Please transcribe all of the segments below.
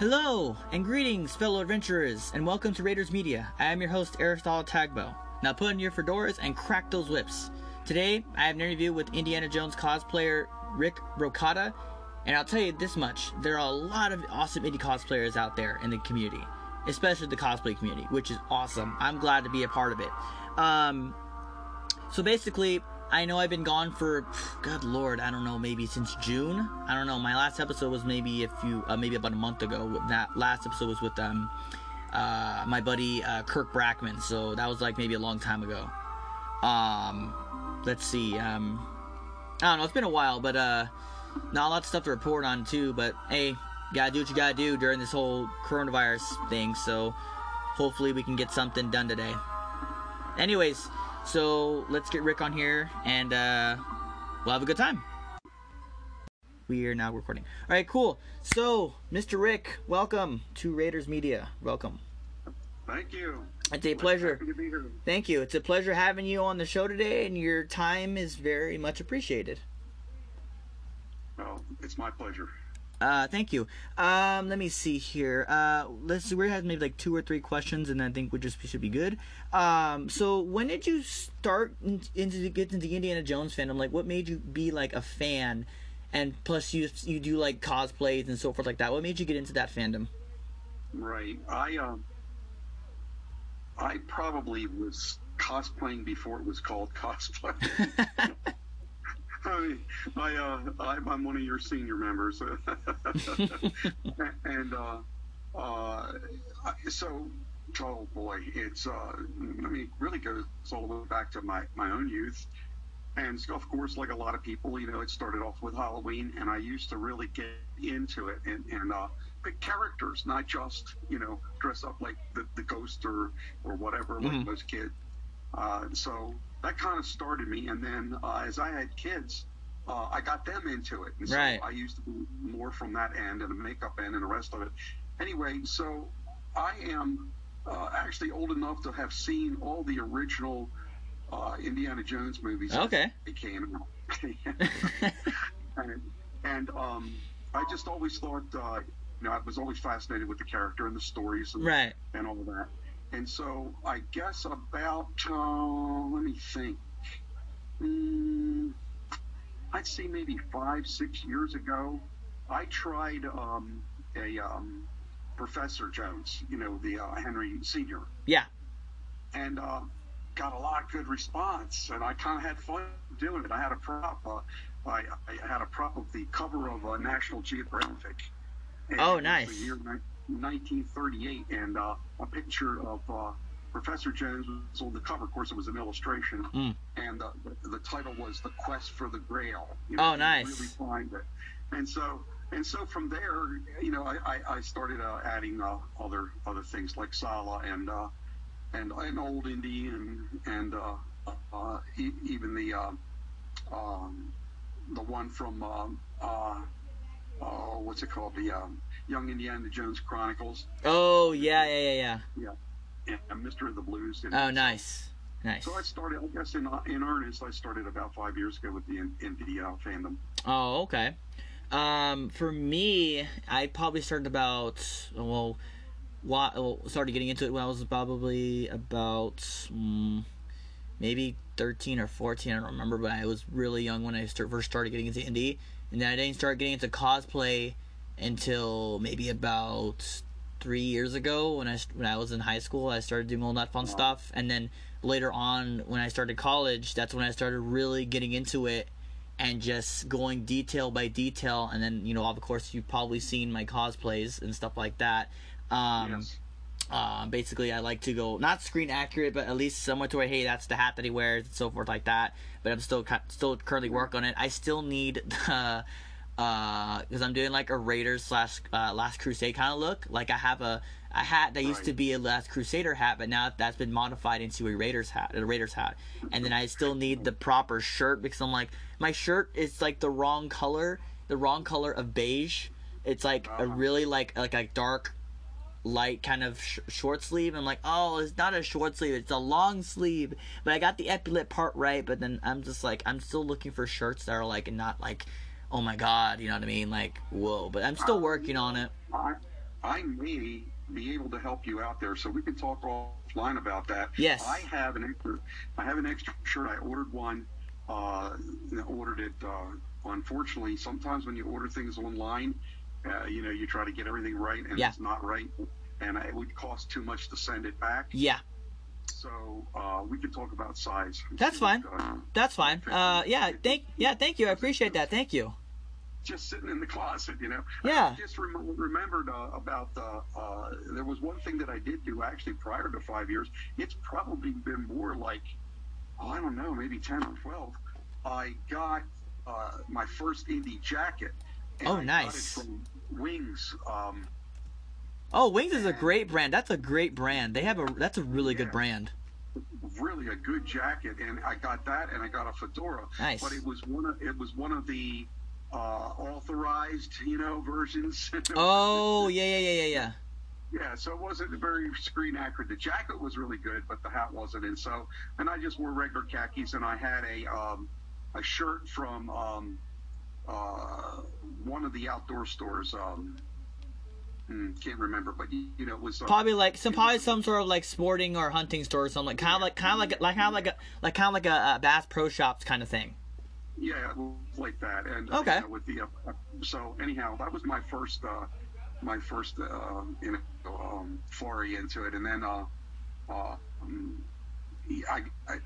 Hello and greetings, fellow adventurers, and welcome to Raiders Media. I am your host, Aristotle Tagbo. Now put on your fedoras and crack those whips. Today, I have an interview with Indiana Jones cosplayer Rick Brocata, and I'll tell you this much: there are a lot of awesome indie cosplayers out there in the community, especially the cosplay community, which is awesome. I'm glad to be a part of it. Um, so basically, I know I've been gone for, God Lord, I don't know, maybe since June. I don't know. My last episode was maybe a few, uh, maybe about a month ago. That last episode was with um, uh, my buddy uh, Kirk Brackman. So that was like maybe a long time ago. Um, let's see. Um, I don't know. It's been a while, but uh, not a lot of stuff to report on too. But hey, gotta do what you gotta do during this whole coronavirus thing. So hopefully we can get something done today. Anyways. So let's get Rick on here and uh, we'll have a good time. We are now recording. All right, cool. So, Mr. Rick, welcome to Raiders Media. Welcome. Thank you. It's a pleasure. Happy to be here. Thank you. It's a pleasure having you on the show today, and your time is very much appreciated. Well, it's my pleasure. Uh, thank you. Um, let me see here. Uh, let's see. We have maybe like two or three questions, and I think we just should be good. Um, so when did you start in, into get into the Indiana Jones fandom? Like, what made you be like a fan? And plus, you you do like cosplays and so forth like that. What made you get into that fandom? Right. I um. I probably was cosplaying before it was called cosplay. I mean, I, uh, I'm, I'm one of your senior members, and uh, uh, so oh boy, it's uh, I mean, it really goes all the way back to my my own youth, and so of course, like a lot of people, you know, it started off with Halloween, and I used to really get into it and and uh, pick characters, not just you know dress up like the, the ghost or or whatever like Mhm. most kids. Uh, so that kind of started me, and then uh, as I had kids, uh, I got them into it, and so Right. I used to be more from that end and the makeup end and the rest of it. Anyway, so I am uh, actually old enough to have seen all the original uh, Indiana Jones movies. Okay. They came out. and and um, I just always thought, uh, you know, I was always fascinated with the character and the stories and, right. and all of that. And so I guess about, uh, let me think, mm, I'd say maybe five, six years ago, I tried um, a um, Professor Jones, you know, the uh, Henry Sr. Yeah. And uh, got a lot of good response, and I kind of had fun doing it. I had a prop. Uh, I, I had a prop of the cover of uh, National Geographic. And Oh, nice. The year 1938, and uh, a picture of uh, Professor Jones was on the cover. Of course, it was an illustration, Mm. and uh, the, the title was "The Quest for the Grail." You Oh, nice. Really find it, and so and so from there, you know, I, I, I started uh, adding uh, other other things like Sallah and uh, and and old Indian and uh, uh, e- even the um, um, the one from um, oh, what's it called? The um, Young Indiana Jones Chronicles Oh yeah, yeah, yeah, yeah. and Mystery of the Blues. And Oh, nice, nice. So I started, I guess, in in earnest, I started about five years ago with the uh, fandom. Oh, okay. Um, for me, I probably started about well, wa- well, started getting into it when I was probably about mm, maybe thirteen or fourteen. I don't remember, but I was really young when I start, first started getting into indie, and then I didn't start getting into cosplay until maybe about three years ago when I when I was in high school. I started doing all that fun Wow. stuff, and then later on when I started college, that's when I started really getting into it and just going detail by detail. And then you know, of course, you've probably seen my cosplays and stuff like that. Um, yes. uh, basically, I like to go not screen accurate, but at least somewhat to where hey, that's the hat that he wears and so forth like that. But I'm still still currently work on it. I still need the because I'm doing like a Raiders slash uh, Last Crusade kind of look. Like I have a a hat that used Right. to be a Last Crusader hat, but now that's been modified into a Raiders hat, a Raiders hat. And then I still need the proper shirt because I'm like my shirt is like the wrong color, the wrong color of beige. It's like a Uh-huh. really like like a dark light kind of sh- short sleeve. I'm like, oh, it's not a short sleeve, it's a long sleeve. But I got the epaulet part right. But then I'm just like, I'm still looking for shirts that are like not like, oh my god, you know what I mean? Like, whoa. But I'm still working on it. I I may be able to help you out there, so we can talk offline about that. Yes. I have an extra. I have an extra shirt. I ordered one. Uh, ordered it. Uh, unfortunately, sometimes when you order things online, uh, you know, you try to get everything right, and Yeah. it's not right, and it would cost too much to send it back. Yeah, So uh, we could talk about size. That's fine. That's fine. Uh, yeah, thank yeah, thank you. I appreciate that. Thank you. Just sitting in the closet, you know. Yeah. I just rem- remembered uh, about uh, uh, there was one thing that I did do actually prior to five years. It's probably been more like, oh, I don't know, maybe ten or twelve. I got uh, my first indie jacket. and Oh, I got it nice. from Wings. Um, Oh, Wings is a great brand. That's a great brand. They have a that's a really good brand. really a good jacket, and I got that, and I got a fedora. Nice. But it was one of it was one of the uh, authorized, you know, versions. Oh yeah yeah yeah yeah yeah. Yeah, so it wasn't very screen accurate. The jacket was really good, but the hat wasn't. And so, and I just wore regular khakis, and I had a um, a shirt from um, uh, one of the outdoor stores. Um, hmm, can't remember, but you, you know, it was uh, Probably like some probably some sort of like sporting or hunting store or something like kind of like kind of like like kind of like a like kind of like a, a Bass Pro Shops kind of thing. Yeah, like that. And uh, Okay. you know, with the uh, so anyhow, that was my first uh, my first uh, you know um, foray into it, and then uh, uh, um, I, I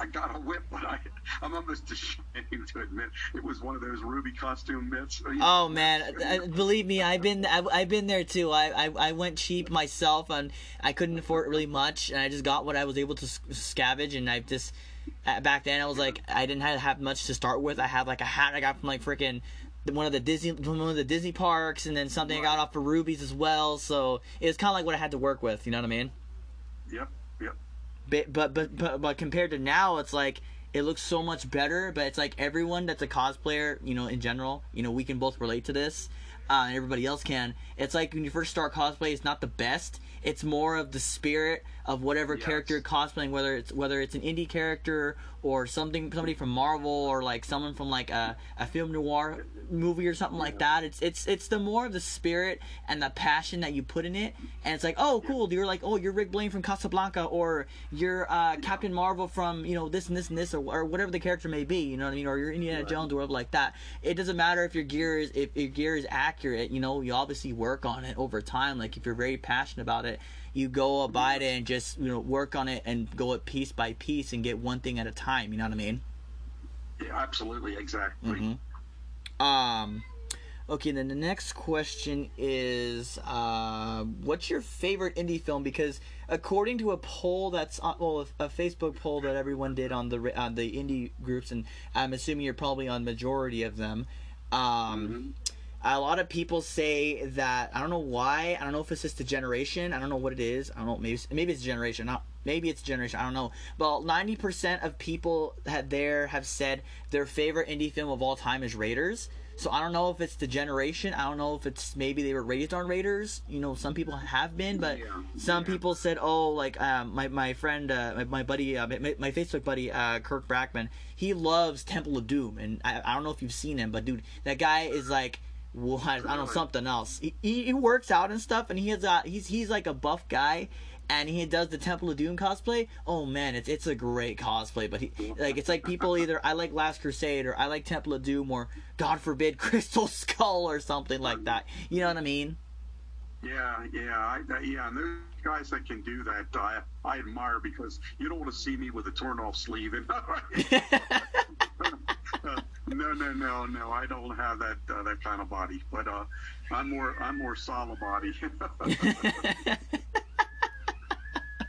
I got a whip, but I I'm almost ashamed to admit it was one of those ruby costume mitts. you know. Oh man, uh, believe me, I've been I've, I've been there too. I, I I went cheap myself, and I couldn't afford really much, and I just got what I was able to sc- scavenge, and I just back then I was like I didn't have, much to start with. I had like a hat I got from like freaking one of the Disney one of the Disney parks, and then something I got off of Rubie's as well. So it was kind of like what I had to work with. You know what I mean? Yep, yep. but but but but, but compared to now it's like it looks so much better but it's like everyone that's a cosplayer you know in general you know we can both relate to this uh, and everybody else can it's like when you first start cosplay it's not the best it's more of the spirit of whatever Yes. character you're cosplaying whether it's whether it's an indie character or something somebody from marvel or like someone from like a, a film noir movie or something like that. It's it's it's the more of the spirit and the passion that you put in it. And it's like oh cool you're like oh you're rick blaine from casablanca or you're uh, captain marvel from you know this and this and this or, or whatever the character may be you know what i mean? Or you're indiana jones or whatever like that. It doesn't matter if your gear is if your gear is accurate you know you obviously work on it over time. Like if you're very passionate about it you go about it and just you know work on it and go it piece by piece and get one thing at a time you know what i mean Yeah, absolutely, exactly. Mhm. Um, okay, then the next question is, uh, what's your favorite indie film? Because according to a poll that's on, well, a, a Facebook poll that everyone did on the on the indie groups, and I'm assuming you're probably on majority of them. Um, a lot of people say that I don't know why. I don't know if it's just a generation. I don't know what it is. I don't know. Maybe maybe it's a generation. Not maybe it's a generation. I don't know. But ninety percent of people that there have said their favorite indie film of all time is Raiders. So I don't know if it's the generation. I don't know if it's maybe they were raised on Raiders. You know, some people have been, but Yeah, some yeah. people said, "Oh, like um, my my friend, uh, my, my buddy, uh, my, my Facebook buddy, uh, Kirk Brackman. He loves Temple of Doom, and I, I don't know if you've seen him, but dude, that guy is like." What I don't know something else. He, he, he works out and stuff, and he has a he's he's like a buff guy, and he does the Temple of Doom cosplay. Oh man, it's it's a great cosplay. But he like it's like people either I like Last Crusade or I like Temple of Doom or God forbid Crystal Skull or something like that. You know what I mean? Yeah, yeah, I, yeah. And those guys that can do that, I, I admire because you don't want to see me with a torn off sleeve. And no, no, no, no. I don't have that uh, that kind of body. But uh, I'm more I'm more solid body.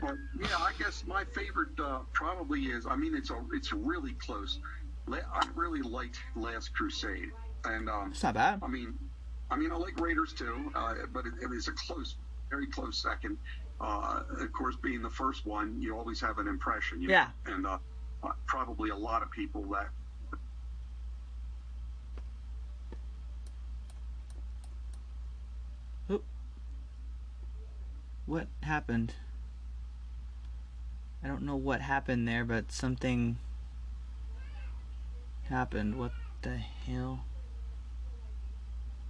But yeah, I guess my favorite uh, probably is. I mean, it's a it's really close. I really liked Last Crusade, and um, It's not bad. I mean, I mean, I like Raiders too, uh, but it, it was a close, very close second. Uh, of course, being the first one, you always have an impression. You know? Yeah. And uh, uh, probably a lot of people that. What happened? I don't know what happened there, but something happened. What the hell?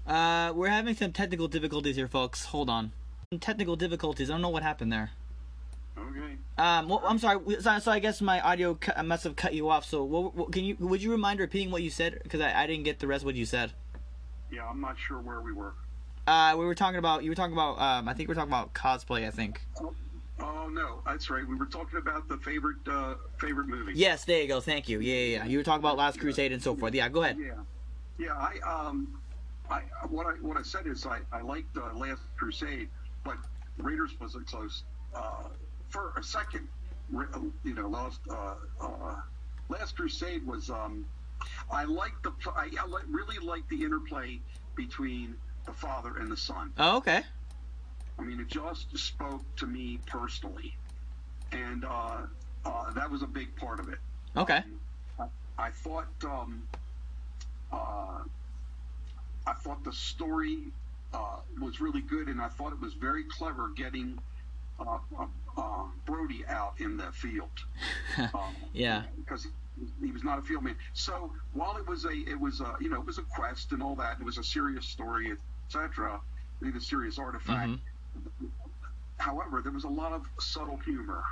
Uh, we're having some technical difficulties here, folks. Hold on. Some technical difficulties. I don't know what happened there. Okay. Um, well, I'm sorry. So, so I guess my audio cut, I must have cut you off. So, what, what, can you would you remind repeating what you said? Because I, I didn't get the rest of what you said. Yeah, I'm not sure where we were. Uh, we were talking about you were talking about um, I think we're talking about cosplay. I think. Oh no, that's right. We were talking about the favorite uh, favorite movie. Yes, there you go. Thank you. Yeah, yeah, yeah. You were talking about Last Crusade and so forth. Yeah, go ahead. Yeah, yeah. I um, I what I what I said is I I liked uh, Last Crusade, but Raiders was a close uh, for a second. You know, Lost uh, uh, Last Crusade was um, I liked the I, I really liked the interplay between the father and the son. Oh, okay. I mean, it just spoke to me personally, and uh, uh, that was a big part of it. Okay. I, I thought um, uh, I thought the story uh, was really good, and I thought it was very clever getting uh, uh, uh, Brody out in the field. Um, Yeah. because he was not a field man. So while it was a, it was a, you know, it was a quest and all that. It was a serious story, etc. A serious artifact. Mm-hmm. However, there was a lot of subtle humor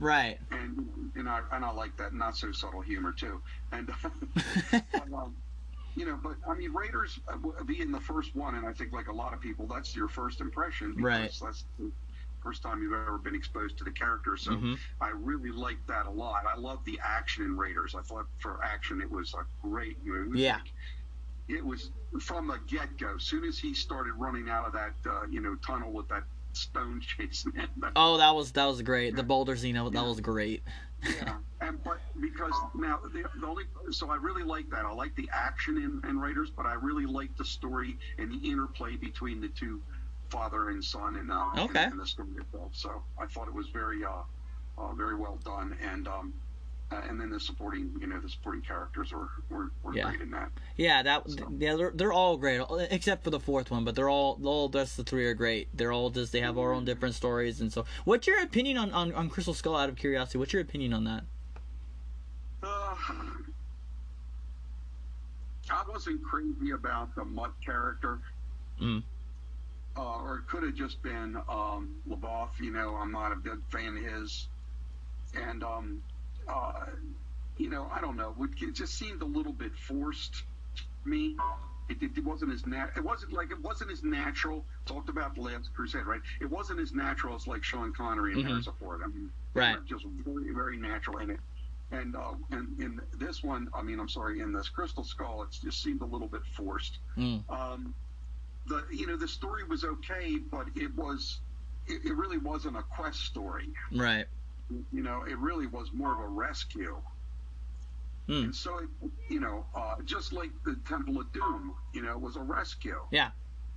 Right. and and I and I like that not so subtle humor too. And but, um, you know, but I mean, Raiders uh, being the first one, and I think like a lot of people, that's your first impression Right. that's the first time you've ever been exposed to the character. So Mhm. I really liked that a lot. I love the action in Raiders. I thought for action it was a great movie. Yeah. It was from the get go. As soon as he started running out of that, uh, you know, tunnel with that stone chasing him, that Oh, that was that was great. The Boulder scene that that was great. yeah, and but because now the, the only so I really like that. I like the action in, in Raiders, but I really like the story and the interplay between the two, father and son, and uh, Okay. in, in the story itself. So I thought it was very uh, uh very well done, and um, uh, and then the supporting you know the supporting characters were were, were Yeah. great in that. Yeah, that So- yeah, they're, they're all great except for the fourth one, but they're all all the rest the three are great. They're all just they have our own different stories and so. What's your opinion on on, on Crystal Skull? Out of curiosity, what's your opinion on that? Uh, I wasn't crazy about the Mutt character. Mm. Uh, or it could have just been um. You know, I'm not a big fan of his. And, um, uh, you know, I don't know. It just seemed a little bit forced to me. It, it, it wasn't as nat- It wasn't like it wasn't as natural. Talked about the Last Crusade, right? It wasn't as natural as like Sean Connery and Mhm. Harrison Ford. I mean, Right. just very, very natural in it. And uh, and in this one, I mean, I'm sorry, in this Crystal Skull, it just seemed a little bit forced. Mm. Um, the you know the story was okay, but it was it, it really wasn't a quest story. Right. You know, it really was more of a rescue. Hmm. And so, it, you know, uh, just like the Temple of Doom, you know, was a rescue. Yeah.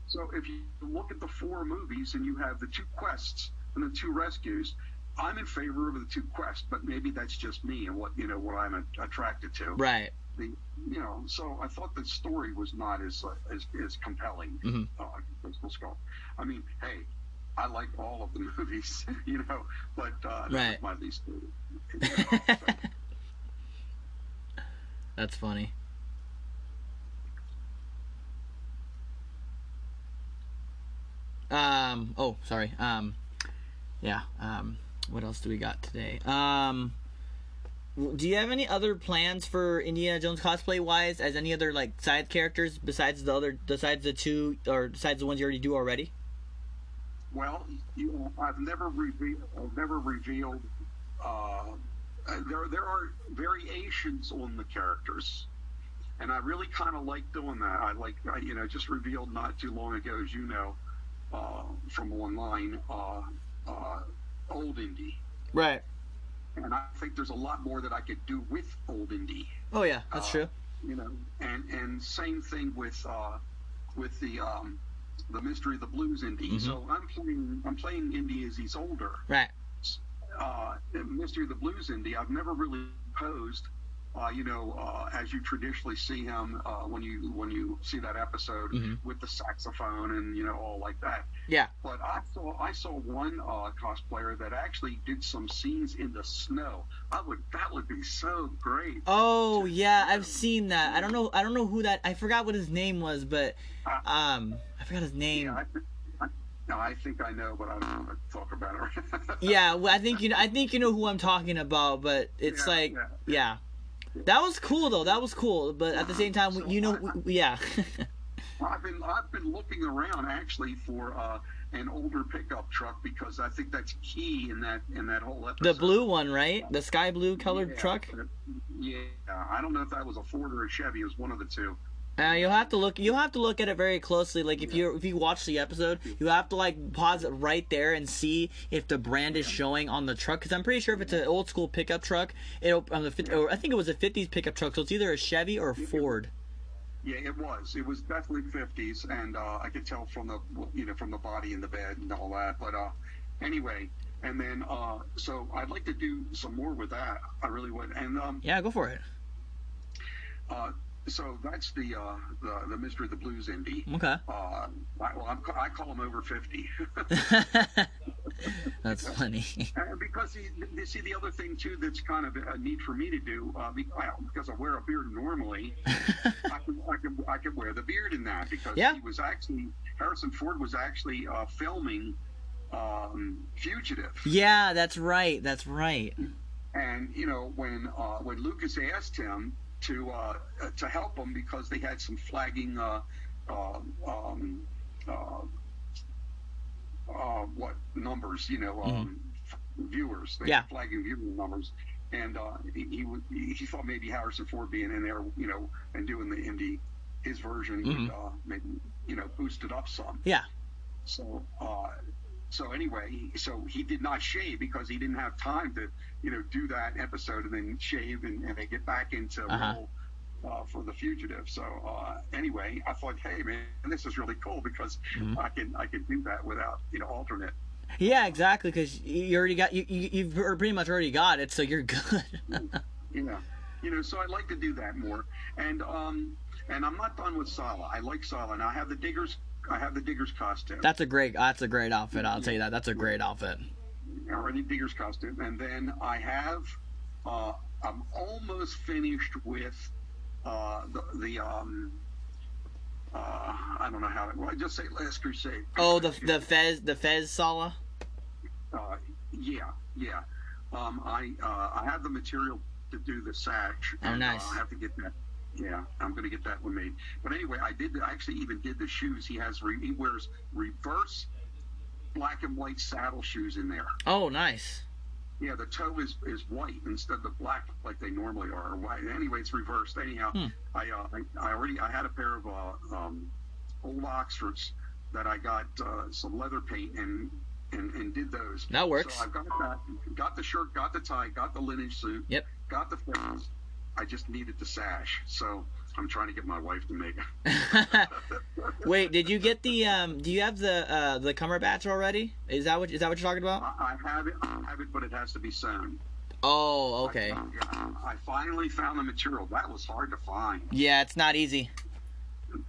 So if you look at the four movies and you have the two quests and the two rescues, I'm in favor of the two quests, but maybe that's just me and what you know what I'm attracted to. Right. The, you know, so I thought the story was not as uh, as, as compelling. Mhm. Uh, I mean, hey, I like all of the movies, you know, but uh, Right. my least favorite. You know, so- That's funny. Um. Oh, sorry. Um. Yeah. Um. What else do we got today? Um. Do you have any other plans for Indiana Jones cosplay wise, as any other like side characters besides the other, besides the two, or besides the ones you already do already? Well, you know, I've never revealed. I've never revealed. Uh, uh, there, there are variations on the characters, and I really kind of like doing that. I like, I, you know, just revealed not too long ago, as you know, uh, from online, uh, uh, old indie, Right. and I think there's a lot more that I could do with old indie. Oh yeah, that's Uh, true. You know, and and same thing with uh, with the um, the mystery of the blues indie. Mhm. So I'm playing I'm playing indie as he's older. Right. Uh, Mystery of the Blues indie. I've never really posed uh, you know, uh, as you traditionally see him uh, when you when you see that episode Mhm. with the saxophone and you know all like that. Yeah. But I saw I saw one uh, cosplayer that actually did some scenes in the snow. I would that would be so great. Oh yeah, I've seen that. I don't know. I don't know who that. I forgot what his name was, but um, I forgot his name. Yeah, I, I, no, I think I know, but I don't want to talk about it. Yeah, well, I think you. Know, I think you know who I'm talking about, but it's Yeah, like, yeah. yeah. That was cool though. That was cool, but at the same time, So you know, I- we- yeah. I've been I've been looking around actually for uh, an older pickup truck because I think that's key in that in that whole episode. the blue one, right? The sky blue colored Yeah, truck. Yeah, I don't know if that was a Ford or a Chevy. It was one of the two. Uh, you'll have to look. You'll have to look at it very closely. Like if you if you watch the episode, you have to like pause it right there and see if the brand is showing on the truck. Because I'm pretty sure if it's an old school pickup truck, it'll on the fif- or I think it was a '50s pickup truck, so it's either a Chevy or a Ford. Yeah, it was. It was definitely 50s, and uh, I could tell from the you know from the body in the bed and all that. But uh, anyway, and then uh, so I'd like to do some more with that. I really would. And um, Yeah, go for it. uh, so that's the uh, the the mystery of the blues indie. Okay. Uh, I, well, I'm, I call him over 50. That's funny. And because he, you see the other thing too that's kind of a need for me to do uh, because I wear a beard normally, I could, I could I could wear the beard in that because Yeah. he was actually Harrison Ford was actually uh, filming um, Fugitive, yeah, that's right. That's right. and you know when uh, when Lucas asked him to uh, to help them because they had some flagging uh, uh, um, uh, uh, what numbers you know um, viewers they Mm-hmm. Yeah. had flagging viewer numbers and uh, he, he he thought maybe Harrison Ford being in there you know and doing the indie his version would Mhm. uh, maybe you know boost it up some Yeah. so, uh, so anyway, so he did not shave because he didn't have time to, you know, do that episode and then shave and, and they get back into Uh-huh. role uh, for the fugitive. So uh, anyway, I thought, hey man, this is really cool because Mhm. I can I can do that without you know alternate. Yeah, exactly. Because you already got you, you. You've pretty much already got it, so you're good. yeah, you know. So I'd like to do that more. And um, and I'm not done with Sallah. I like Sallah. Now I have the diggers. I have the diggers costume. that's a great. That's a great outfit. I'll tell you that. That's a great outfit. I already digger's costume, and then I have uh, I'm almost finished with uh, the the um uh, I don't know how to well, I just say Last Crusade. Oh, the the Fez the Fez Sallah. uh, yeah yeah um, I uh, I have the material to do the sash. Oh, and, nice. Uh, I have to get that. Yeah, I'm going to get that one made. But anyway, I did. I actually even did the shoes. He has. Re, he wears reverse black and white saddle shoes in there. Oh, nice. Yeah, the toe is, is white instead of the black like they normally are. Or white. Anyway, it's reversed. Anyhow, Hmm. I, uh, I I already I had a pair of uh, um, old Oxfords that I got uh, some leather paint and, and and did those. That works. So I've got that. Got the shirt. Got the tie. Got the linen suit. Yep. Got the feathers. I just needed the sash. So I'm trying to get my wife to make it. Wait, did you get the um? Do you have the uh the Cumberbatch already? Is that what is that what you're talking about? I, I have it. I have it, but it has to be sewn. Oh, okay. I, I finally found the material. That was hard to find. Yeah, it's not easy.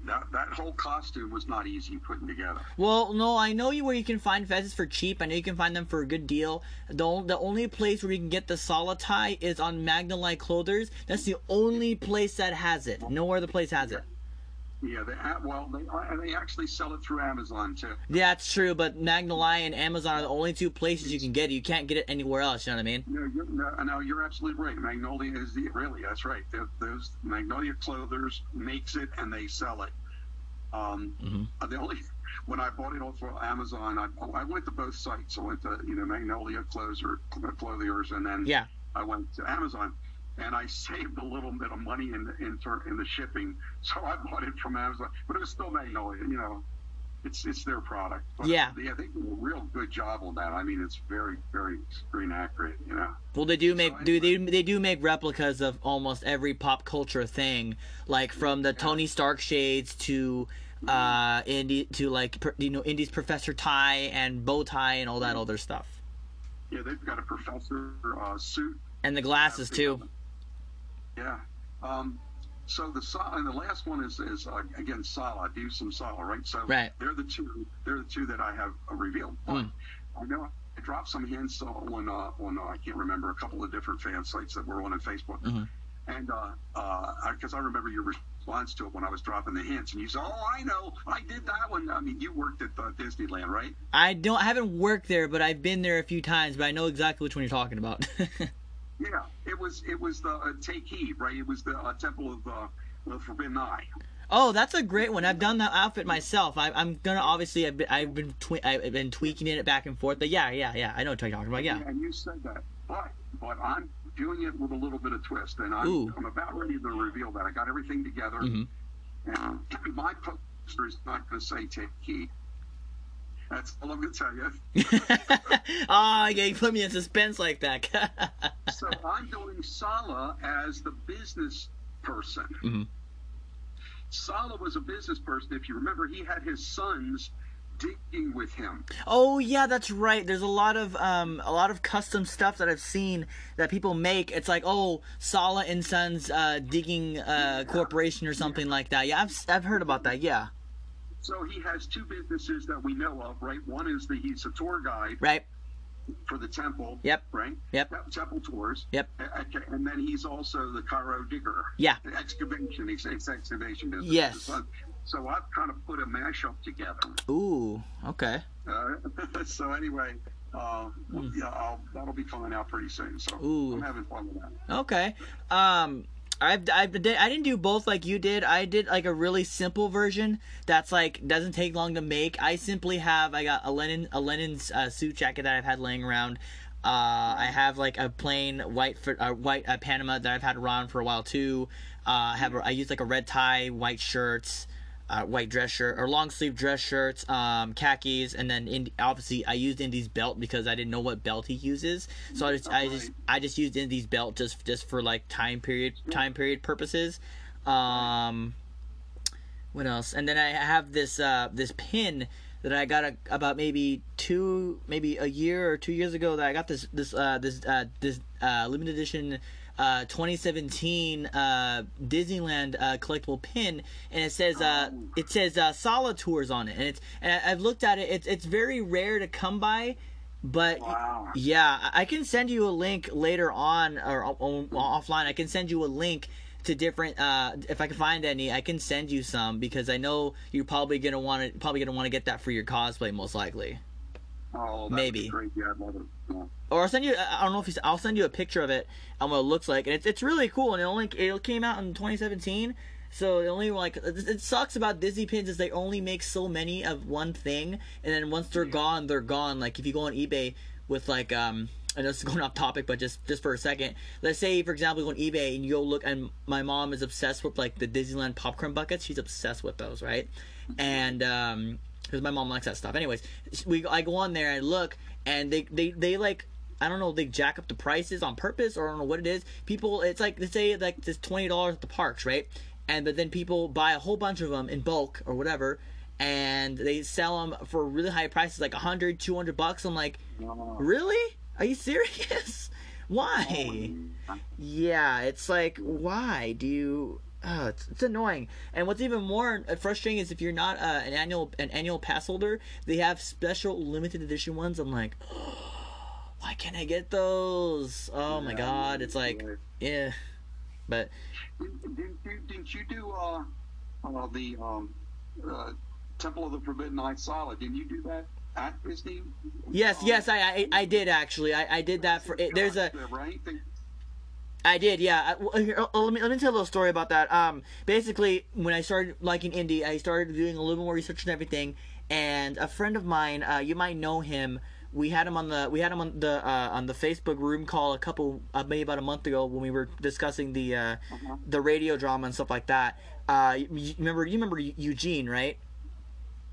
That that whole costume was not easy putting together. Well, no, I know you where you can find fezzes for cheap. I know you can find them for a good deal. The, the only place where you can get the Solitai is on Magnalite Clothiers. That's the only place that has it. No other place has it. Yeah, they well they and they actually sell it through Amazon too. Yeah, that's true, but Magnalite and Amazon are the only two places you can get it. You can't get it anywhere else, you know what I mean? No, you're, no, no, you're absolutely right. Magnolia is the really that's right. Th- Those Magnolia Clothiers makes it and they sell it. Um, Mhm. uh, the only when I bought it off of Amazon, I, I went to both sites. I went to you know Magnolia Closer Clothiers, and then Yeah. I went to Amazon, and I saved a little bit of money in the in, in the shipping. So I bought it from Amazon, but it was still Magnolia. You know, it's it's their product. But Yeah. yeah, they do a real good job on that. I mean, it's very very screen accurate. You know. Well, they do make So do they they do make replicas of almost every pop culture thing, like from the Tony Stark shades to uh Indy to like you know Indy's Professor Tie and bow tie and all that other stuff, Yeah, they've got a professor uh, suit. and the glasses too. Yeah. Um, so the and the last one is is uh, again Sallah. Do some Sallah, right? So Right. they're the two. They're the two that I have uh, revealed. But Mm. I know I dropped some hints on uh, on uh, I can't remember a couple of different fan sites that were on in Facebook, Mhm. and because uh, I, 'cause I remember your response to it when I was dropping the hints, and you said, "Oh, I know, I did that one." I mean, you worked at uh, Disneyland, right? I don't I haven't worked there, but I've been there a few times, but I know exactly which one you're talking about. Yeah, it was it was the uh, Take Heed, right? It was the uh, Temple of uh, the Forbidden Eye. oh, that's a great one. I've done that outfit myself. I, I'm gonna obviously I've been I've been twe- I've been tweaking it back and forth, but yeah, yeah, yeah. I know what you're talking about. Yeah. And you said that, but but I'm doing it with a little bit of twist, and I'm, Ooh. I'm about ready to reveal that. I got everything together, Mhm. and my poster is not going to say Take Heed. That's all I'm going to tell you. oh, yeah, you put me in suspense like that. so I'm doing Sallah as the business person. Mhm. Sallah was a business person. If you remember, he had his sons digging with him. Oh yeah, that's right. There's a lot of um a lot of custom stuff that I've seen that people make. It's like oh Sallah and Sons uh, digging uh, corporation or something like that. Yeah, I've I've heard about that. Yeah, So he has two businesses that we know of, right? One is the he's a tour guide right. for the temple. Yep. Right. Yep. Temple tours. Yep. Okay, and then he's also the Cairo digger. Yeah. The excavation. He's it's excavation business. Yes. So, so I've kind of put a mashup together. Ooh. Okay. Uh, so anyway, uh, yeah, I'll, that'll be coming out pretty soon. So. Ooh. I'm having fun with that. Okay. Um. I've, I've did, I didn't do both like you did. I did like a really simple version that's like doesn't take long to make. I simply have I got a linen a Lenin's uh, suit jacket that I've had laying around. Uh, I have like a plain white uh, white uh, Panama that I've had around for a while too. Uh, I have I use like a red tie, white shirts, uh, white dress shirt or long sleeve dress shirts, um, khakis, and then in, obviously I used Indy's belt because I didn't know what belt he uses, so I just I just I just used Indy's belt just just for like time period time period purposes. Um, what else? And then I have this uh, this pin that I got a, about maybe two maybe a year or two years ago that I got this this uh, this uh, this uh, limited edition uh, 2017 uh, Disneyland uh, collectible pin, and it says uh, it says uh, Sallah Tours on it, and it's and I've looked at it. It's it's very rare to come by, but Wow. yeah, I can send you a link later on or o- o- offline. I can send you a link to different. Uh, if I can find any, I can send you some because I know you're probably gonna want to probably gonna want to get that for your cosplay most likely. Oh, Maybe. Be great. Yeah, I'd love it. Yeah. Or I'll send you. I don't know if you, I'll send you a picture of it and what it looks like, and it's it's really cool. And it only it came out in 2017. So it only like it it sucks about Disney pins is they only make so many of one thing, and then once they're gone, they're gone. Like if you go on eBay with like um, I know this is going off topic, but just just for a second, let's say for example you go on eBay and you go look, and my mom is obsessed with like the Disneyland popcorn buckets. She's obsessed with those, right? And um, because my mom likes that stuff. Anyways, we I go on there and look, and they they they like I don't know they jack up the prices on purpose or I don't know what it is. People, it's like they say like this twenty dollars at the parks, right? And but then people buy a whole bunch of them in bulk or whatever, and they sell them for really high prices, like 100, 200 bucks. I'm like, Oh, really? Are you serious? Why? Yeah, it's like, why do you? Oh, it's, it's annoying. And what's even more frustrating is if you're not uh, an annual an annual pass holder, they have special limited edition ones. I'm like, why can't I get those? Oh my god, it's like, yeah. But Didn't, didn't, you- didn't you do uh, uh, the um, uh, Temple of the Forbidden Eye Sallah? Didn't you do that at Disney? yes, Um, yes, I I, I did actually. I, I did that for. It, there's a right. I did, yeah. Here, oh, let me let me tell a little story about that. Um, basically, when I started liking indie, I started doing a little more research and everything. And a friend of mine, uh, you might know him. We had him on the we had him on the uh, on the Facebook room call a couple uh, maybe about a month ago when we were discussing the uh, Uh-huh. the radio drama and stuff like that. Uh, you, remember you remember Eugene, right?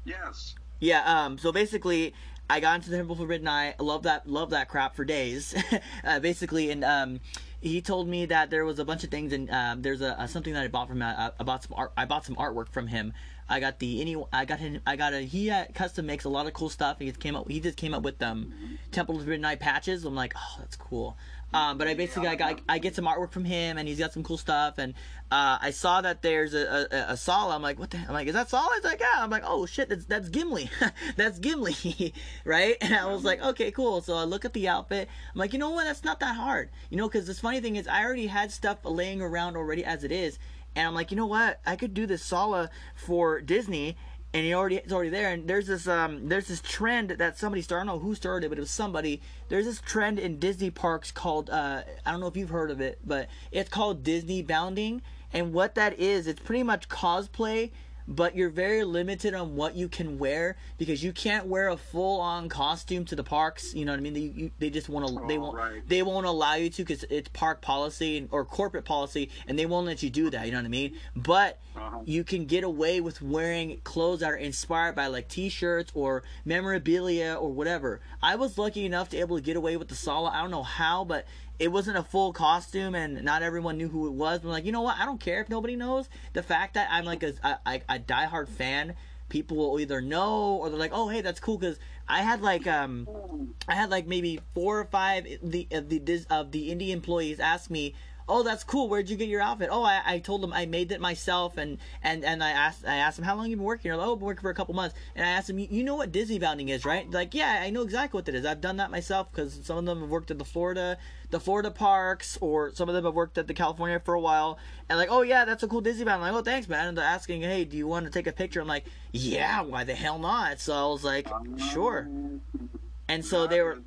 Yes. Yeah, um, so basically, I got into the Temple of Forbidden Eye. I love that, love that crap for days. uh, basically, and um, he told me that there was a bunch of things, and um, there's a, a something that I bought from uh, I bought some art. I bought some artwork from him. I got the any. I got him. I got a. He uh, custom makes a lot of cool stuff. He just came up. He just came up with um, Temple of Eye patches. I'm like, oh, that's cool. Um, but I basically I, got, I get some artwork from him, and he's got some cool stuff. And uh, I saw that there's a, a, a Sallah. I'm like, what the? I'm like, is that Sallah? He's like, yeah. I'm like, oh shit, that's that's Gimli, that's Gimli, right? And I was like, okay, cool. So I look at the outfit. I'm like, you know what? That's not that hard, you know, because this funny thing is I already had stuff laying around already as it is. And I'm like, you know what? I could do this Sallah for Disney, and he already it's already there. And there's this um there's this trend that somebody started. I don't know who started it, but it was somebody. There's this trend in Disney parks called uh I don't know if you've heard of it, but it's called Disney bounding. And what that is, it's pretty much cosplay but you're very limited on what you can wear because you can't wear a full on costume to the parks. You know what I mean? They, you, they just want to. they Oh, won't. right. They won't allow you to because it's park policy and, or corporate policy, and they won't let you do that. You know what I mean? But Uh-huh. you can get away with wearing clothes that are inspired by like T-shirts or memorabilia or whatever. I was lucky enough to able to get away with the Sallah. I don't know how, but it wasn't a full costume and not everyone knew who it was. I'm like, you know what? I don't care if nobody knows. The fact that I'm like a, a, a diehard fan, people will either know or they're like, oh, hey, that's cool. Because I had like, um, I had like maybe four or five the of the of the indie employees ask me, "Oh, that's cool. Where'd you get your outfit?" Oh, I, I told them I made it myself, and and and I asked I asked them how long you been working. They're like, "Oh, I've been working for a couple months." And I asked them, "You know what Disney bounding is, right?" Like, yeah, I know exactly what that is. I've done that myself because some of them have worked at the Florida the Florida parks, or some of them have worked at the California for a while. And like, oh yeah, that's a cool Disney bound. I'm like, oh thanks, man. And they're asking, hey, do you want to take a picture? I'm like, yeah, why the hell not? So I was like, sure. And so they were.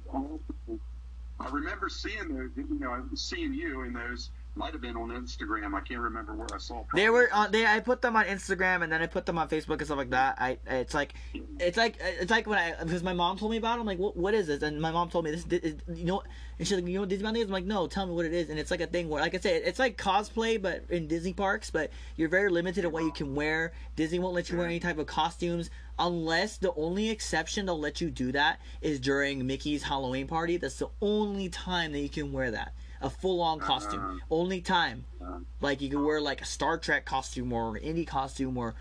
I remember seeing those. You know, seeing you in those. Might have been on Instagram. I can't remember where I saw. They were on. They I put them on Instagram and then I put them on Facebook and stuff like that. I it's like, it's like it's like when I because my mom told me about. it. I'm like, what what is this? And my mom told me this. is- You know, and she's like, you know what Disney Bound is? I'm like, no, tell me what it is. And it's like a thing where, like I said, it's like cosplay but in Disney parks. But you're very limited in what you can wear. Disney won't let you wear any type of costumes unless the only exception they'll let you do that is during Mickey's Halloween party. That's the only time that you can wear that. A full on costume. Only time. Like you can wear like a Star Trek costume or an indie costume or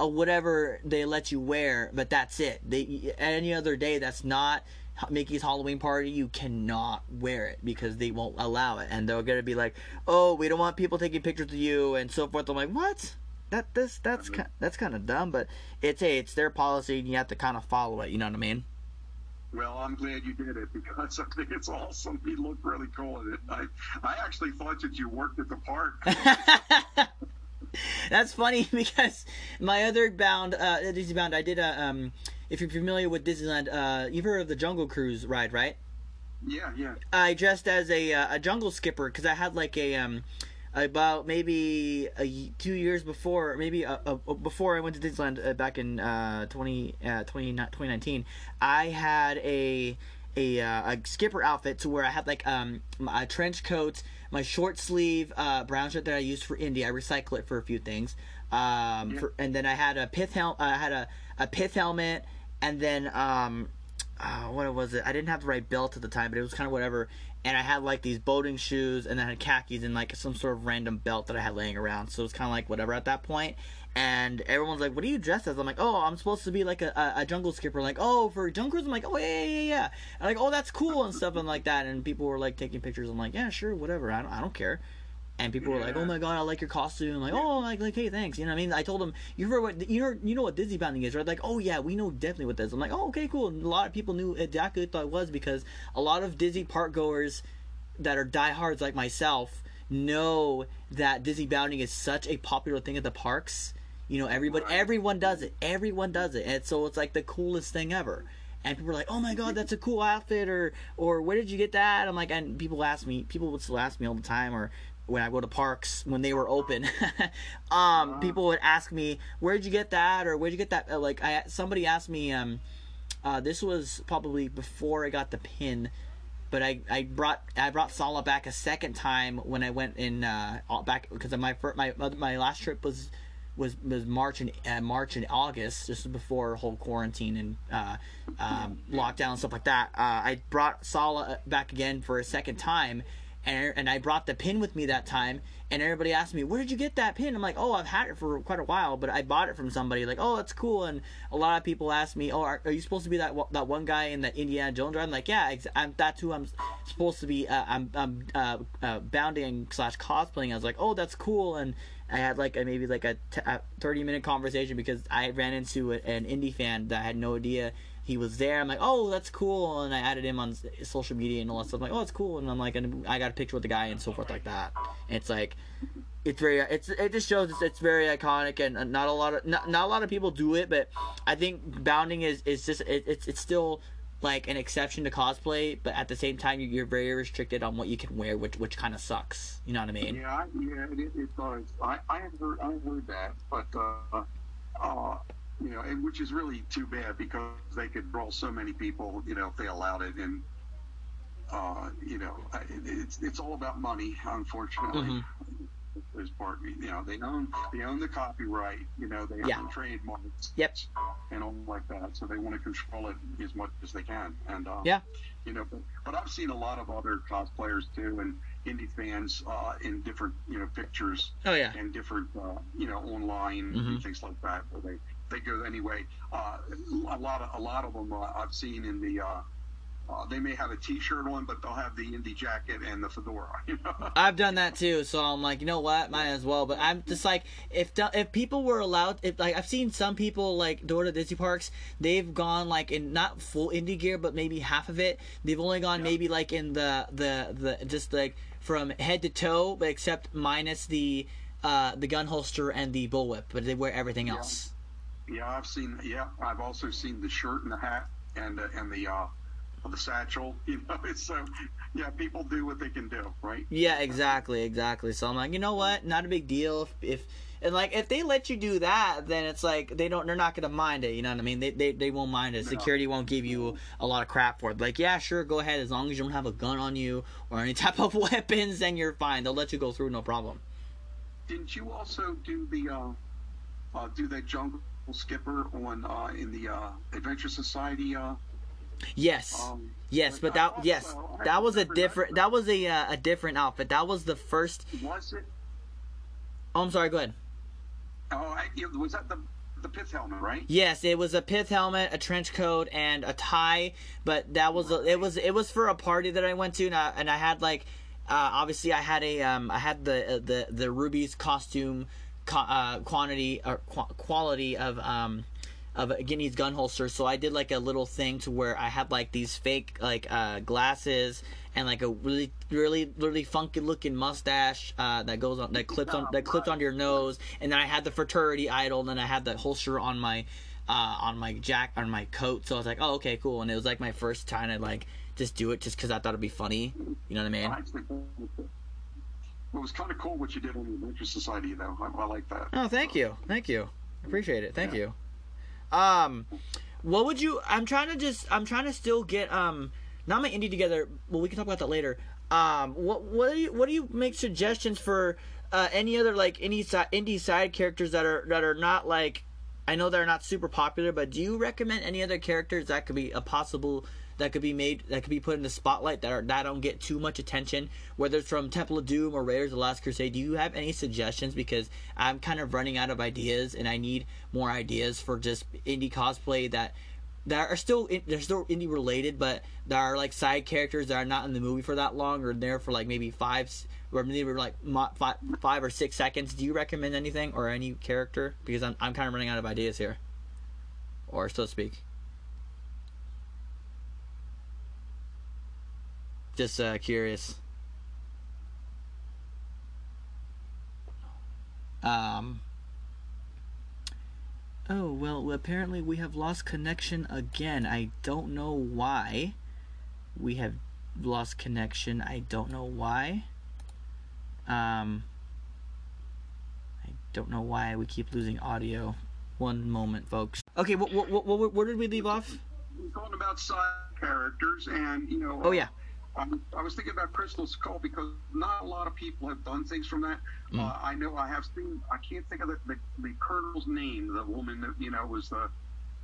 uh, whatever they let you wear, but that's it. They any other day that's not Mickey's Halloween party, you cannot wear it because they won't allow it, and they're gonna be like, "Oh, we don't want people taking pictures of you" and so forth. I'm like, what? That this that's ki- that's kind of dumb, but it's a it's their policy, and you have to kind of follow it. You know what I mean? Well, I'm glad you did it because I think it's awesome. You look really cool in it. I, I actually thought that you worked at the park. That's funny because my other bound, uh, Disney bound, I did a. Um, if you're familiar with Disneyland, uh, you've heard of the Jungle Cruise ride, right? yeah, yeah. I dressed as a uh, a jungle skipper because I had like a um about maybe a, two years before, maybe uh uh before I went to Disneyland uh, back in uh, 20, uh 20, 2019, I had a a, uh, a skipper outfit to where I had like um a trench coat, my short sleeve uh, brown shirt that I used for Indy. I recycle it for a few things. Um, Yeah. for, and then I had a pith hel- I had a, a pith helmet, and then um, uh, what was it? I didn't have the right belt at the time, but it was kind of whatever. And I had like these boating shoes, and then I had khakis and like some sort of random belt that I had laying around. So it was kind of like whatever at that point. And everyone's like, "What are you dressed as?" I'm like, "Oh, I'm supposed to be like a, a, jungle skipper." Like, "Oh, for jungle cruise?" I'm like, "Oh yeah, yeah, yeah, yeah." And like, "Oh, that's cool" and stuff and like that. And people were like taking pictures. I'm like, "Yeah, sure, whatever. I don't, I don't care." And people were like, "Oh my god, I like your costume." Like, "Oh, like, like, hey, thanks." You know what I mean? I told them, "You heard what you know? You know what Disney bounding is, right?" Like, "Oh yeah, we know definitely what this." I'm like, "Oh, okay, cool." And a lot of people knew exactly what it was because a lot of Disney park goers that are diehards like myself know that Disney bounding is such a popular thing at the parks. You know, everybody, Right. everyone does it. Everyone does it, and so it's like the coolest thing ever. And people are like, "Oh my god, that's a cool outfit," or "Or where did you get that?" I'm like, and people ask me, people would still ask me all the time, or when I go to parks when they were open, um, people would ask me, "Where'd you get that?" or "Where'd you get that?" Uh, Like, I somebody asked me, um, uh, this was probably before I got the pin but I, I brought I brought Sallah back a second time when I went in uh, back because my my my last trip was was was March and uh, March and August just before whole quarantine and uh, um, lockdown and stuff like that. Uh, I brought Sallah back again for a second time, and and I brought the pin with me that time, and everybody asked me, "Where did you get that pin?" I'm like, "Oh, I've had it for quite a while, but I bought it from somebody." Like, "Oh, that's cool." And a lot of people ask me, "Oh, are, are you supposed to be that that one guy in the Indiana Jones ride?" I'm like, "Yeah, I'm, that's who I'm supposed to be. Uh, I'm I'm uh, uh, bounding slash cosplaying." I was like, "Oh, that's cool," and I had like a, maybe like a, t- a 30 minute conversation because I ran into a, an indie fan that I had no idea he was there. I'm like, oh, that's cool, and I added him on social media and all that stuff. I'm like, oh, that's cool, and I'm like, and I got a picture with the guy and so forth like that. And it's like, it's very, it's it just shows it's, it's very iconic and not a lot of not, not a lot of people do it, but I think bounding is is just it, it's it's still like an exception to cosplay, but at the same time you're very restricted on what you can wear, which which kind of sucks. You know what I mean? Yeah, yeah, it, it does. I I have heard I have heard that, but uh, uh, you know, and, which is really too bad because they could draw so many people, you know, if they allowed it. And, uh, you know, it's, it's all about money, unfortunately. Mm-hmm. As part, you know, they own they own the copyright. You know, they yeah. own trademarks. Yep. And all like that, so they want to control it as much as they can. And uh, yeah, you know, but, but I've seen a lot of other cosplayers too, and indie fans uh, in different you know pictures. Oh yeah. And different uh, you know online mm-hmm. and things like that, where they they go anyway. Uh, a lot of a lot of them uh, I've seen in the. Uh, uh, they may have a T-shirt on, but they'll have the indie jacket and the fedora. You know? I've done that too, so I'm like, you know what, might as well. But I'm just like, if if people were allowed, if like I've seen some people like door to Disney parks, they've gone like in not full indie gear, but maybe half of it. They've only gone yeah. maybe like in the the the just like from head to toe, but except minus the uh the gun holster and the bullwhip, but they wear everything else. Yeah. Yeah, I've seen. Yeah, I've also seen the shirt and the hat and uh, and the uh, the satchel. You know, it's so yeah. People do what they can do, right? Yeah, exactly, exactly. So I'm like, you know what? Not a big deal if, if and like if they let you do that, then it's like they don't. They're not gonna mind it. You know what I mean? They they, they won't mind it. Security won't give you a lot of crap for it. Like, yeah, sure, go ahead. As long as you don't have a gun on you or any type of weapons, then you're fine. They'll let you go through, no problem. Didn't you also do the uh, uh do that jungle skipper on uh, in the uh, Adventure Society. Uh, yes, um, yes, but that yes, that was a different. That, that was a uh, a different outfit. That was the first. Was it? Oh, I'm sorry. Go ahead. Oh, I, was that the the pith helmet, right? Yes, it was a pith helmet, a trench coat, and a tie. But that was a, it was it was for a party that I went to, and I, and I had like, uh, obviously I had a um I had the uh, the the Rubie's costume uh, quantity or qu- quality of um of Guinea's gun holster. So I did like a little thing to where I had like these fake like uh, glasses and like a really really really funky looking mustache uh, that goes on that clips on that clips onto your nose. And then I had the fraternity idol. And then I had the holster on my uh, on my jack on my coat. So I was like, oh okay cool. And it was like my first time to like just do it just because I thought it'd be funny. You know what I mean? It was kind of cool what you did on the Adventure Society, though. I, I like that. Oh, thank you, thank you, appreciate it. Thank yeah. you. Um, what would you? I'm trying to just. I'm trying to still get um, not my indie together. Well, we can talk about that later. Um, what what do you what do you make suggestions for? Uh, any other like any side indie side characters that are that are not like I know they're not super popular, but do you recommend any other characters that could be a possible that could be made that could be put in the spotlight that are that don't get too much attention, whether it's from Temple of Doom or Raiders of the Last Crusade. Do you have any suggestions? Because I'm kind of running out of ideas, and I need more ideas for just indie cosplay that that are still they're still indie related, but there are like side characters that are not in the movie for that long or there for like maybe five or maybe like five, five or six seconds. Do you recommend anything or any character? Because I'm I'm kind of running out of ideas here, or so to speak. Just uh, curious. Um. Oh, well, apparently we have lost connection again. I don't know why. We have lost connection. I don't know why. Um. I don't know why we keep losing audio. One moment, folks. Okay, what, what, what, where did we leave off? We're talking about side characters, and, you know. Oh, yeah um, I was thinking about Crystal Skull because not a lot of people have done things from that. Mm. Uh, I know I have seen. I can't think of the, the, the colonel's name. The woman that you know was the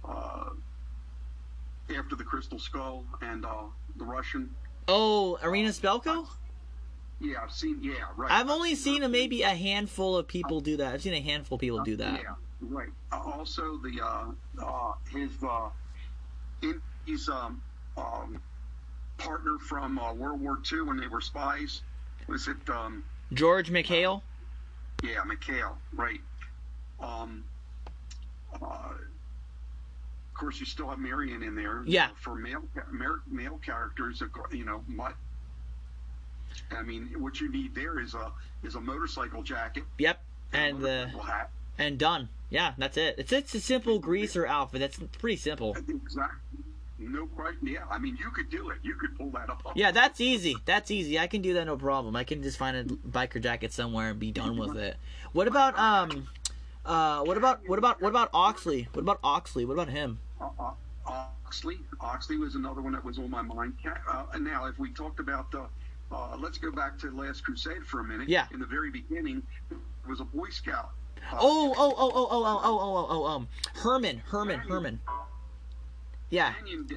uh, after the Crystal Skull and uh, the Russian. Oh, Irina Spalko. Yeah, I've seen. Yeah, right. I've only seen a, maybe a handful of people do that. I've seen a handful of people do that. Yeah, right. Uh, also, the uh, uh, his uh, in, his um, um, partner from uh, World War II when they were spies was it? Um, George McHale. yeah, McHale. Right. Um, uh, of course, you still have Marion in there. Yeah. For male male, male characters, you know, Mutt. I mean, what you need there is a is a motorcycle jacket Yep. And the hat. and done. Yeah, that's it. It's it's a simple greaser outfit. That's pretty simple. Exactly. No question. Yeah, I mean, you could do it. You could pull that off. Yeah, that's easy. That's easy. I can do that no problem. I can just find a biker jacket somewhere and be done with it. What about um uh what about what about what about Oxley? What about Oxley? What about him? Uh, uh, Oxley. Oxley was another one that was on my mind. Uh, and now, if we talked about the, uh, let's go back to Last Crusade for a minute. Yeah. In the very beginning, was a Boy Scout. Uh, Oh, oh, oh, oh, oh, oh, oh, oh, oh, um Herman, Herman, Herman. Yeah. Canyon,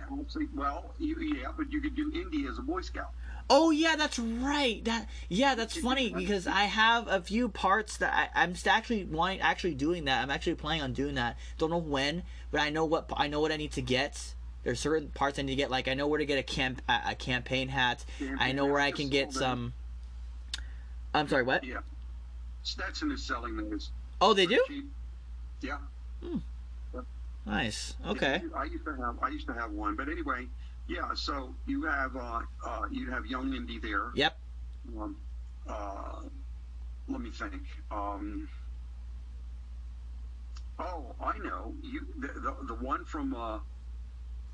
well, you, yeah, but you could do Indy as a Boy Scout. Oh yeah, that's right. That yeah, that's funny because I have a few parts that I, I'm actually wanting, actually doing that. I'm actually planning on doing that. Don't know when, but I know what I know what I need to get. There's certain parts I need to get. Like I know where to get a camp a, a campaign hat. I know where I can get some. I'm sorry. What? Yeah. Stetson is selling those. Oh, they do. Cheap. Yeah. Hmm. Nice. Okay. I used to have I used to have one, but anyway, yeah. So you have uh, uh, you have Young Indy there. Yep. Um, uh, let me think. Um, oh, I know. You the the, the one from uh,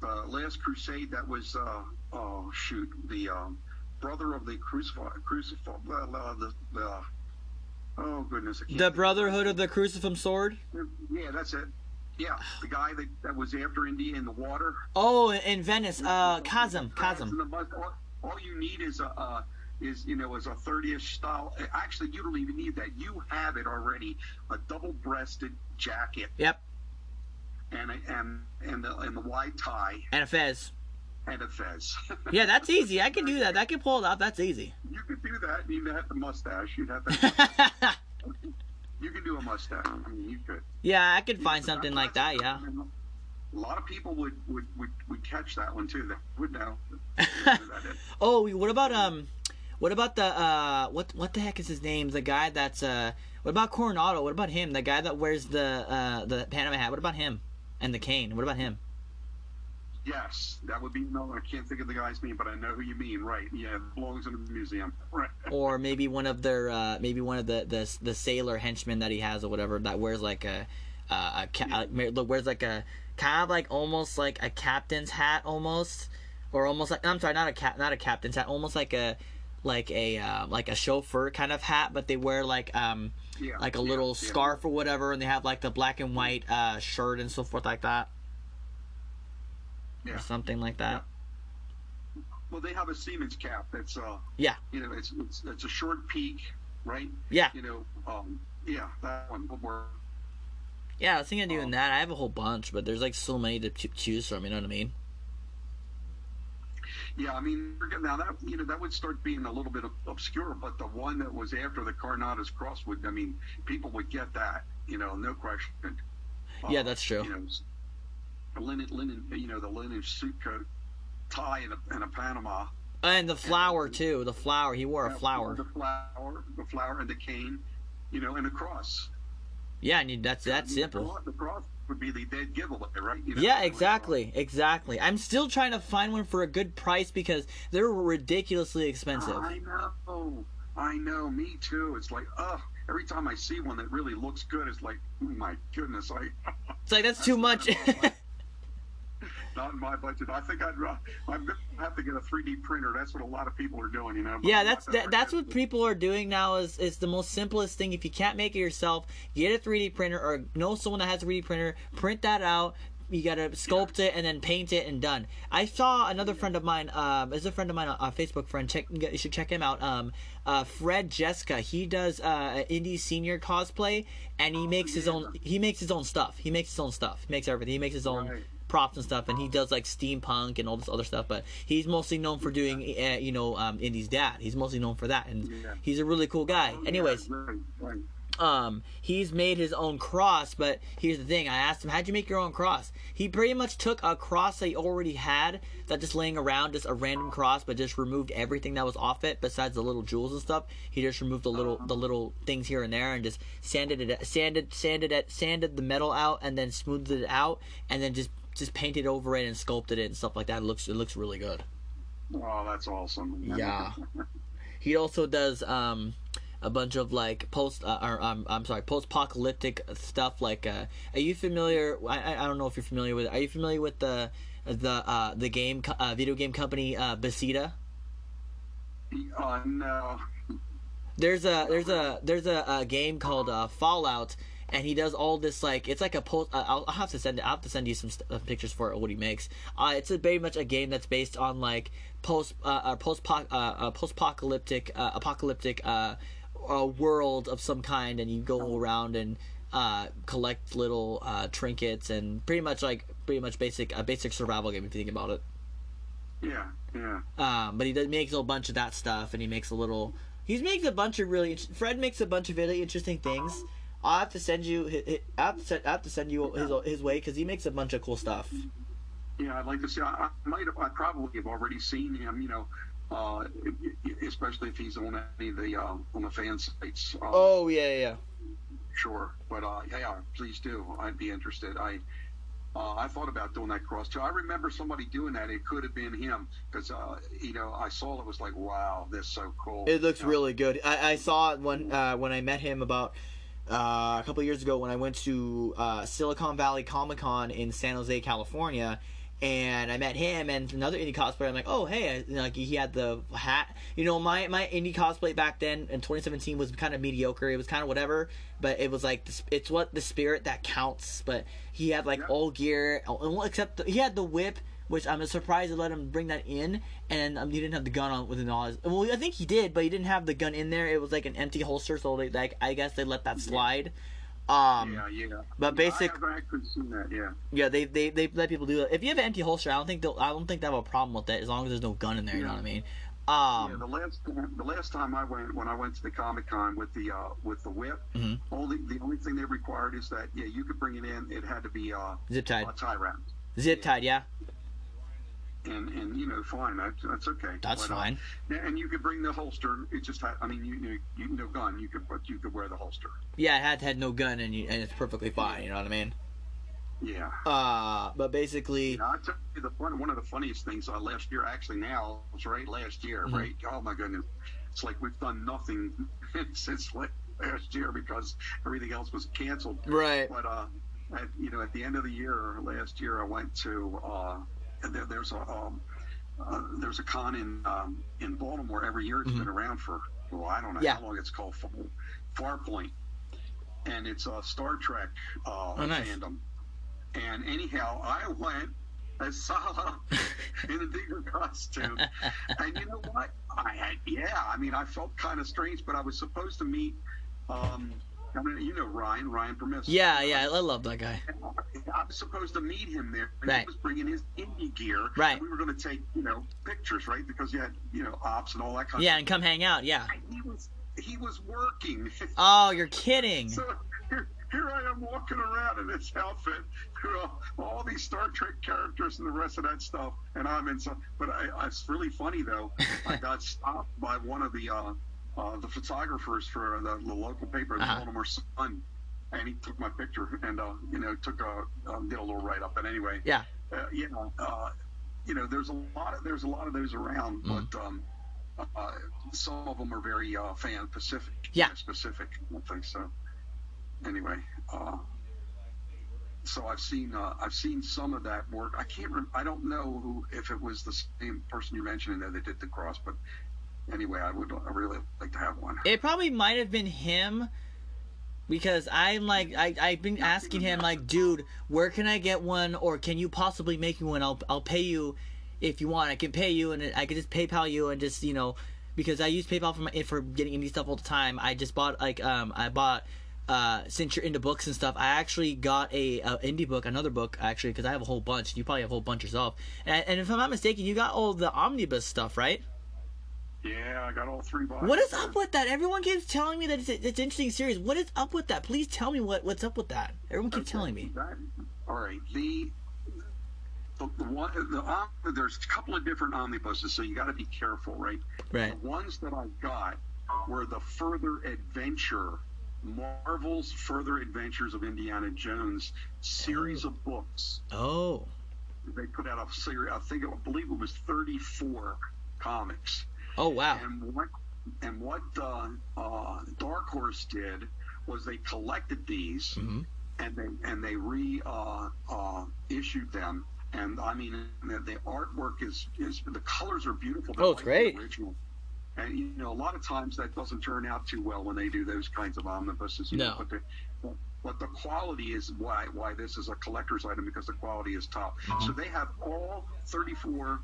uh, Last Crusade that was uh, oh shoot the um, brother of the crucifix crucifix uh, the, the oh goodness The. Brotherhood of the Cruciform Sword. yeah that's it yeah the guy that, that was after Indy in the water Oh, in Venice. Uh, Kazim. Kazim. And the bus- All, you need is a, uh, is you know is a 30ish style. Actually, you don't even need that. You have it already. A double-breasted jacket Yep. and a, and and the, and the wide tie And a fez. and a fez. Yeah, that's easy. I can do that. I can pull it off. That's easy. you could do that. You'd have the mustache. You'd have the, yeah, you could do a mustache. I mean, you could. Yeah, I could find something like that. Yeah. A lot of people would would, would, would catch that one too. They would know. Oh, what about um, what about the uh, what what the heck is his name? The guy that's uh, what about Coronado? What about him? The guy that wears the uh the Panama hat. What about him? And the cane. What about him? Yes, that would be no. I can't think of the guy's name, but I know who you mean. Right? Yeah, it belongs in a museum. Right. Or maybe one of their uh, maybe one of the the the sailor henchmen that he has or whatever that wears like a uh, a ca- wears like a kind of like almost like a captain's hat almost or almost like I'm sorry not a cap not a captain's hat almost like a like a uh, like a chauffeur kind of hat but they wear like um Yeah. like a yeah, little scarf or whatever and they have like the black and white uh shirt and so forth like that Yeah. or something like that Well, they have a Siemens cap that's uh Yeah. you know it's it's, it's a short peak, right? yeah You know, um yeah, that one would work. yeah I was thinking of doing Um, that I have a whole bunch but there's like so many to choose from you know what I mean Yeah, I mean now that you know that would start being a little bit obscure, but the one that was after the Coronado's cross would I mean people would get that, you know, no question. Yeah, Uh, that's true. You know, linen linen you know the linen suit coat, tie and a, and a Panama. and the flower too the flower he wore a flower The flower, the flower and the cane, you know, and a cross. yeah and that's that's I mean, simple The cross, would be the dead giveaway, right? You know, Yeah, exactly, exactly. I'm still trying to find one for a good price because they're ridiculously expensive. I know, I know. Me too. It's like, oh, every time I see one that really looks good, it's like, oh my goodness, I It's like that's too much. Not in my budget. I think I'd ra- I'm gonna have to get a 3D printer. That's what a lot of people are doing, you know. yeah, that's that, that's what people are doing now. Is is the most simplest thing. If you can't make it yourself, get a 3D printer or know someone that has a 3D printer. Print that out. You gotta sculpt it and then paint it and done. I saw another friend of mine. Um, is a friend of mine, a Facebook friend. Check, you should check him out. Um, uh, Fred Jessica. He does uh indie senior cosplay and he makes his own. He makes his own stuff. He makes his own stuff. He makes everything. He makes his own Right. Props and stuff, and he does like steampunk and all this other stuff. But he's mostly known for doing, uh, you know, um, Indy's dad. He's mostly known for that, and Yeah. he's a really cool guy. Oh, Anyways, yeah, right, right. um, he's made his own cross, but here's the thing: I asked him, "How'd you make your own cross?" He pretty much took a cross that he already had, that just laying around, just a random cross, but just removed everything that was off it, besides the little jewels and stuff. He just removed the little the little things here and there, and just sanded it, sanded, sanded it, sanded the metal out, and then smoothed it out, and then just just painted over it and sculpted it and stuff like that. It looks it looks really good. Oh, that's awesome. Yeah. He also does um a bunch of like post uh, or um, I'm sorry post apocalyptic stuff like uh are you familiar I, I don't know if you're familiar with it. Are you familiar with the the uh the game uh, video game company uh Bethesda? Uh, no. There's a there's a there's a, a game called uh, Fallout, and he does all this like it's like a post. Uh, I'll, I'll have to send it I'll have to send you some st- uh, pictures for it, what he makes. Uh, it's a, very much a game that's based on like post uh, uh, post uh, uh, post apocalyptic uh, apocalyptic uh, uh, world of some kind, and you go around and uh, collect little uh, trinkets and pretty much like pretty much basic a basic survival game if you think about it. Yeah, yeah. Um, but he does, makes a bunch of that stuff, and he makes a little. He makes a bunch of really. Fred makes a bunch of really interesting things. I'll have to send you. I have to send, I have to send you his his way because he makes a bunch of cool stuff. Yeah, I'd like to see. I, I might have. I probably have already seen him. You know, uh, especially if he's on any of the uh, on the fan sites. Uh, Oh yeah, yeah. sure. But uh, yeah, please do. I'd be interested. I. Uh, I thought about doing that cross too. I remember somebody doing that. It could have been him because uh, you know I saw it was like, wow, this is so cool. It looks You know? really good. I, I saw it when uh, when I met him about uh, a couple of years ago when I went to uh, Silicon Valley Comic Con in San Jose, California, and I met him and another indie cosplayer. I'm like, oh hey, know, like he had the hat. You know, my my indie cosplay back then in 2017 was kind of mediocre. It was kind of whatever, but it was like the it's what the spirit that counts. But he had like Yeah. all gear, except the, he had the whip. Which I'm surprised they let him bring that in, and um, he didn't have the gun on within all his. Well, I think he did, but he didn't have the gun in there. It was like an empty holster, so they like I guess they let that slide. Um, Yeah, yeah. but basic- I have actually seen that. Yeah. yeah, they, they they let people do that. If you have an empty holster, I don't think they'll I don't think they have a problem with that as long as there's no gun in there. You know what I mean? Yeah, Um, the last time, the last time I went, when I went to the Comic Con with the uh, with the whip, Mhm. only the only thing they required is that yeah, you could bring it in. It had to be uh, zip tied, uh, tie wrapped, zip tied. Yeah, and and you know, fine, that, that's okay. that's fine. yeah, and you could bring the holster. It just had, I mean, you you, you no gun, you could but you could wear the holster. Yeah, it had had no gun, and you, and it's perfectly fine. You know what I mean? Yeah. Uh, but basically, You know, I tell you the fun, one of the funniest things uh, last year, actually now, was right last year, Mhm. right? Oh my goodness, it's like we've done nothing since last year because everything else was canceled. right? But uh, at, you know, at the end of the year last year, I went to uh, there, there's a um, uh, there's a con in um, in Baltimore every year. It's Mhm. been around for well, I don't know Yeah. how long. It's called Far, Farpoint, and it's a Star Trek uh, Oh, nice. fandom. And anyhow, I went as Sallah in a digger costume, and you know what? I had yeah. I mean, I felt kind of strange, but I was supposed to meet. Um, I mean, you know Ryan, Ryan Permiss. Yeah, yeah, I love that guy. I was supposed to meet him there, and Right. he was bringing his indie gear. Right. We were going to take, you know, pictures, right? Because you had, you know, ops and all that kind Yeah, of Yeah, and come hang out. Yeah. stuff. He was, he was working. Oh, you're kidding. so here, here I am walking around in this outfit, you know, all these Star Trek characters and the rest of that stuff, and I'm in some. But I, it's really funny though. I got stopped by one of the uh, uh, the photographers for the, the local paper, the Uh-huh. Baltimore Sun, and he took my picture and uh, you know took a uh, did a little write up. But anyway, Yeah. uh, you know, uh, you know, there's a lot of there's a lot of those around, Mm. but um, uh, some of them are very uh, fan specific. Yeah. specific. I think so. Anyway, uh, so I've seen uh, I've seen some of that work. I can't. Rem- I don't know who if it was the same person you're mentioning there that did the cross, but anyway, I would I really like to have one. It probably might have been him because I'm like I I've been asking him like, dude, where can I get one, or can you possibly make me one? I'll I'll pay you if you want. I can pay you, and I can just PayPal you, and just you know, because I use PayPal for my for getting indie stuff all the time. I just bought like um I bought uh, since you're into books and stuff, I actually got a, a indie book, another book actually, because I have a whole bunch. You probably have a whole bunch yourself. And, and if I'm not mistaken, you got all the omnibus stuff, right? Yeah, I got all three boxes. What is up with that? Everyone keeps telling me that it's, it's an interesting series. What is up with that? Please tell me what, what's up with that. Everyone keeps Okay, telling me. that- all right, the the, the one the om- there's a couple of different omnibuses, so you got to be careful, right? Right. The ones that I got were the Further Adventure, Marvel's Further Adventures of Indiana Jones series oh. of books. Oh. They put out a series. I think I believe it was 34 comics. Oh wow. And what and what uh, uh, Dark Horse did was they collected these hmm and they and they re uh, uh, issued them. And I mean, the, the artwork is is the colors are beautiful. Oh, it's like great. Original. And you know, a lot of times that doesn't turn out too well when they do those kinds of omnibuses. You No. Know, but, the, but the quality is why why this is a collector's item because the quality is top. Mm-hmm. So they have all 34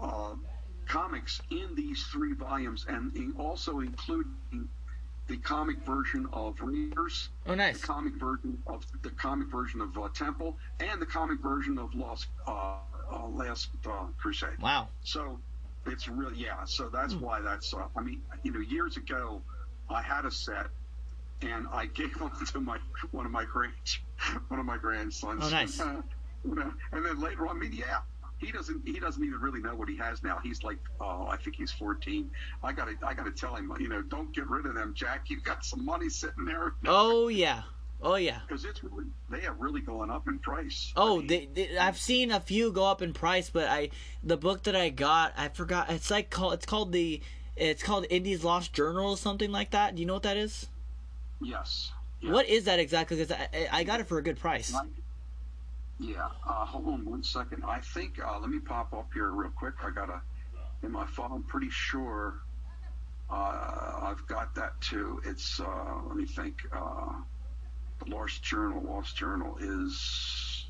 uh, comics in these three volumes, and in- also including the comic version of Raiders Oh nice. the comic version of the comic version of uh, Temple and the comic version of Lost uh, uh, Last uh, Crusade. Wow. So it's really yeah. So that's Hmm. why that's. Uh, I mean, you know, years ago, I had a set, and I gave them to my one of my grand one of my grandsons. Oh, nice. And then later on, I mean, yeah. He doesn't. He doesn't even really know what he has now. He's like, oh, I think he's 14. I gotta. I gotta tell him, you know, don't get rid of them, Jack. You've got some money sitting there. Oh yeah. Oh yeah. because it's really they have really gone up in price. Oh, I mean, they, they, I've seen a few go up in price, but I the book that I got, I forgot. It's like called it's called the it's called Indy's Lost Journal or something like that. Do you know what that is? yes. Yeah. What is that exactly? Because I, I I got it for a good price. Right. Yeah. Uh, hold on one second. I think uh, let me pop up here real quick. I got a in my phone. I'm pretty sure uh, I've got that too. It's uh, let me think. Uh, the Lost Journal. Lost Journal is.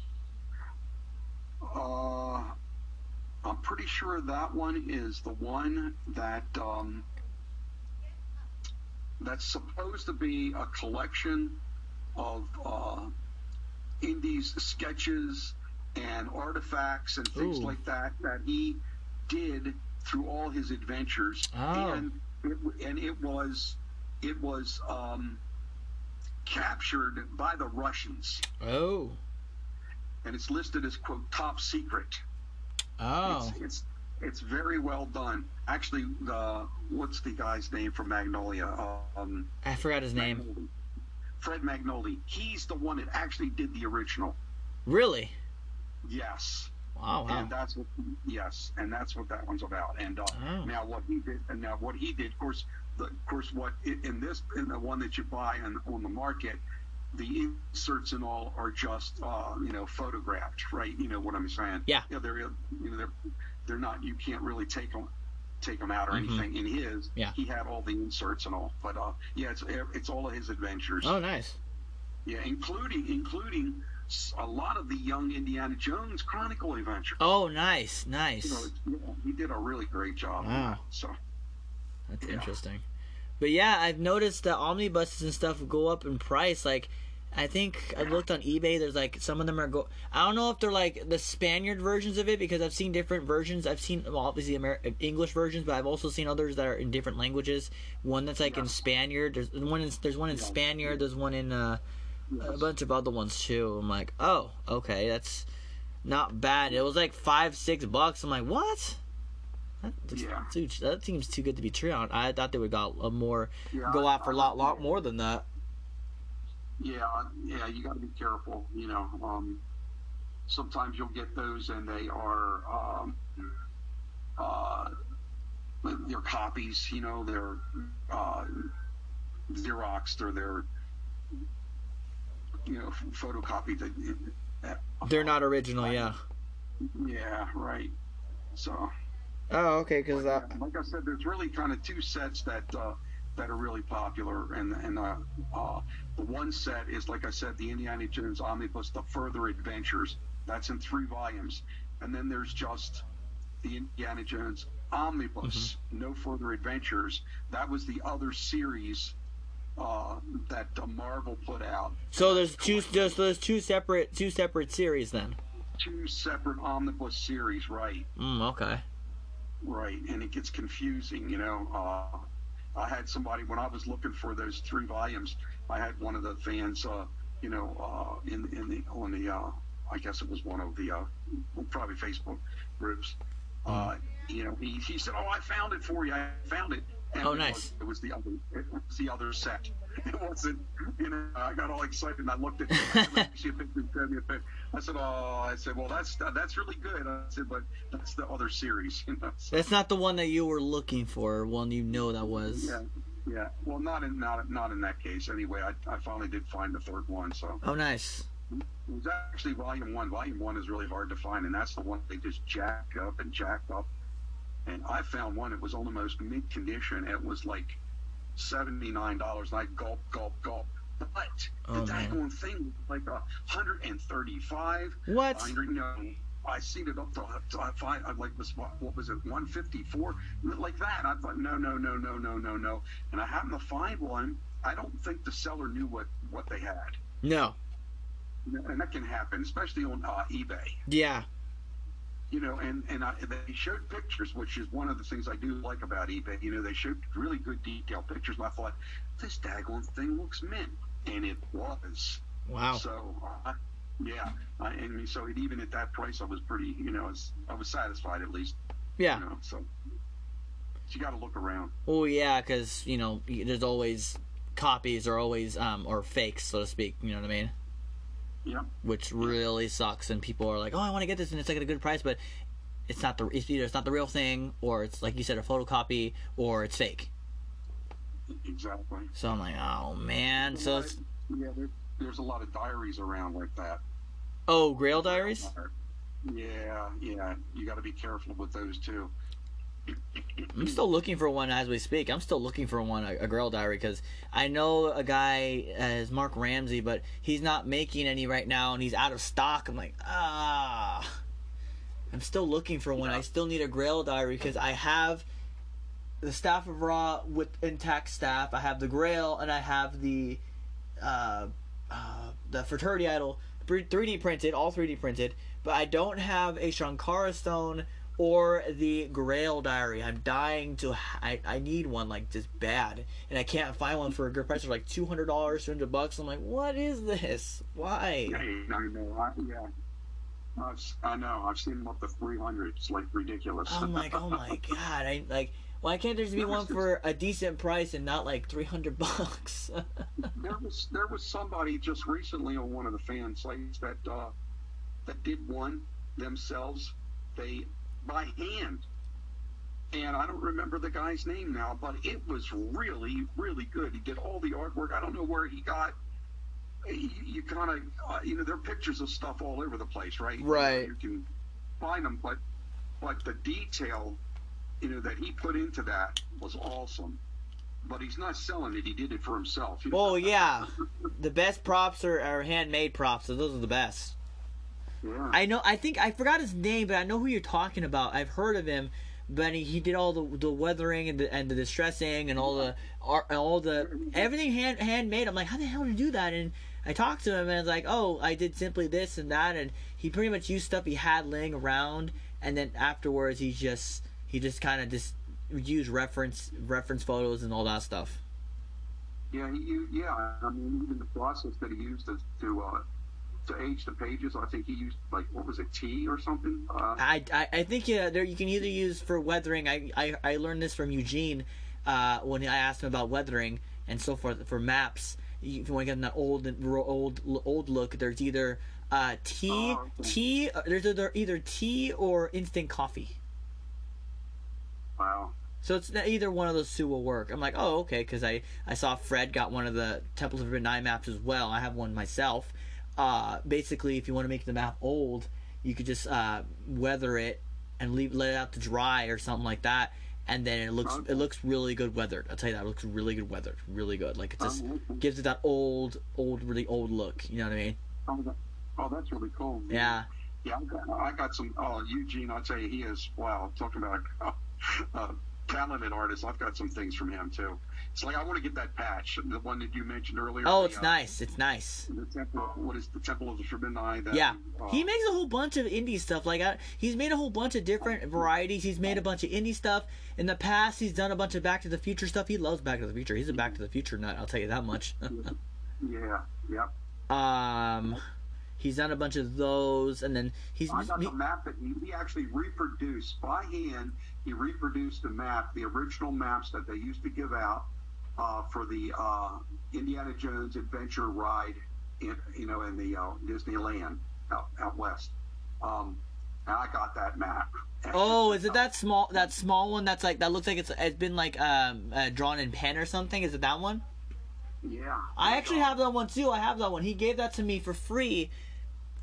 Uh, I'm pretty sure that one is the one that um, that's supposed to be a collection of uh, Indy's sketches and artifacts and things Ooh. like that that he did through all his adventures. Oh. And it, and it was it was um, captured by the Russians, Oh. and it's listed as quote top secret. Oh. It's, it's it's very well done. Actually, the what's the guy's name from Magnolia? Um, I forgot his name. Fred Magnoli. He's the one that actually did the original. Really? Yes. Wow. Wow. And that's what, yes, and that's what that one's about. And uh, Oh. now what he did, and now what he did, of course, the, of course, what in this, in the one that you buy on, on the market, the inserts and all are just, uh, you know, photographed, right? You know what I'm saying? Yeah. Yeah, they're, you know, they're, they're not. You can't really take them, take them out or Mhm. anything. In his, Yeah. he had all the inserts and all. But uh, yeah, it's it's all of his adventures. Oh, nice. Yeah, including including a lot of the young Indiana Jones Chronicle adventures. Oh, nice. nice. You know, he did a really great job. Wow. that, So That's Yeah. interesting. But yeah, I've noticed that omnibuses and stuff go up in price. Like, I think I looked on eBay. There's like some of them are go. I don't know if they're like the Spaniard versions of it because I've seen different versions. I've seen well, obviously Amer- English versions, but I've also seen others that are in different languages. One that's like in. Spaniard. There's one. In, there's one in. Spaniard. There's one in uh, a bunch of other ones too. I'm like, oh, okay, that's not bad. It was like five, six bucks. I'm like, what? That, that's Yeah. too, that seems too good to be true. I thought they would go a more Yeah, go out for a lot, lot more than that. Yeah, yeah, you got to be careful. You know, um, sometimes you'll get those, and they are um, uh, they're copies. You know, they're uh, Xerox. They're they're you know photocopied. That, They're not original, yeah. Yeah, right. So. Oh, okay, because Yeah, like I said, there's really kind of two sets that uh, that are really popular, and and uh, uh, the one set is like I said, the Indiana Jones Omnibus, The Further Adventures. That's in three volumes, and then there's just the Indiana Jones Omnibus, No Further Adventures. That was the other series uh, that uh, Marvel put out. So there's two just there's two separate two separate series then. Two separate omnibus series, right? Mm, okay. Right, and it gets confusing, you know. I had somebody when I was looking for those three volumes. I had one of the fans, uh, you know, uh, in in the on the uh, I guess it was one of the uh, probably Facebook groups. Uh, you know, he, he said, "Oh, I found it for you. I found it." Oh, it nice. Was, it was the other. It was the other set. It wasn't. You know, I got all excited and I looked at. it. I said, "Let me a picture, send me a pic." I said, "Oh," I said, "Well, that's that's really good." I said, "But that's the other series." You know. So, That's not the one that you were looking for. One you know that was. yeah, yeah. Well, not in not not in that case. Anyway, I, I finally did find the third one. So Oh, nice. it was actually volume one. Volume one is really hard to find, and that's the one they just jacked up and jacked up. And I found one that was almost mid condition. It was like seventy nine dollars, I gulp, gulp, gulp. But Oh, the daggone thing was like a hundred and thirty five. What? hundred, you know. I seen it up to, to I find I like was what, was it 154 like that. I thought no no no no no no no, and I happened to find one. I don't think the seller knew what what they had, No. and that can happen, especially on uh, eBay. Yeah. You know, and and I, they showed pictures, which is one of the things I do like about eBay. You know, they showed really good detailed pictures, and I thought this daggone thing looks mint, and it was. Wow. So, uh, yeah, I, and so it, even at that price, I was pretty, you know, I was, I was satisfied at least. Yeah. You know, so you got to look around. Oh yeah, because you know there's always copies or always um or fakes, so to speak. You know what I mean? Yeah. Which really sucks, and people are like, "Oh, I want to get this, and it's like at a good price," but it's not the it's either it's not the real thing, or it's like you said, a photocopy, or it's fake. Exactly. So I'm like, oh man. So it's yeah, there, there's a lot of diaries around like that. oh, Grail Diaries. Yeah, yeah, you got to be careful with those too. I'm still looking for one as we speak. I'm still looking for one, a, a Grail Diary, because I know a guy as Mark Ramsey, but he's not making any right now, and he's out of stock. I'm like, ah. I'm still looking for one. I still need a Grail Diary because I have the Staff of Ra with intact staff. I have the Grail, and I have the uh, uh, the Fraternity Idol 3D printed, all 3D printed. But I don't have a Sankara Stone or the Grail Diary. I'm dying to. I, I need one like just bad, and I can't find one for a good price. It's like two hundred dollars, two hundred bucks. I'm like, what is this? Why? I know. I, yeah. I've, I know. I've seen them up to 300. It's like ridiculous. I'm like, oh my god! I like. Why can't there just be one for a decent price and not like three hundred bucks? there was there was somebody just recently on one of the fan sites that uh, that did one themselves. They by hand, and I don't remember the guy's name now, but it was really really good. He did all the artwork. I don't know where he got. You, you kind of uh, you know there are pictures of stuff all over the place, right? Right. You can find them, but but the detail you know that he put into that was awesome. But he's not selling it. He did it for himself. you know? oh yeah, the best props are, are handmade props, so those are the best. Yeah. I know. I think I forgot his name, but I know who you're talking about. I've heard of him, but he, he did all the the weathering and the and the distressing and all the all the everything hand handmade. I'm like, how the hell did you do that? And I talked to him and it's like, oh, I did simply this and that, and he pretty much used stuff he had laying around, and then afterwards he just he just kind of just used reference reference photos and all that stuff. Yeah, he, yeah. I mean, even the process that he used to to, uh, to age the pages, I think he used like what was it, tea or something? Uh, I, I, I think yeah, there you can either use for weathering. I, I, I learned this from Eugene uh, when I asked him about weathering and so forth for maps. You- If you want to get that old old old look, there's either uh, tea okay. tea. uh, There's either either tea or instant coffee. wow. So it's either one of those two will work. I'm like, oh, okay, because I, I saw Fred got one of the Temples of Nine maps as well. I have one myself. Uh, basically, if you want to make the map old, you could just uh, weather it and leave let it out to dry or something like that, and then it looks it looks really good weathered. I'll tell you that it looks really good weathered, really good. Like it just Oh, gives it that old, old, really old look. You know what I mean? Oh, oh, that's really cool. Yeah. Yeah, I got, I got some. Oh, Eugene, I'd say he is. Wow, talking about a, a talented artist. I've got some things from him too. It's like I want to get that patch, the one that you mentioned earlier. Oh, the, it's uh, nice. It's nice. The temple, what is the Temple of the Forbidden Eye? That, Yeah, uh, he makes a whole bunch of indie stuff. Like I, he's made a whole bunch of different varieties. He's made a bunch of indie stuff in the past. He's done a bunch of Back to the Future stuff. He loves Back to the Future. He's a Back to the Future nut. I'll tell you that much. yeah, yeah. um, he's done a bunch of those, and then he's I got he- the map that he, he actually reproduced by hand. He reproduced a map, the original maps that they used to give out uh, for the uh, Indiana Jones Adventure ride, in, you know, in the uh, Disneyland out, out west. Um, and I got that map. Oh, is it that small that small one that's like that looks like it's it's been like um uh, drawn in pen or something? Is it that one? Yeah. I actually have that one too. I have that one. He gave that to me for free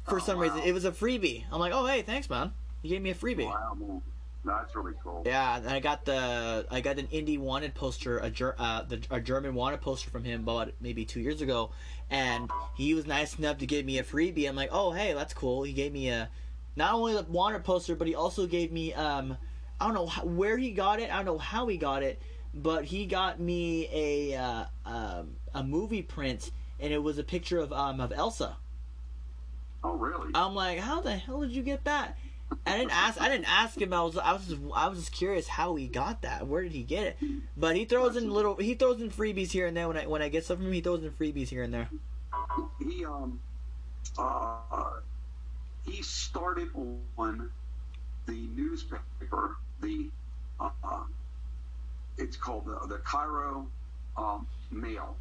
for Oh, some wow. reason. It was a freebie. I'm like, "Oh, hey, thanks, man. He gave me a freebie." Wow. That's really cool. Yeah, and I got the I got an indie wanted poster, a ger, uh, the a German wanted poster from him about maybe two years ago, and he was nice enough to give me a freebie. I'm like, oh hey, that's cool. He gave me a not only the wanted poster, but he also gave me um I don't know where he got it. I don't know how he got it, but he got me a uh, um, a movie print, and it was a picture of um of Elsa. Oh, really? I'm like, how the hell did you get that? I didn't ask. I didn't ask him. I was. I was. Just, I was just curious how he got that. Where did he get it? But he throws in little. He throws in freebies here and there when I when I get stuff from him. He throws in freebies here and there. he um uh he started on the newspaper the uh, it's called the, the Cairo um, Mail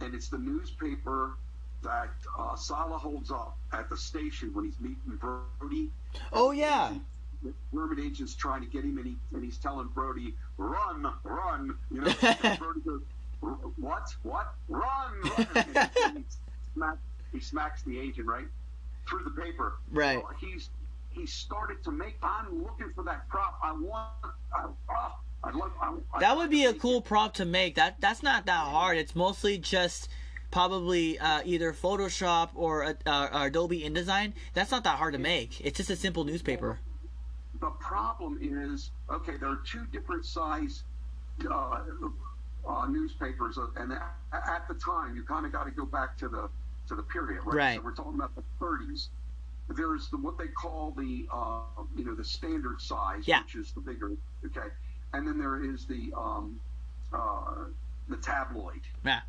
and it's the newspaper that uh, Sallah holds up at the station when he's meeting Brody Oh yeah. the German agent's trying to get him, and, he, and he's telling Brody, "Run, run!" You know, Brody goes, "What? What? Run!" run. And he, smack, he smacks the agent right through the paper. Right. So he's he started to make. I'm looking for that prop. I want. I, oh, I'd love. I, That would be a cool prop to make. That that's not that hard. It's mostly just probably uh, either Photoshop or uh, uh, Adobe InDesign. That's not that hard to make. It's just a simple newspaper. The problem is, okay, there are two different size uh, uh, newspapers, uh, and at the time, you kind of got to go back to the to the period, right? Right. So we're talking about the 30s. There's the, what they call the uh, you know the standard size, Yeah. which is the bigger, okay, and then there is the um, uh, the tabloid, Yeah.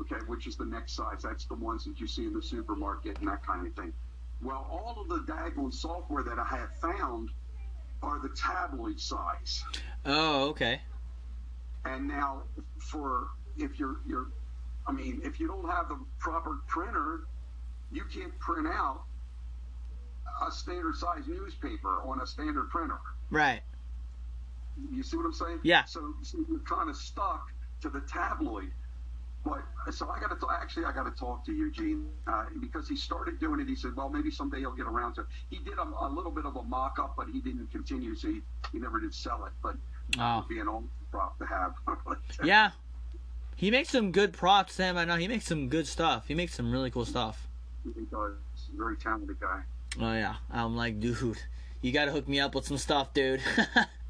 Okay, which is the next size. That's the ones that you see in the supermarket and that kind of thing. Well, all of the daggone software that I have found are the tabloid size. Oh, okay. And now, for if you're you're, I mean, if you don't have the proper printer, you can't print out a standard size newspaper on a standard printer. Right. You see what I'm saying? Yeah. So, so you're kind of stuck to the tabloid. But so I got to actually I got to talk to Eugene uh, because he started doing it. He said, well, maybe someday he'll get around to. it. He did a, a little bit of a mock up, but he didn't continue, so he, he never did sell it. But Oh. be an old prop to have. Yeah. He makes some good props, Sam. I know he makes some good stuff. He makes some really cool stuff. He does. He's a very talented guy. Oh yeah. I'm like, dude, you gotta hook me up with some stuff, dude.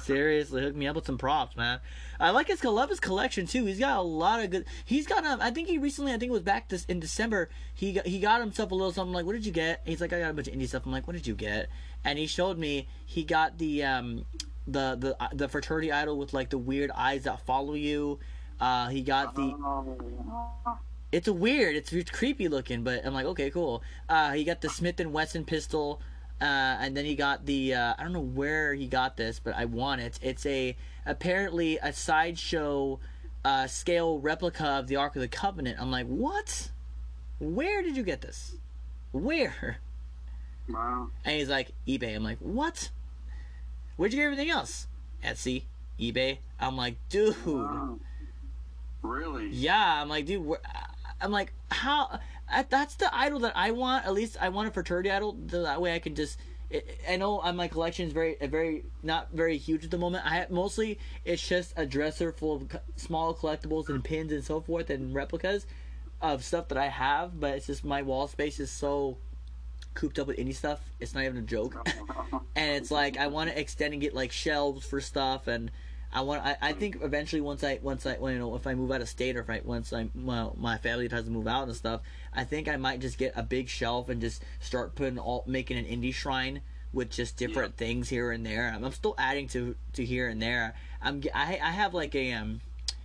Seriously, hook me up with some props, man. I like his I love his collection too. He's got a lot of good. He's got um. I think he recently. I think it was back this in December. He got, he got himself a little something. Like, what did you get? He's like, I got a bunch of indie stuff. I'm like, what did you get? And he showed me. He got the um, the the the fraternity idol with like the weird eyes that follow you. Uh, he got the. Oh, It's weird. It's, it's creepy looking, but I'm like, okay, cool. Uh, he got the Smith and Wesson pistol, uh, and then he got the. Uh, I don't know where he got this, but I want it. It's a apparently a sideshow uh, scale replica of the Ark of the Covenant. I'm like, what? Where did you get this? Where? wow. And he's like, eBay. I'm like, what? Where'd you get everything else? Etsy, eBay. I'm like, dude. Wow. Really? Yeah, I'm like, dude, where, I'm like, how? That's the idol that I want. At least I want a fraternity idol. That way I can just. I- know uh, my collection is very, uh, very not very huge at the moment. I mostly it's just a dresser full of small collectibles and pins and so forth and replicas of stuff that I have. But it's just my wall space is so cooped up with indie stuff. It's not even a joke. and it's like I want to extend and get like shelves for stuff and I want. I, I think eventually once I once I when, you know if I move out of state or if I once I well, my family tries to move out and stuff, I think I might just get a big shelf and just start putting all making an indie shrine with just different yeah. things here and there. I'm, I'm, still adding to to here and there. I'm I I have like a um.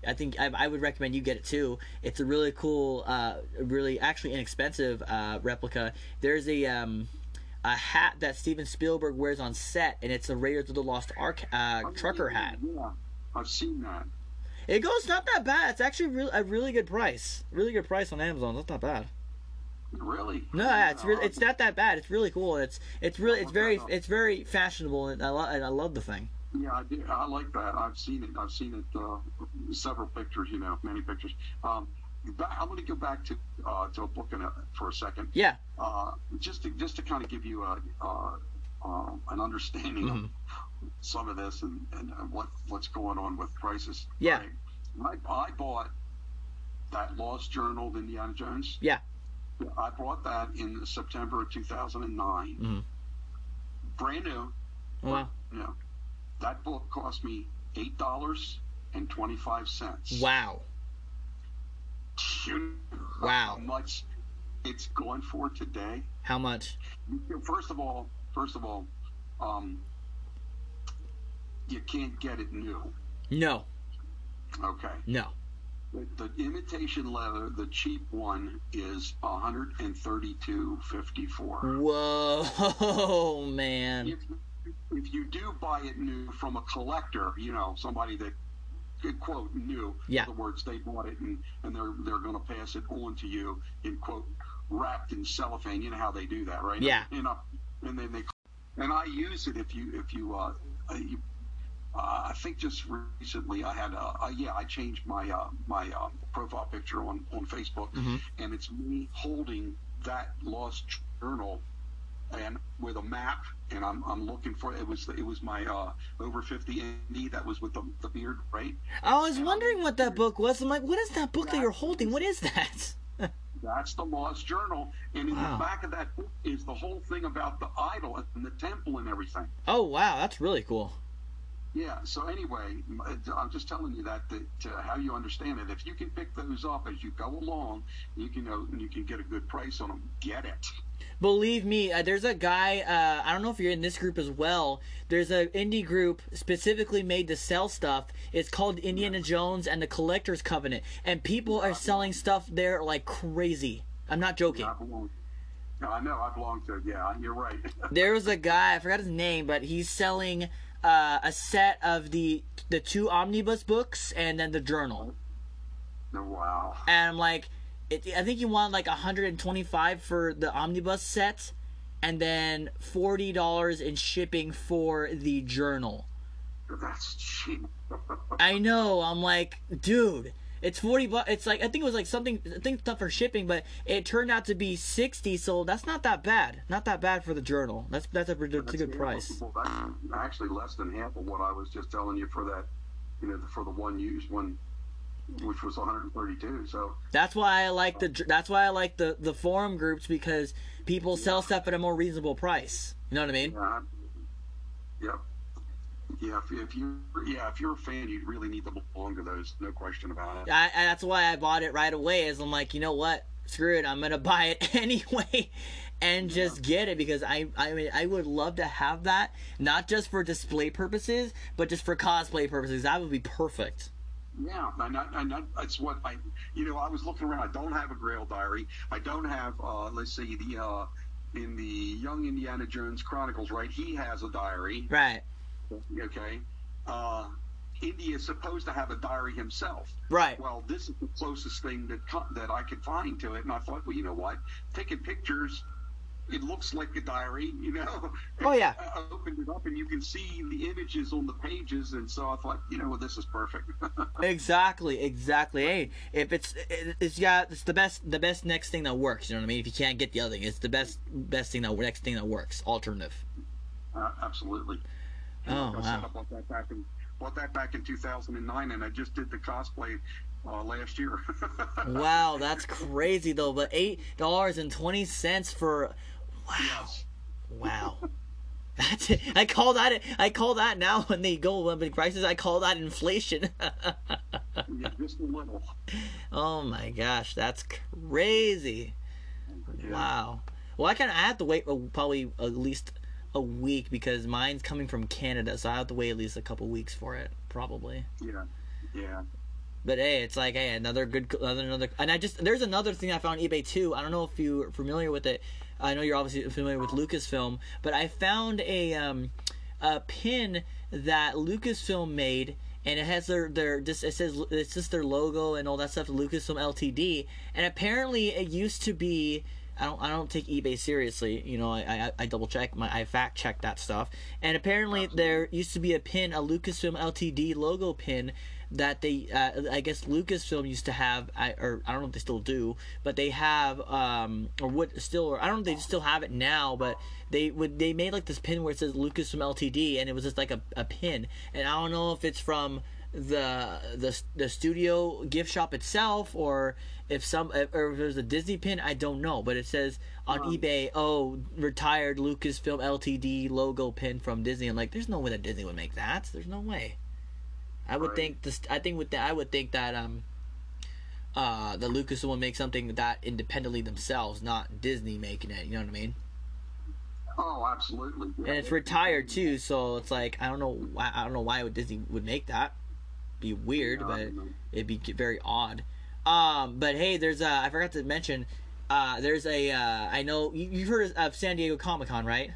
I think I, I would recommend you get it too. It's a really cool, uh, really actually inexpensive uh, replica. There's a um, a hat that Steven Spielberg wears on set, and it's a Raiders of the Lost Ark uh, trucker hat. Yeah, I've seen that. It goes not that bad. It's actually really, a really good price. Really good price on Amazon. That's not bad. Really? No, yeah, it's really, it's not that bad. It's really cool. It's it's really it's very it's very fashionable, and I love and I love the thing. Yeah, I do. I like that. I've seen it. I've seen it. Uh, several pictures. You know, many pictures. Um, I'm going to go back to uh, to a book a, for a second. Yeah. Uh, just to just to kind of give you a, uh, uh, an understanding mm-hmm. of some of this and, and what what's going on with crisis. Yeah. Right? I, I bought that Lost Journal of Indiana Jones. Yeah. I bought that in September of 2009. Mm-hmm. Brand new. Oh, wow. You know, that book cost me eight dollars and twenty five cents. Wow. Wow. How much it's going for today? How much? First of all, first of all, um, you can't get it new. No. Okay. No. The, the imitation leather, the cheap one, is 132.54. Whoa, man! If, if you do buy it new from a collector, you know somebody that quote new. Yeah. In other words, they bought it and, and they're they're going to pass it on to you in quote wrapped in cellophane. You know how they do that, right? Yeah. You know, and then they and I use it if you if you uh, you, uh, I think just recently I had a, uh, yeah I changed my uh, my uh, profile picture on on Facebook mm-hmm. and it's me holding that lost journal and with a map, and I'm, I'm looking for it was it was my uh, over 50 indie that was with the, the beard, right? I was wondering what that book was. I'm like, what is that book that you're holding? What is that? That's the Lost Journal, and in wow. the back of that book is the whole thing about the idol and the temple and everything. Oh wow, that's really cool. Yeah. So anyway, I'm just telling you that, that uh, how you understand it. If you can pick those up as you go along, you can know and you can get a good price on them. Get it. Believe me, uh, there's a guy. Uh, I don't know if you're in this group as well. There's an indie group specifically made to sell stuff. It's called Indiana Jones and the Collectors Covenant, and people are selling stuff there like crazy. I'm not joking. Yeah, I know. I belong to. Yeah, you're right. there was a guy. I forgot his name, but he's selling uh, a set of the the two omnibus books and then the journal. Oh, wow. And I'm like, it, I think you want like 125 for the omnibus set, and then forty dollars in shipping for the journal. That's cheap. I know. I'm like, dude. It's forty bucks. It's like I think it was like something. I think stuff for shipping, but it turned out to be sixty. So that's not that bad. Not that bad for the journal. That's that's a, that's a good price. Well, that's actually less than half of what I was just telling you for that. You know, for the one use one, which was 132. So that's why I like the that's why I like the the forum groups because people sell stuff at a more reasonable price. You know what I mean? Yeah. Yep. Yeah, if, if you yeah if you're a fan, you'd really need to belong to those. No question about it. I, that's why I bought it right away. Is I'm like, you know what? Screw it. I'm gonna buy it anyway, and just yeah. get it because I I mean I would love to have that not just for display purposes, but just for cosplay purposes. That would be perfect. Yeah, and, I, and I, that's what I, you know, I was looking around. I don't have a Grail diary. I don't have, uh, let's see, the uh, in the Young Indiana Jones Chronicles, right? He has a diary. Right. Okay. Uh, Indy is supposed to have a diary himself. Right. Well, this is the closest thing that that I could find to it, and I thought, well, you know what? Taking pictures, it looks like a diary, you know. Oh yeah. I opened it up, and you can see the images on the pages, and so I thought, you know, well, this is perfect. exactly, exactly. Hey, if it's it's yeah, it's the best the best next thing that works. You know what I mean? If you can't get the other thing, it's the best best thing that next thing that works. Alternative. Uh, absolutely. Oh, like wow. I bought that back in bought that back in 2009, and I just did the cosplay uh, last year. wow, that's crazy though. But eight dollars and twenty cents for Wow. Wow. That's it. I call that I call that now when they go up in prices. I call that inflation. Yeah, just a little. oh my gosh, that's crazy. Yeah. Wow. Well, I kind of I have to wait probably at least a week because mine's coming from Canada, so I have to wait at least a couple weeks for it, probably. Yeah. Yeah. But hey, it's like hey, another good, another another. And I just there's another thing I found on eBay too. I don't know if you're familiar with it. I know you're obviously familiar with Lucasfilm, but I found a um, a pin that Lucasfilm made, and it has their their just it says it's just their logo and all that stuff. Lucasfilm Ltd. And apparently it used to be. I don't I don't take eBay seriously. You know, I I, I double check my I fact check that stuff. And apparently there used to be a pin, a Lucasfilm Ltd logo pin that they uh, I guess Lucasfilm used to have I, or I don't know if they still do, but they have um or would still or I don't know if they still have it now, but they would they made like this pin where it says Lucasfilm Ltd and it was just like a, a pin. And I don't know if it's from the the the studio gift shop itself or if some or if there's a Disney pin I don't know. But it says on Um, eBay oh retired Lucasfilm Ltd logo pin from Disney. I'm like there's no way that Disney would make that. There's no way I would Right. think this I think with that I would think that um uh the Lucas will make something that independently themselves not Disney making it you know what I mean Oh, absolutely. Yeah. and it's retired too so it's like I don't know why I don't know why would Disney would make that be weird Yeah, but it'd be very odd. Um, but hey, there's uh, I forgot to mention, uh, there's a uh, I know you, you've heard of San Diego Comic Con, right?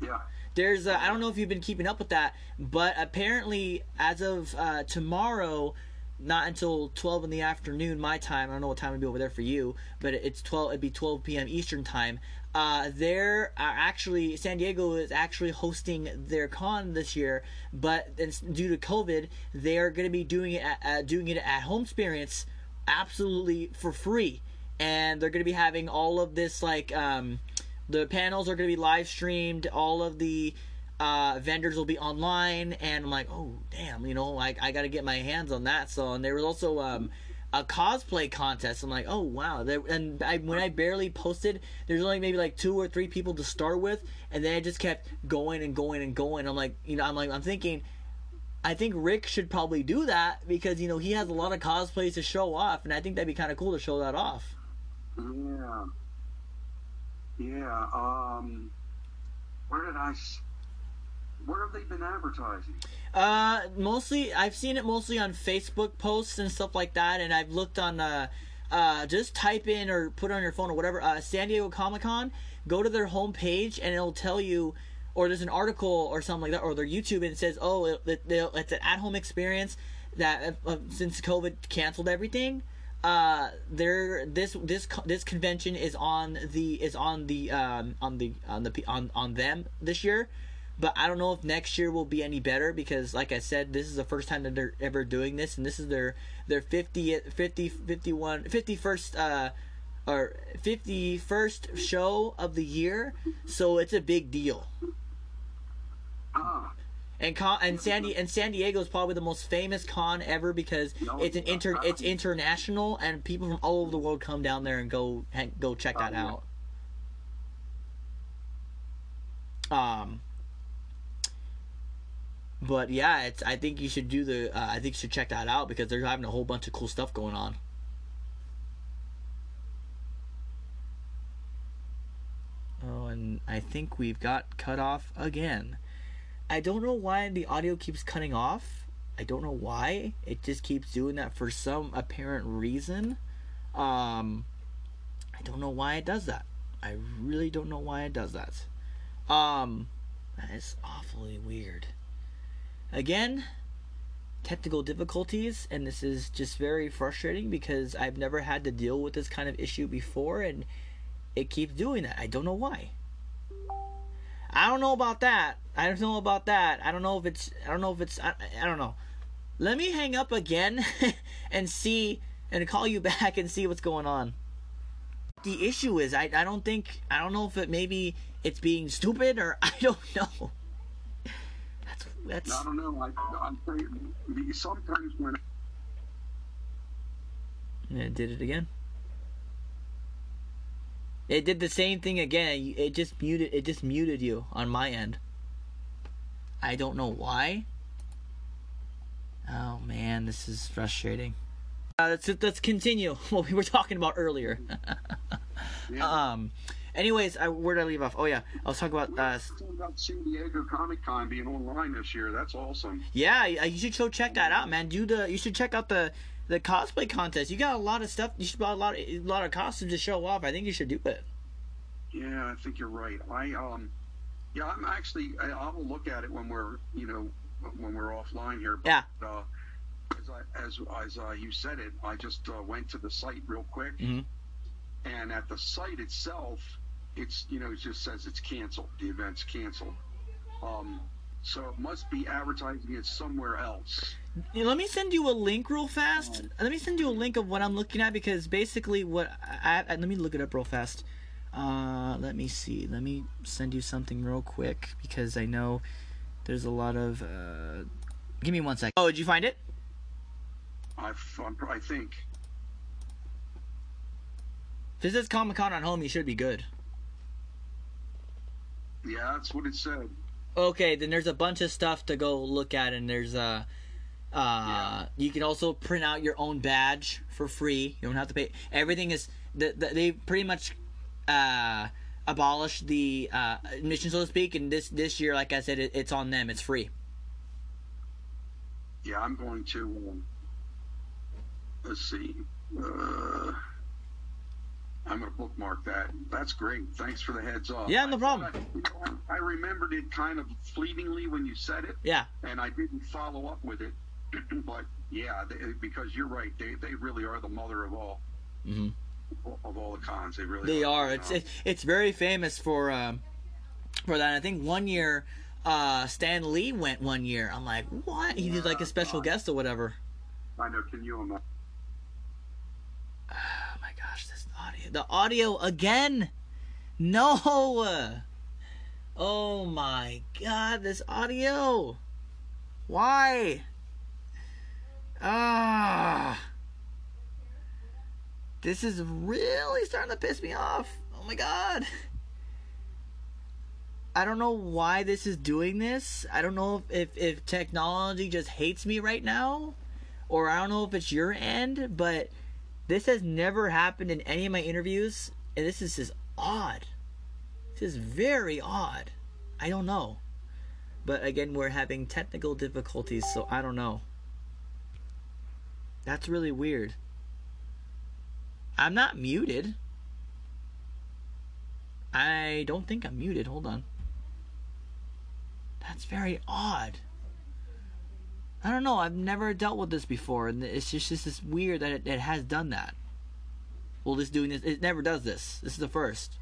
Yeah. There's I don't know if you've been keeping up with that, but apparently as of uh, tomorrow, not until 12 in the afternoon my time. I don't know what time it'd be over there for you, but it's 12. It'd be 12 p.m. Eastern time. Uh, they're uh, actually San Diego is actually hosting their con this year, but due to COVID, they are going to be doing it at, uh, doing it at home experience absolutely for free, and they're going to be having all of this like um, the panels are going to be live streamed. All of the uh, vendors will be online, and I'm like, oh damn, you know, like I got to get my hands on that. So, and there was also um, a cosplay contest. I'm like, oh wow, and I, when I barely posted, there's only maybe like two or three people to start with, and then I just kept going and going and going. I'm like, you know, I'm like, I'm thinking. I think Rick should probably do that because you know he has a lot of cosplays to show off, and I think that'd be kind of cool to show that off. Yeah. Yeah. Um, where did I? Where have they been advertising? Uh, mostly I've seen it mostly on Facebook posts and stuff like that, and I've looked on uh, uh, just type in or put on your phone or whatever uh, San Diego Comic Con. Go to their homepage and it'll tell you, or there's an article or something like that, or their YouTube and it says, oh, it, it, it's an at-home experience that uh, since COVID canceled everything. Uh, there this this this convention is on the is on the um on the on the on on them this year. But I don't know if next year will be any better because, like I said, this is the first time that they're ever doing this, and this is their their 50, 50 51, 51st, uh, or 51st show of the year, so it's a big deal. Ah, And con and San Di- and San Diego is probably the most famous con ever because No, it's an inter not. it's international and people from all over the world come down there and go and go check that Oh, out. Um. But yeah, it's. I think you should do the. Uh, I think you should check that out because they're having a whole bunch of cool stuff going on. Oh, and I think we've got cut off again. I don't know why the audio keeps cutting off. I don't know why. It just keeps doing that for some apparent reason. Um, I don't know why it does that. I really don't know why it does that. Um, that is awfully weird. Again, technical difficulties, and this is just very frustrating because I've never had to deal with this kind of issue before, and it keeps doing that. I don't know why. I don't know about that. I don't know about that. I don't know if it's. I don't know if it's. I, I don't know. Let me hang up again and see and call you back and see what's going on. The issue is I, I don't think I don't know if it maybe it's being stupid or I don't know. That's that's I don't know. I, I'm saying sometimes when Yeah, it did it again. It did the same thing again. It just muted. It just muted you on my end. I don't know why. Oh man, this is frustrating. Uh, let's let's continue what we were talking about earlier. Yeah. um. Anyways, I, where did I leave off? Oh yeah, I was talking about. Uh, about San Diego Comic Con being online this year. That's awesome. yeah, you should go check that out, man. Do the. You should check out the the cosplay contest. You got a lot of stuff. You should buy a lot of a lot of costumes to show off. I think you should do it. Yeah, I think you're right. I um, yeah, I'm actually. I, I will look at it when we're you know when we're offline here. But, Yeah. Uh, as I, as as uh, you said it, I just uh, went to the site real quick, Mhm. and at the site itself, it's you know it just says it's canceled. The event's canceled. Um, so it must be advertising it somewhere else. Let me send you a link real fast. Let me send you a link of what I'm looking at because basically what I, I let me look it up real fast. Uh, let me see. Let me send you something real quick because I know there's a lot of. Uh, give me one second. Oh, did you find it? I've, I'm, think. If it says Comic Con on home, you should be good. Yeah, that's what it said. Okay, then there's a bunch of stuff to go look at, and there's uh, uh, you can also print out your own badge for free. You don't have to pay. Everything is the, the, they pretty much uh abolished the uh admission, so to speak. And this this year, like I said, it, it's on them. It's free. Yeah, I'm going to. Um, let's see. Uh, I'm going to bookmark that. That's great. Thanks for the heads up. Yeah, no problem. I, I remembered it kind of fleetingly when you said it, Yeah, and I didn't follow up with it. but yeah, they, because you're right. They, they really are the mother of all Mhm. of all the cons. They really they are. are. It's it, it's very famous for um for that. I think one year. Uh, Stan Lee went one year. I'm like, what? He did like a special guest or whatever. I know. Can you imagine? Oh my gosh, this audio. The audio again. No. Oh my god, this audio. Why? Ah. This is really starting to piss me off. Oh my god. I don't know why this is doing this. I don't know if, if, if technology just hates me right now. Or I don't know if it's your end, but this has never happened in any of my interviews, and this is just odd. This is very odd. I don't know. But again, we're having technical difficulties, so I don't know. That's really weird. I'm not muted. I don't think I'm muted. Hold on. That's very odd. I don't know. I've never dealt with this before, and it's just, just this weird that it, it has done that. Well, this doing this, it never does this. This is the first.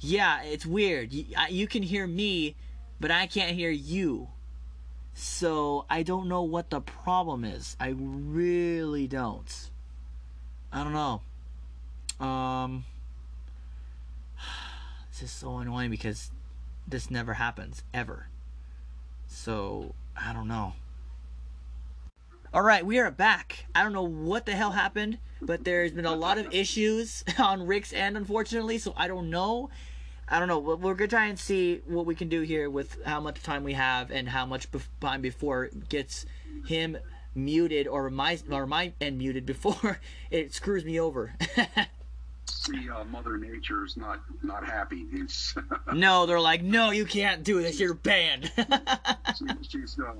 Yeah, it's weird. You, I, you can hear me, but I can't hear you. So I don't know what the problem is. I really don't. I don't know. Um, this is so annoying because this never happens ever. So, I don't know. All right, we are back. I don't know what the hell happened, but there's been a lot of issues on Rick's end, unfortunately. So I don't know. I don't know. We're gonna try and see what we can do here with how much time we have and how much time before it gets him muted or my or my end muted before it screws me over. See, uh, Mother Nature's not not happy. No, they're like, no, you can't do this. You're banned. she's uh,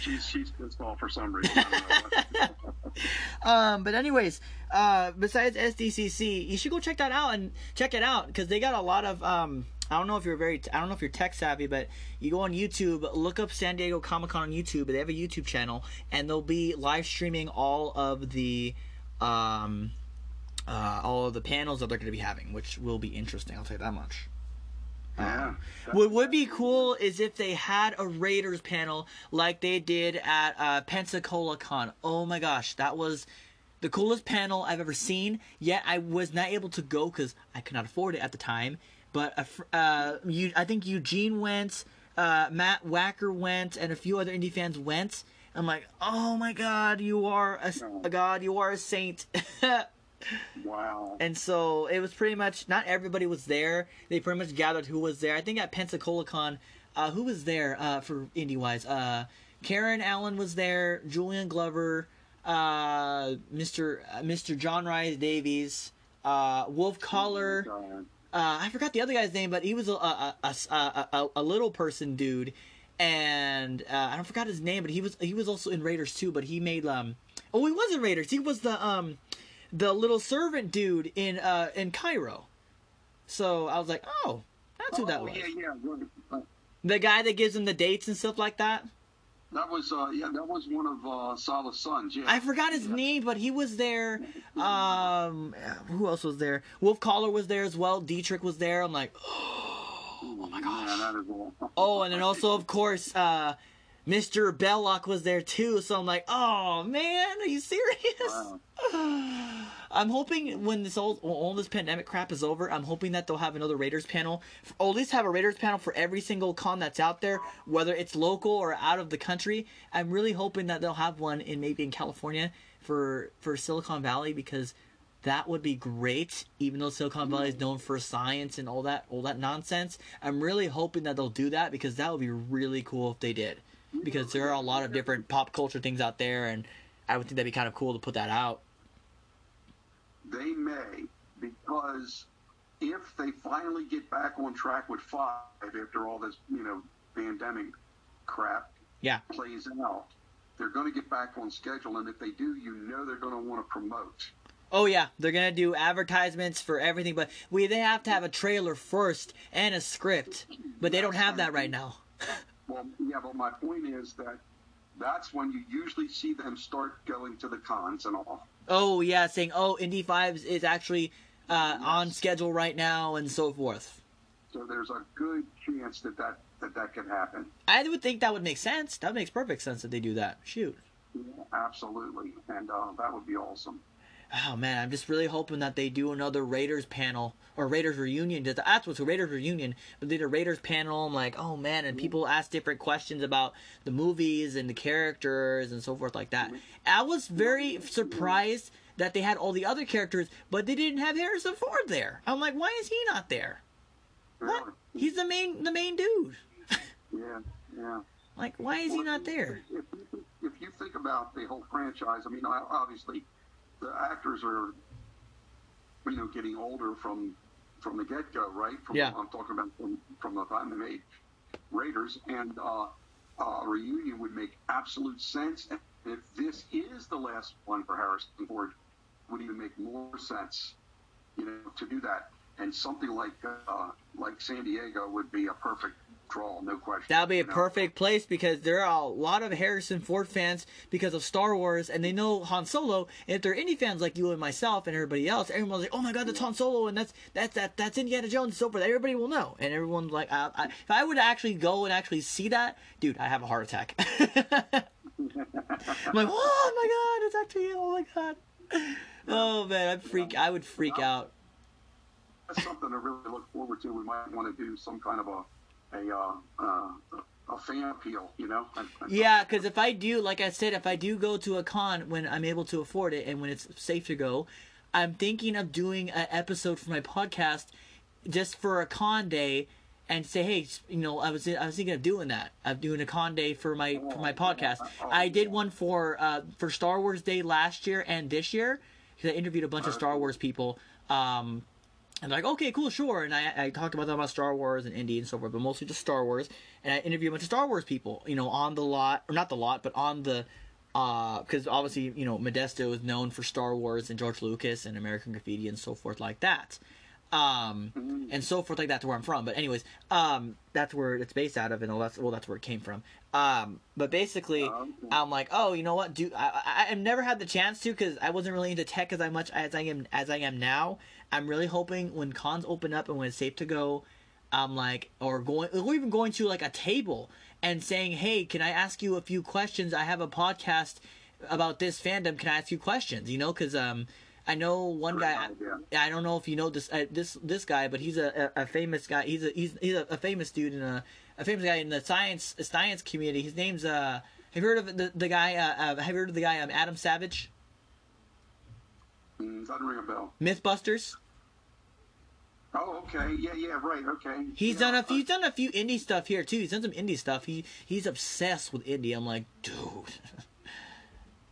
she's she's pissed off for some reason. I don't know what. um, but anyways, uh, besides SDCC, you should go check that out and check it out because they got a lot of um. I don't know if you're very, I don't know if you're tech savvy, but you go on YouTube, look up San Diego Comic Con on YouTube. They have a YouTube channel, and they'll be live streaming all of the, um, uh, all of the panels that they're going to be having, which will be interesting. I'll tell you that much. yeah. What would be cool is if they had a Raiders panel like they did at uh, Pensacola Con. Oh my gosh, that was the coolest panel I've ever seen. Yet I was not able to go because I could not afford it at the time. But a fr- uh, you, I think Eugene went, uh, Matt Wacker went, and a few other indie fans went. I'm like, oh my god, you are a, a god, you are a saint. Wow. And so it was pretty much not everybody was there. They pretty much gathered who was there. I think at Pensacola Con, uh, who was there uh, for indie wise? Uh, Karen Allen was there. Julian Glover, uh, Mr. uh, Mr. John Rhys Davies, uh, Wolf Kahler. I forgot the other guy's name, but he was a a, a, a, a, a little person dude, and uh, I don't forgot his name, but he was he was also in Raiders too. But he made um oh he was in Raiders. He was the um the little servant dude in uh in Cairo. So I was like, oh, that's who that oh, was. Yeah, yeah. The guy that gives him the dates and stuff like that. That was uh, yeah, that was one of uh, Sallah's sons. Yeah. I forgot his Yeah. name, but he was there. Um, who else was there? Wolf Kahler was there as well. Dietrich was there. I'm like, Oh my gosh. Yeah, that is all. oh, and then also of course, uh, Mr. Belloc was there too. So I'm like, oh man, are you serious? Wow. I'm hoping when this all all this pandemic crap is over, I'm hoping that they'll have another Raiders panel, or at least have a Raiders panel for every single con that's out there, whether it's local or out of the country. I'm really hoping that they'll have one in maybe in California for for Silicon Valley because that would be great. Even though Silicon Valley is known for science and all that all that nonsense, I'm really hoping that they'll do that because that would be really cool if they did. Because there are a lot of different pop culture things out there, and I would think that'd be kind of cool to put that out. They may because if they finally get back on track with five after all this, you know, pandemic crap Yeah. plays out, they're going to get back on schedule. And if they do, you know they're going to want to promote. Oh yeah, they're gonna do advertisements for everything, but we they have to have a trailer first and a script, but they don't have that right now. Well, yeah, but my point is that that's when you usually see them start going to the cons and all. Oh yeah, saying oh Indy Fives is actually uh, on schedule right now and so forth. So there's a good chance that that, that, that could happen. I would think that would make sense. That makes perfect sense that they do that. Shoot. Yeah, absolutely. And uh, that would be awesome. Oh man, I'm just really hoping that they do another Raiders panel or Raiders reunion. That's what's a Raiders reunion, but they did a Raiders panel. I'm like, oh man, and mm-hmm. people ask different questions about the movies and the characters and so forth like that. Mm-hmm. I was very surprised that they had all the other characters, but they didn't have Harrison Ford there. I'm like, why is he not there? Uh-huh. What? He's the main the main dude. Yeah, yeah. Like, why is he not there? If you, if you think about the whole franchise, I mean, obviously, the actors are, you know, getting older from from the get go, right? From, Yeah. I'm talking about from, from the time they made Raiders, and uh, uh, a reunion would make absolute sense. And if this is the last one for Harrison Ford, would even make more sense, you know, to do that. And something like uh, like San Diego would be a perfect draw, no question. That'll be a perfect place because there are a lot of Harrison Ford fans because of Star Wars, and they know Han Solo. And if they're any fans like you and myself and everybody else, everyone's like, "Oh my God, that's Han Solo, and that's that's that that's Indiana Jones and so forth." Everybody will know, and everyone's like, I, I, "If I would actually go and actually see that, dude, I have a heart attack." I'm like, "Oh my God, it's actually oh my God." Oh man, I'd freak. I would freak out. that's something to really look forward to. We might want to do some kind of a a uh, uh, a fan appeal, you know? I- I- Yeah, because if I do, like I said, if I do go to a con when I'm able to afford it and when it's safe to go, I'm thinking of doing an episode for my podcast just for a con day and say, hey, you know, I was I was thinking of doing that. I'm doing a con day for my for my podcast. I did one for uh, for Star Wars Day last year and this year because I interviewed a bunch of Star Wars people. Um, and like, okay, cool, sure. And I, I talked about them about Star Wars and Indie and so forth, but mostly just Star Wars. And I interviewed a bunch of Star Wars people, you know, on the lot, or not the lot, but on the, uh, because obviously, you know, Modesto is known for Star Wars and George Lucas and American Graffiti and so forth like that. Um, and so forth like that to where I'm from. But anyways, um, that's where it's based out of, and that's well, that's where it came from. Um, but basically, okay. I'm like, oh, you know what? Do I, I, I've never had the chance to because I wasn't really into tech as I much as I am as I am now. I'm really hoping when cons open up and when it's safe to go, I'm like, or going, or even going to like a table and saying, hey, can I ask you a few questions? I have a podcast about this fandom. Can I ask you questions? You know, because um, I know one guy. idea. I don't know if you know this uh, this this guy, but he's a, a, a famous guy. He's a he's he's a, a famous dude in a a famous guy in the science science community. His name's uh. Have you heard of the the guy? Uh, uh, have you heard of the guy um, Adam Savage? Mm, doesn't ring a bell. Mythbusters. Oh, okay. Yeah, yeah, right. Okay. He's yeah, done a few, he's done a few indie stuff here too. He's done some indie stuff. He he's obsessed with indie. I'm like, dude.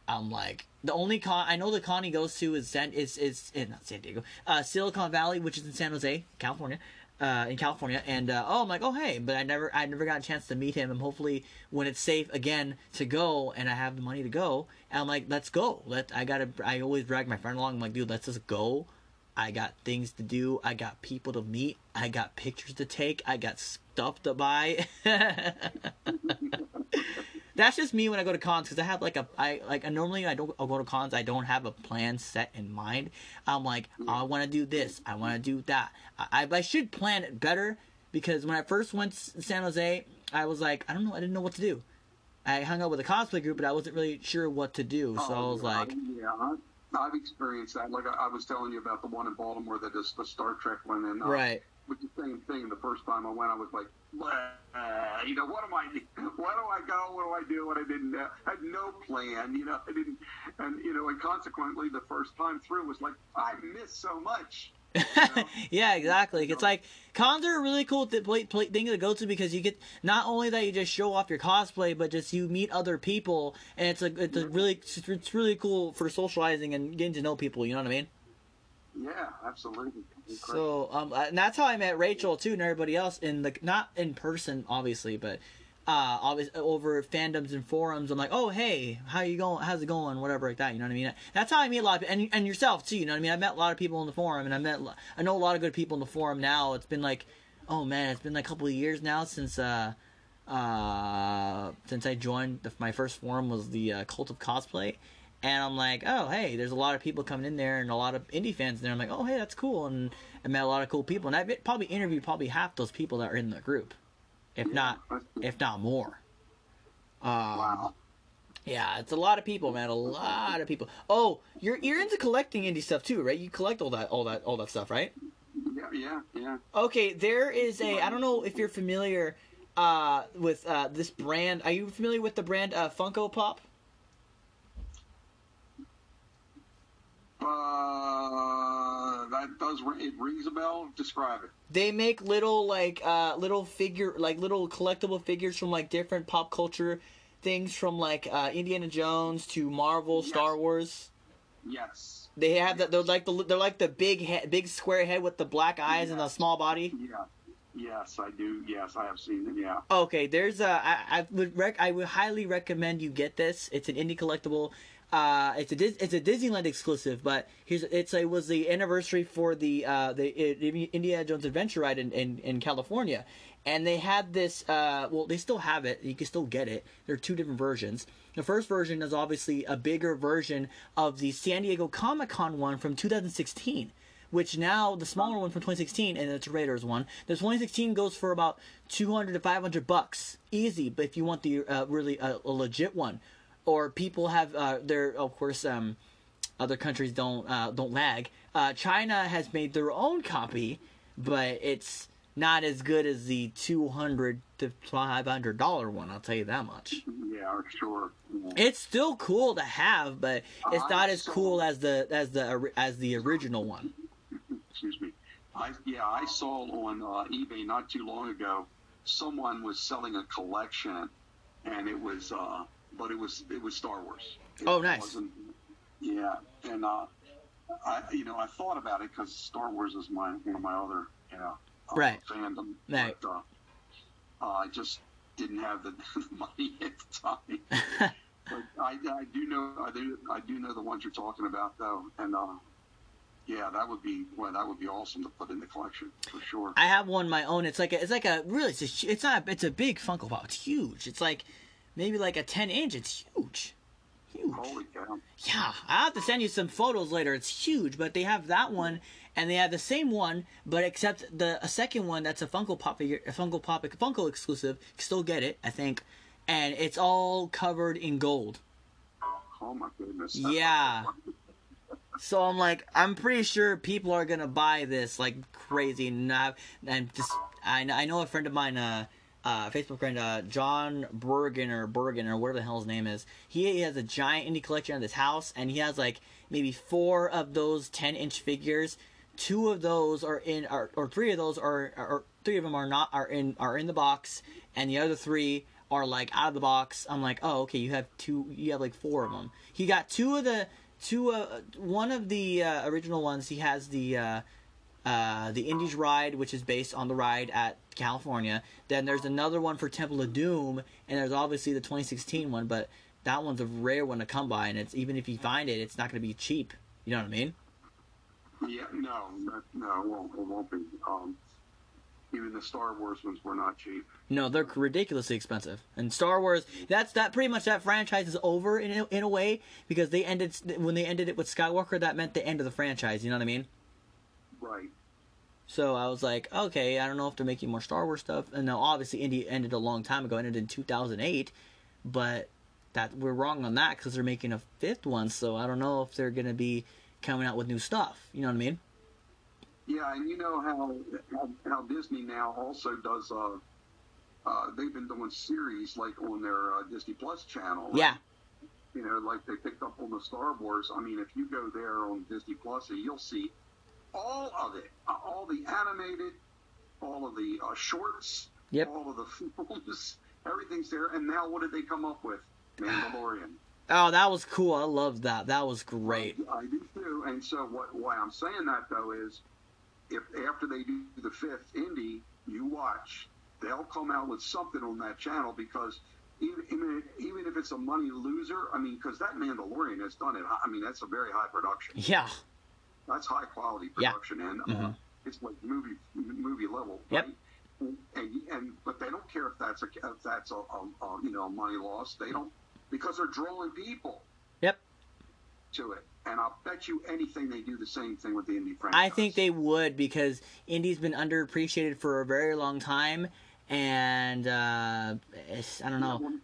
I'm like the only con I know the con he goes to is San is is eh, not San Diego, uh, Silicon Valley, which is in San Jose, California, uh, in California. And uh, oh, I'm like, oh hey, but I never I never got a chance to meet him. And hopefully, when it's safe again to go and I have the money to go, and I'm like, let's go. Let I gotta I always drag my friend along. I'm like, dude, let's just go. I got things to do. I got people to meet. I got pictures to take. I got stuff to buy. That's just me when I go to cons because I have like a I like normally I don't I'll go to cons I don't have a plan set in mind. I'm like oh, I want to do this. I want to do that. I, I should plan it better because when I first went to San Jose, I was like I don't know I didn't know what to do. I hung out with a cosplay group, but I wasn't really sure what to do. So oh, I was like, yeah, I've experienced that. Like I, I, was telling you about the one in Baltimore that is the Star Trek one, and uh, right. With the same thing. The first time I went, I was like, you know, what am I? Why do I go? What do I do? What I didn't. Uh, had no plan. You know, I didn't. And you know, and consequently, the first time through was like, I missed so much. yeah, exactly. It's like cons are a really cool th- thing to go to because you get not only that you just show off your cosplay, but just you meet other people, and it's a it's a really it's really cool for socializing and getting to know people. You know what I mean? Yeah, absolutely. So um, and that's how I met Rachel too, and everybody else in the not in person, obviously, but uh, always over fandoms and forums. I'm like, oh hey, how you going? How's it going? Whatever like that. You know what I mean? That's how I meet a lot of and and yourself too. You know what I mean? I met a lot of people in the forum, and I met I know a lot of good people in the forum now. It's been like, oh man, it's been like a couple of years now since uh uh since I joined. The, my first forum was the uh, Cult of Cosplay. And I'm like, oh, hey, there's a lot of people coming in there and a lot of indie fans in there. I'm like, oh, hey, that's cool. And I met a lot of cool people. And I probably interviewed probably half those people that are in the group if not if not more. Um, wow. Yeah, it's a lot of people, man. A lot of people. Oh, you're you're into collecting indie stuff too, right? You collect all that all that all that stuff, right? Yeah, yeah, yeah. Okay, there is a. I don't know if you're familiar uh, with uh, this brand. Are you familiar with the brand uh, Funko Pop? Uh, that does it rings a bell. Describe it. They make little like uh little figure like little collectible figures from like different pop culture things from like uh, Indiana Jones to Marvel, yes. Star Wars. Yes. They have yes. that. They're like the they're like the big head, big square head with the black eyes yes. and the small body. Yeah. Yes, I do. Yes, I have seen them. Yeah. Okay, there's a. I, I would rec. I would highly recommend you get this. It's an indie collectible. Uh, it's a it's a Disneyland exclusive, but here's it's it was the anniversary for the uh, the Indiana Jones Adventure Ride in, in, in California, and they had this. Uh, well, they still have it. You can still get it. There are two different versions. The first version is obviously a bigger version of the San Diego Comic Con one from 2016 which now the smaller one from 2016 and it's Raiders one. The 2016 goes for about 200 to 500 bucks, easy. But if you want the uh, really uh, a legit one, or people have uh, their of course um, other countries don't uh, don't lag. Uh, China has made their own copy, but it's not as good as the two hundred to five hundred dollar one. I'll tell you that much. Yeah, sure. Yeah. It's still cool to have, but it's not as cool as the as the as the original one. Excuse me. I yeah, I saw on uh, eBay not too long ago. Someone was selling a collection, and it was uh, but it was it was Star Wars. It oh, nice. Yeah, and uh, I you know I thought about it because Star Wars is my one of my other you know uh, right fandom, right. but uh, uh, I just didn't have the, the money at the time. but I, I do know I do I do know the ones you're talking about though, and uh, yeah, that would be well, that would be awesome to put in the collection for sure. I have one my own. It's like a, it's like a really it's, a, it's not it's a big Funko Pop. It's huge. It's like maybe like a 10 inch. It's huge. Huge. Holy cow. Yeah, I'll have to send you some photos later. It's huge, but they have that one, and they have the same one, but except the a second one that's a Funko Pop figure, a Funko Pop, a Funko exclusive. You still get it, I think, and it's all covered in gold. Oh my goodness. Yeah. so I'm like, I'm pretty sure people are gonna buy this like crazy, and, and just I, I know a friend of mine, uh, uh, Facebook friend uh, John Bergen or Bergen or whatever the hell his name is. He, he has a giant indie collection at his house, and he has like maybe four of those ten inch figures. Two of those are in, are, or three of those are, or three of them are not are in are in the box, and the other three are like out of the box. I'm like, oh okay, you have two, you have like four of them. He got two of the two, uh, one of the uh, original ones. He has the. Uh, the Indies ride, which is based on the ride at California. Then there's another one for Temple of Doom, and there's obviously the 2016 one, but that one's a rare one to come by, and it's even if you find it, it's not going to be cheap. You know what I mean? Yeah, no, no, no it won't, it won't be. Um, even the Star Wars ones were not cheap. No, they're ridiculously expensive. And Star Wars, that's that pretty much that franchise is over in in a way because they ended when they ended it with Skywalker. That meant the end of the franchise. You know what I mean? Right. So I was like, okay, I don't know if they're making more Star Wars stuff. And now obviously Indy ended a long time ago, ended in 2008, but that we're wrong on that because they're making a fifth one. So I don't know if they're gonna be coming out with new stuff. You know what I mean? Yeah, and you know how how, how Disney now also does. Uh, uh, they've been doing series like on their uh, Disney Plus channel. Right? Yeah. You know, like they picked up on the Star Wars. I mean, if you go there on Disney Plus, you'll see all of it, uh, all the animated, all of the uh, shorts, Yep. all of the films, everything's there. And now what did they come up with? Mandalorian. Oh, that was cool. I loved that. That was great. I do too. And so what? Why I'm saying that though is, if after they do the fifth indie, you watch, they'll come out with something on that channel because. Even, even, even if it's a money loser, I mean, because that Mandalorian has done it. I mean, that's a very high production. Yeah. That's high quality Yeah. production, and uh, Mhm. it's like movie movie level. Yep. Right? And, and but they don't care if that's a if that's a, a, a you know a money loss. They don't because they're drawing people Yep. to it. And I'll bet you anything they do the same thing with the indie franchise. I think they would because indie's been underappreciated for a very long time, and uh, it's, I don't Yeah, know. well,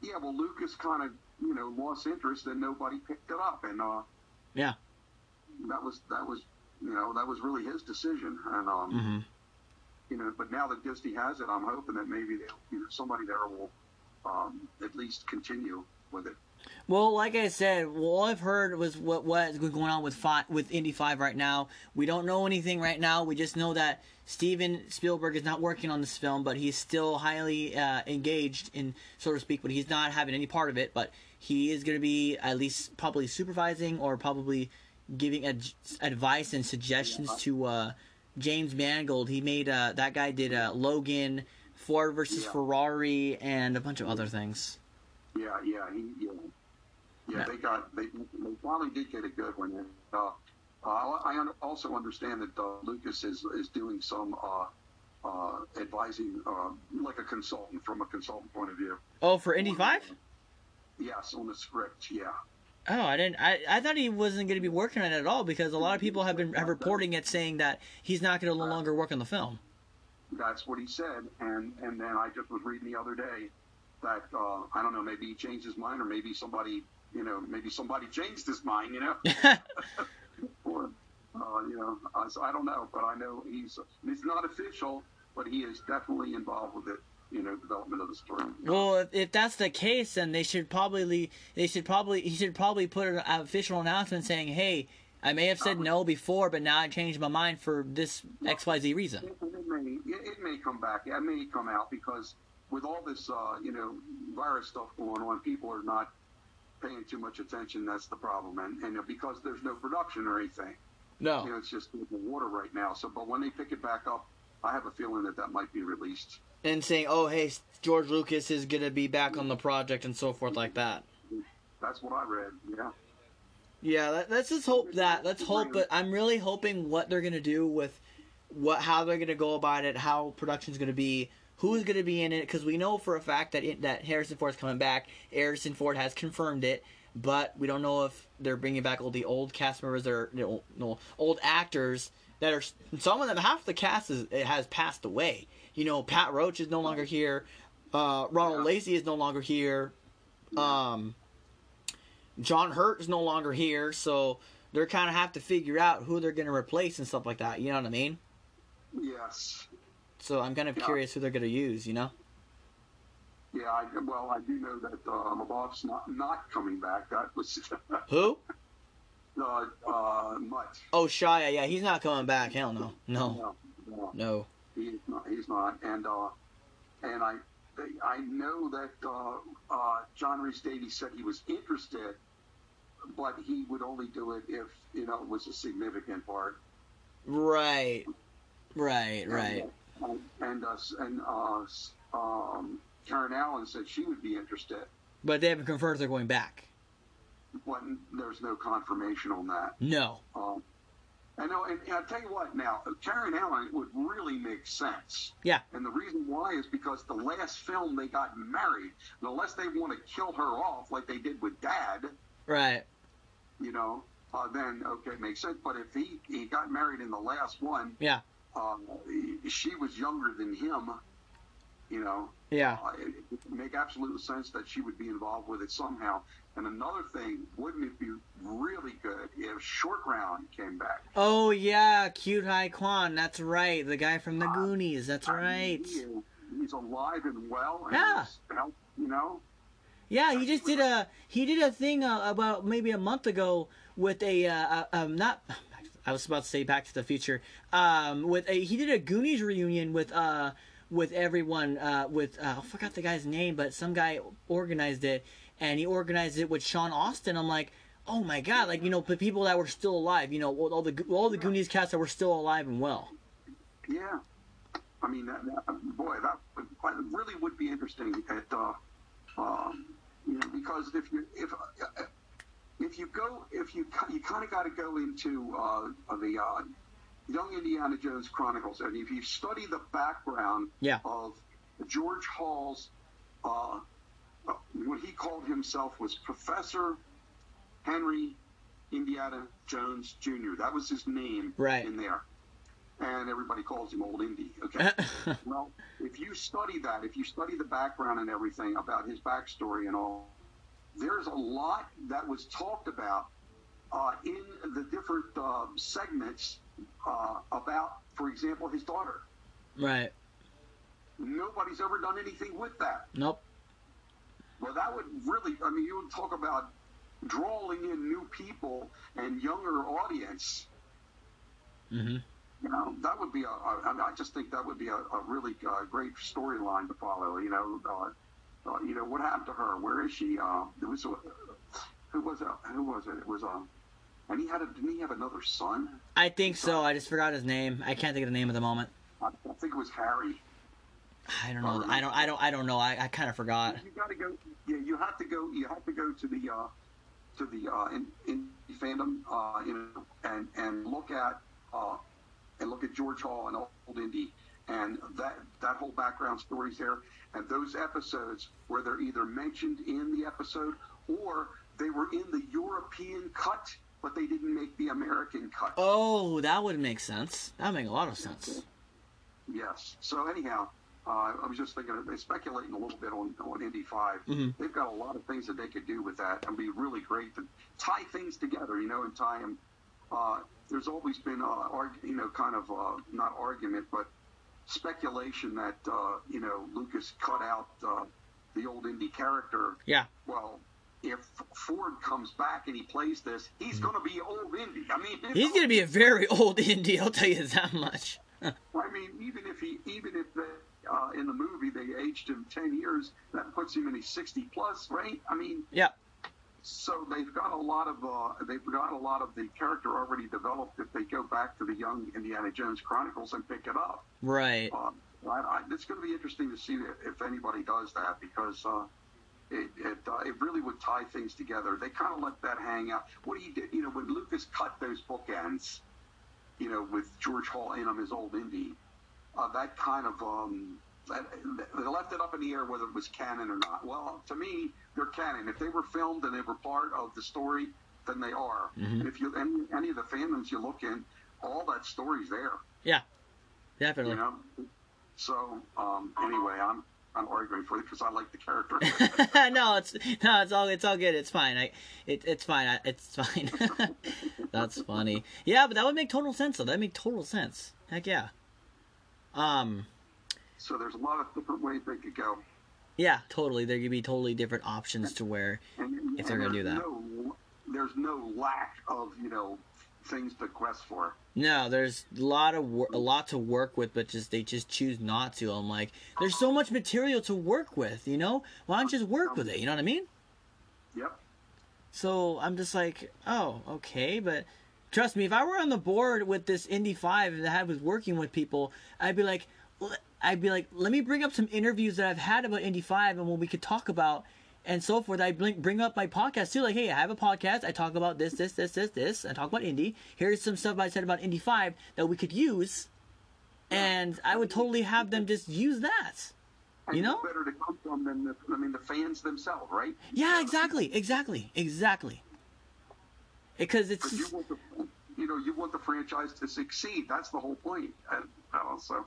yeah, well, Lucas kind of you know lost interest and nobody picked it up, and uh, Yeah. That was that was you know that was really his decision, and um, hmm you know, but now that Disney has it, I'm hoping that maybe they'll, you know, somebody there will um, at least continue with it. Well, like I said, all I've heard was what what's going on with five, with Indy Five right now. We don't know anything right now. We just know that Steven Spielberg is not working on this film, but he's still highly uh, engaged in, so to speak. But he's not having any part of it. But he is going to be at least probably supervising or probably giving ad- advice and suggestions Yeah. to uh, James Mangold. He made uh, that guy did uh, Logan, Ford versus Yeah. Ferrari, and a bunch of other things. Yeah, yeah, he, yeah, yeah. They got they, they finally did get a good one. And, uh, uh, I also understand that uh, Lucas is is doing some uh, uh, advising, uh, like a consultant from a consultant point of view. Oh, for Indy Five. Yes, on the script. Yeah. Oh, I didn't. I, I thought he wasn't going to be working on it at all because a lot of people have been have reporting it saying that he's not going to no longer work on the film. That's what he said, and and then I just was reading the other day that uh, I don't know, maybe he changed his mind, or maybe somebody, you know, maybe somebody changed his mind, you know, or uh, you know, I, I don't know, but I know he's it's not official, but he is definitely involved with it, you know, development of the story. well, if, if that's the case, then they should probably they should probably he should probably put an official announcement saying, "Hey, I may have said no before, but now I changed my mind for this X Y Z reason." It, it may it, may come back. It may come out because with all this uh, you know virus stuff going on, people are not paying too much attention. That's the problem, and and because there's no production or anything, you know, No, it's just water right now. So, but when they pick it back up, I have a feeling that that might be released. And saying, "Oh, hey, George Lucas is going to be back on the project and so forth like that." That's what I read. Yeah. Yeah, let, let's just hope that. Let's hope, but I'm really hoping what they're gonna do with what, how they're gonna go about it, how production's gonna be, who's gonna be in it, because we know for a fact that it, that Harrison Ford's coming back. Harrison Ford has confirmed it, but we don't know if they're bringing back all the old cast members or you know, no, old actors that are. Some of them, half the cast is, it has passed away. You know, Pat Roach is no longer here. Uh, Ronald Yeah. Lacey is no longer here. Um, John Hurt is no longer here, so they're kind of have to figure out who they're going to replace and stuff like that. You know what I mean? Yes. So I'm kind of Yeah. curious who they're gonna use. You know? Yeah, I, well, I do know that uh, LaBeouf's not not coming back. That was Who? uh, uh, Mutt. Oh, Shia. Yeah, he's not coming back. Hell no. No. No, no, No. He's not. He's not. And uh, and I I know that uh, uh, John Rhys Davies said he was interested, but he would only do it if you know it was a significant part. Right. Right. Right. And and uh, and uh, um, Karen Allen said she would be interested, But they haven't confirmed they're going back. but there's no confirmation on that. No. Um, I know, and, and I'll tell you what. Now, Karen Allen would really make sense. Yeah. And the reason why is because the last film they got married, and unless they want to kill her off like they did with Dad, Right. you know, uh, then okay, it makes sense. But if he he got married in the last one, Yeah. um, she was younger than him, you know. Yeah. Uh, it, it would make absolute sense that she would be involved with it somehow. And another thing, wouldn't it be really good if Short Round came back? Oh yeah, cute Hai Kwan. That's right. The guy from the Goonies. That's I mean, right. he he's alive and well. And Yeah. health- you know. Yeah, he just did a he did a thing uh, about maybe a month ago with a uh, uh, um not I was about to say Back to the Future um with a he did a Goonies reunion with uh with everyone uh with uh, I forgot the guy's name but some guy organized it and he organized it with Sean Astin. I'm like. Oh my God! Like you know, the people that were still alive. You know, all the all the Goonies cast that were still alive and well. Yeah. I mean, that, that, boy, that really would be interesting. At, uh, um, you know, because if you if if you go if you you kind of got to go into uh, the uh, Young Indiana Jones Chronicles, and if you study the background Yeah. of George Hall's, uh, uh, what he called himself was Professor Henry Indiana Jones Jr. That was his name Right. in there. And everybody calls him Old Indy. Okay. well, if you study that, if you study the background and everything about his backstory and all, there's a lot that was talked about uh, in the different uh, segments uh, about, for example, his daughter. right. Nobody's ever done anything with that. Nope. Well, that would really, I mean, you would talk about drawing in new people and younger audience. hmm You know, that would be a, a I, mean, I just think that would be a, a really uh, great storyline to follow. You know, uh, uh, you know, what happened to her? Where is she? Uh, there was a, who was it? Who was it? It was um, and he had a, didn't he have another son? I think so. I just forgot his name. I can't think of the name at the moment. I, I think it was Harry. I don't know. I don't. I don't. I don't know. I, I kind of forgot. You got to go. Yeah, you have to go. You have to go to the uh, to the uh, in, in fandom, uh, you know, and and look at uh, and look at George Hall and Old Indy, and that that whole background stories there, and those episodes where they're either mentioned in the episode or they were in the European cut, but they didn't make the American cut. Oh, that would make sense. That would make a lot of sense. Yes. So anyhow, uh, I was just thinking, uh, speculating a little bit on, on Indy 5. Mhm. They've got a lot of things that they could do with that and be really great to tie things together, you know, and tie them. Uh, there's always been, uh, arg- you know, kind of uh, not argument, but speculation that, uh, you know, Lucas cut out uh, the old Indy character. Yeah. Well, if Ford comes back and he plays this, he's going to be old Indy. I mean. He's gonna be a very old Indy. I'll tell you that much. I mean, even if he, even if they, uh, in the movie they aged him ten years, that puts him in his sixty plus, right? I mean, Yeah. so they've got a lot of, uh, they've got a lot of the character already developed. If they go back to the young Indiana Jones Chronicles and pick it up, Right. um, I, I, it's going to be interesting to see if, if anybody does that because. It it, uh, it really would tie things together. They kind of let that hang out. What he did, you know, when Lucas cut those bookends, you know, with George Hall in them, his old Indy, uh, that kind of um, that, they left it up in the air whether it was canon or not. Well, to me, they're canon. If they were filmed and they were part of the story, then they are. Mhm. And if you any, any of the fandoms you look in, all that story's there. Yeah, definitely. You know. So um, anyway, I'm Arguing for because I like the character. no, it's no, it's all it's all good. It's fine. I it, it's fine. I, it's fine. That's funny. Yeah, but that would make total sense though. That would make total sense. Heck yeah. Um So there's a lot of different ways they could go. Yeah, totally. There could be totally different options to where And, if they're gonna do that. No, there's no lack of you know things to quest for. No, there's a lot of wor- a lot to work with, but just they just choose not to. I'm like, there's so much material to work with, you know. Why don't you just work with it? You know what I mean? Yep. So I'm just like, oh, okay, but trust me, if I were on the board with this Indy Five and I was working with people, I'd be like, I'd be like, let me bring up some interviews that I've had about Indy Five and what we could talk about and so forth. I bring bring up my podcast too, like, hey, I have a podcast. I talk about this, this, this, this, this. I talk about Indy. Here's some stuff I said about Indy Five that we could use, and I would totally have them just use that. You know? better to come from than the, I mean the fans themselves, right? Yeah, exactly, exactly, exactly. Because it's you want the you know you want the franchise to succeed. That's the whole point. And also,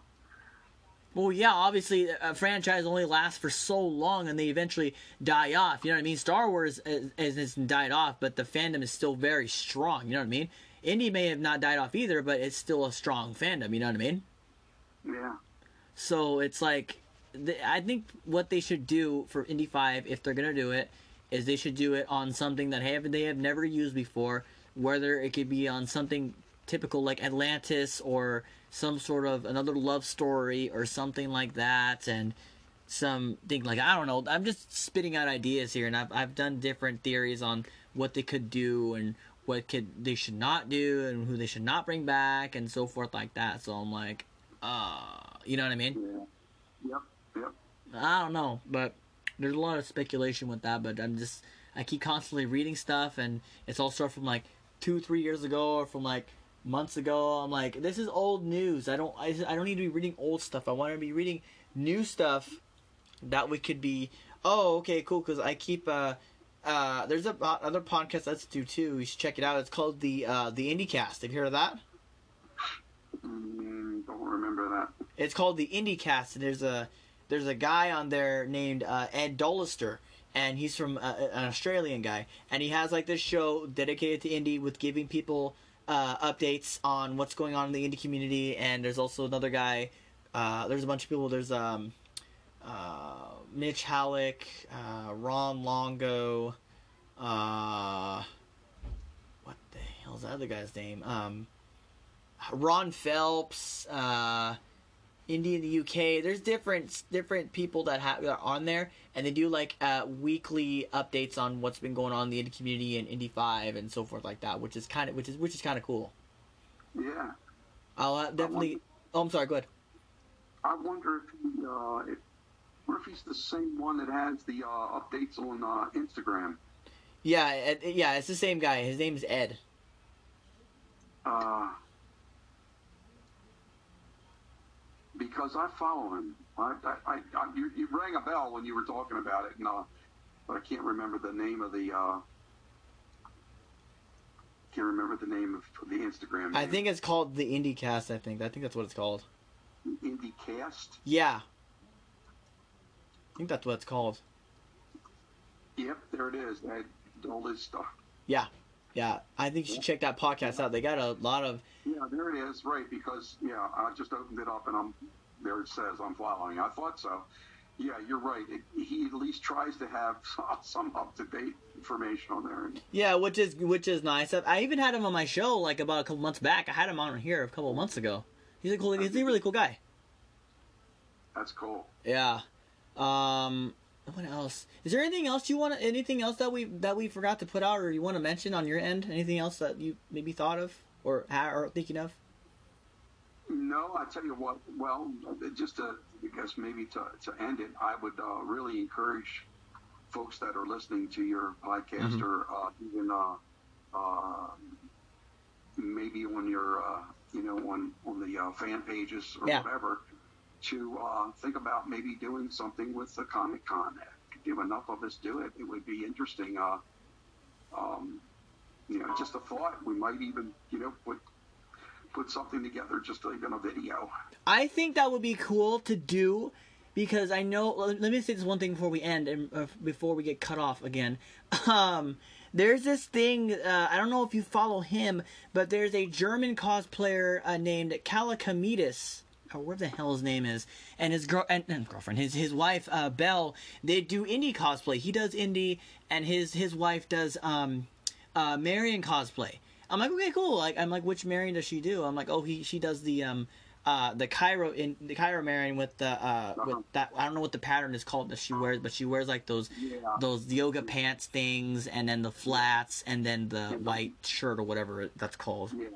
Well, yeah, obviously a franchise only lasts for so long and they eventually die off. You know what I mean? Star Wars has, has died off, but the fandom is still very strong. You know what I mean? Indy may have not died off either, but it's still a strong fandom. You know what I mean? yeah, So it's like, I think what they should do for Indy Five, if they're gonna do it, is they should do it on something that have they have never used before. Whether it could be on something typical like Atlantis or some sort of another love story or something like that, and something like I don't know. I'm just spitting out ideas here, and I've I've done different theories on what they could do and what could they should not do and who they should not bring back and so forth like that. So I'm like, uh, you know what I mean? yeah, yep, yep. I don't know, but there's a lot of speculation with that. But I'm just I keep constantly reading stuff, and it's all stuff from like two, three years ago, or from like months ago. I'm like, this is old news. I don't I, I don't need to be reading old stuff. I want to be reading new stuff that we could be. Oh, okay, cool. Because I keep uh. Uh, there's a po- other podcast let's do too. You should check it out. It's called the uh, the IndieCast. Have you heard of that? Mm, don't remember that. It's called the IndieCast. And there's a there's a guy on there named uh, Ed Dollister, and he's from uh, an Australian guy, and he has like this show dedicated to Indy with giving people uh, updates on what's going on in the Indy community. And there's also another guy. Uh, there's a bunch of people. There's um, uh, Mitch Halleck, uh, Ron Longo. Uh, what the hell's that other guy's name? Um, Ron Phelps. Uh, India in the UK. There's different different people that have that are on there, and they do like uh, weekly updates on what's been going on in the Indy community and Indy Five and so forth like that, which is kind of which is which is kind of cool. Yeah, I'll uh, definitely. Oh, I'm sorry. Go ahead. I wonder if he, uh, if, wonder if he's the same one that has the uh, updates on uh, Instagram. Yeah, yeah, it's the same guy. His name's Ed. Uh, because I follow him. I, I, I, you, you rang a bell when you were talking about it, and uh, but I can't remember the name of the. Uh, can't remember the name of the Instagram. I think it's called the IndieCast. I think. I think that's what it's called. IndieCast. Yeah. I think that's what it's called. Yep, there it is. That all this stuff. Yeah. Yeah. I think you should check that podcast out. They got a lot of Yeah, there it is. Right, because yeah, I just opened it up and I'm there. It says I'm following. I thought so. Yeah, you're right. It, he at least tries to have some up to date information on there. Yeah, which is which is nice. I- even had him on my show like about a couple months back. I had him on here a couple months ago. He's a cool. He's a really cool guy. that's cool. Yeah. Um. What else? Is there anything else you want? to Anything else that we that we forgot to put out, or you want to mention on your end? Anything else that you maybe thought of or ha- or thinking of? No, I tell you what. Well, just to I guess maybe to to end it, I would uh, really encourage folks that are listening to your podcast Mhm. or uh, even uh, uh, maybe on your uh, you know on on the uh, fan pages or Yeah. whatever to uh, think about maybe doing something with the Comic Con. If enough of us do it, it would be interesting. Uh, um, you know, just a thought. We might even you know put put something together, just even a video. I think that would be cool to do because I know. Let me say this one thing before we end and uh, before we get cut off again. Um, there's this thing. Uh, I don't know if you follow him, but there's a German cosplayer uh, named Calicamidas. Whatever the hell his name is, and his girl and, and girlfriend, his his wife, uh, Belle, they do Indy cosplay. He does Indy, and his his wife does um, uh, Marion cosplay. I'm like, okay, cool. Like, I'm like, which Marion does she do? I'm like, oh, he she does the um, uh, the Cairo in the Cairo Marion with the uh, with that. I don't know what the pattern is called that she wears, but she wears like those Yeah. those yoga pants things, and then the flats, and then the white shirt or whatever that's called. Yeah.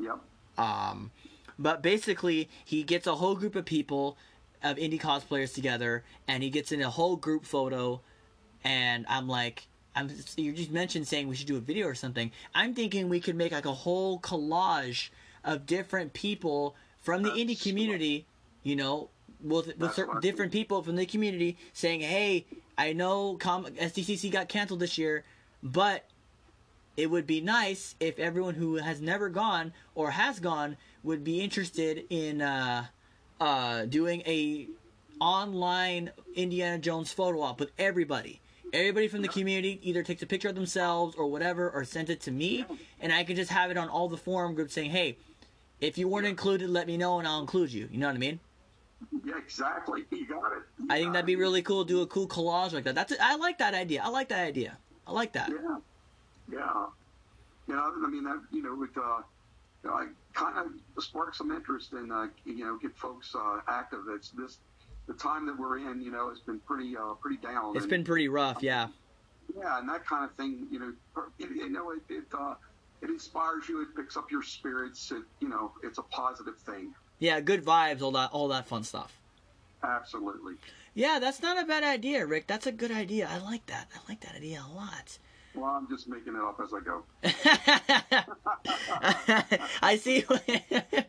Yep. Um, but basically, he gets a whole group of people of Indy cosplayers together, and he gets in a whole group photo. And I'm like, I'm you just mentioned saying we should do a video or something. I'm thinking we could make like a whole collage of different people from the That's Indy community. You know, with with certain different people from the community saying, "Hey, I know Com- SDCC got canceled this year, but it would be nice if everyone who has never gone or has gone would be interested in uh, uh, doing a online Indiana Jones photo op with everybody. Everybody from the community either takes a picture of themselves or whatever, or sends it to me, and I can just have it on all the forum groups saying, "Hey, if you weren't included, let me know and I'll include you." You know what I mean? Yeah, exactly. You got it. You I think that'd be really cool. Do a cool collage like that. That's I like that idea. I like that idea. I like that. Yeah. Yeah. You know, I mean, that, you know, with, uh, you know, I kind of spark some interest in, uh, you know, get folks uh, active. It's this, the time that we're in, you know, has been pretty, uh, pretty down. It's And, been pretty rough, yeah. yeah, and that kind of thing, you know, you you know, it, it, uh, it inspires you. It picks up your spirits. It, you know, it's a positive thing. Yeah, good vibes, all that, all that fun stuff. Absolutely. Yeah, that's not a bad idea, Rick. That's a good idea. I like that. I like that idea a lot. Well, I'm just making it up as I go. I see. What,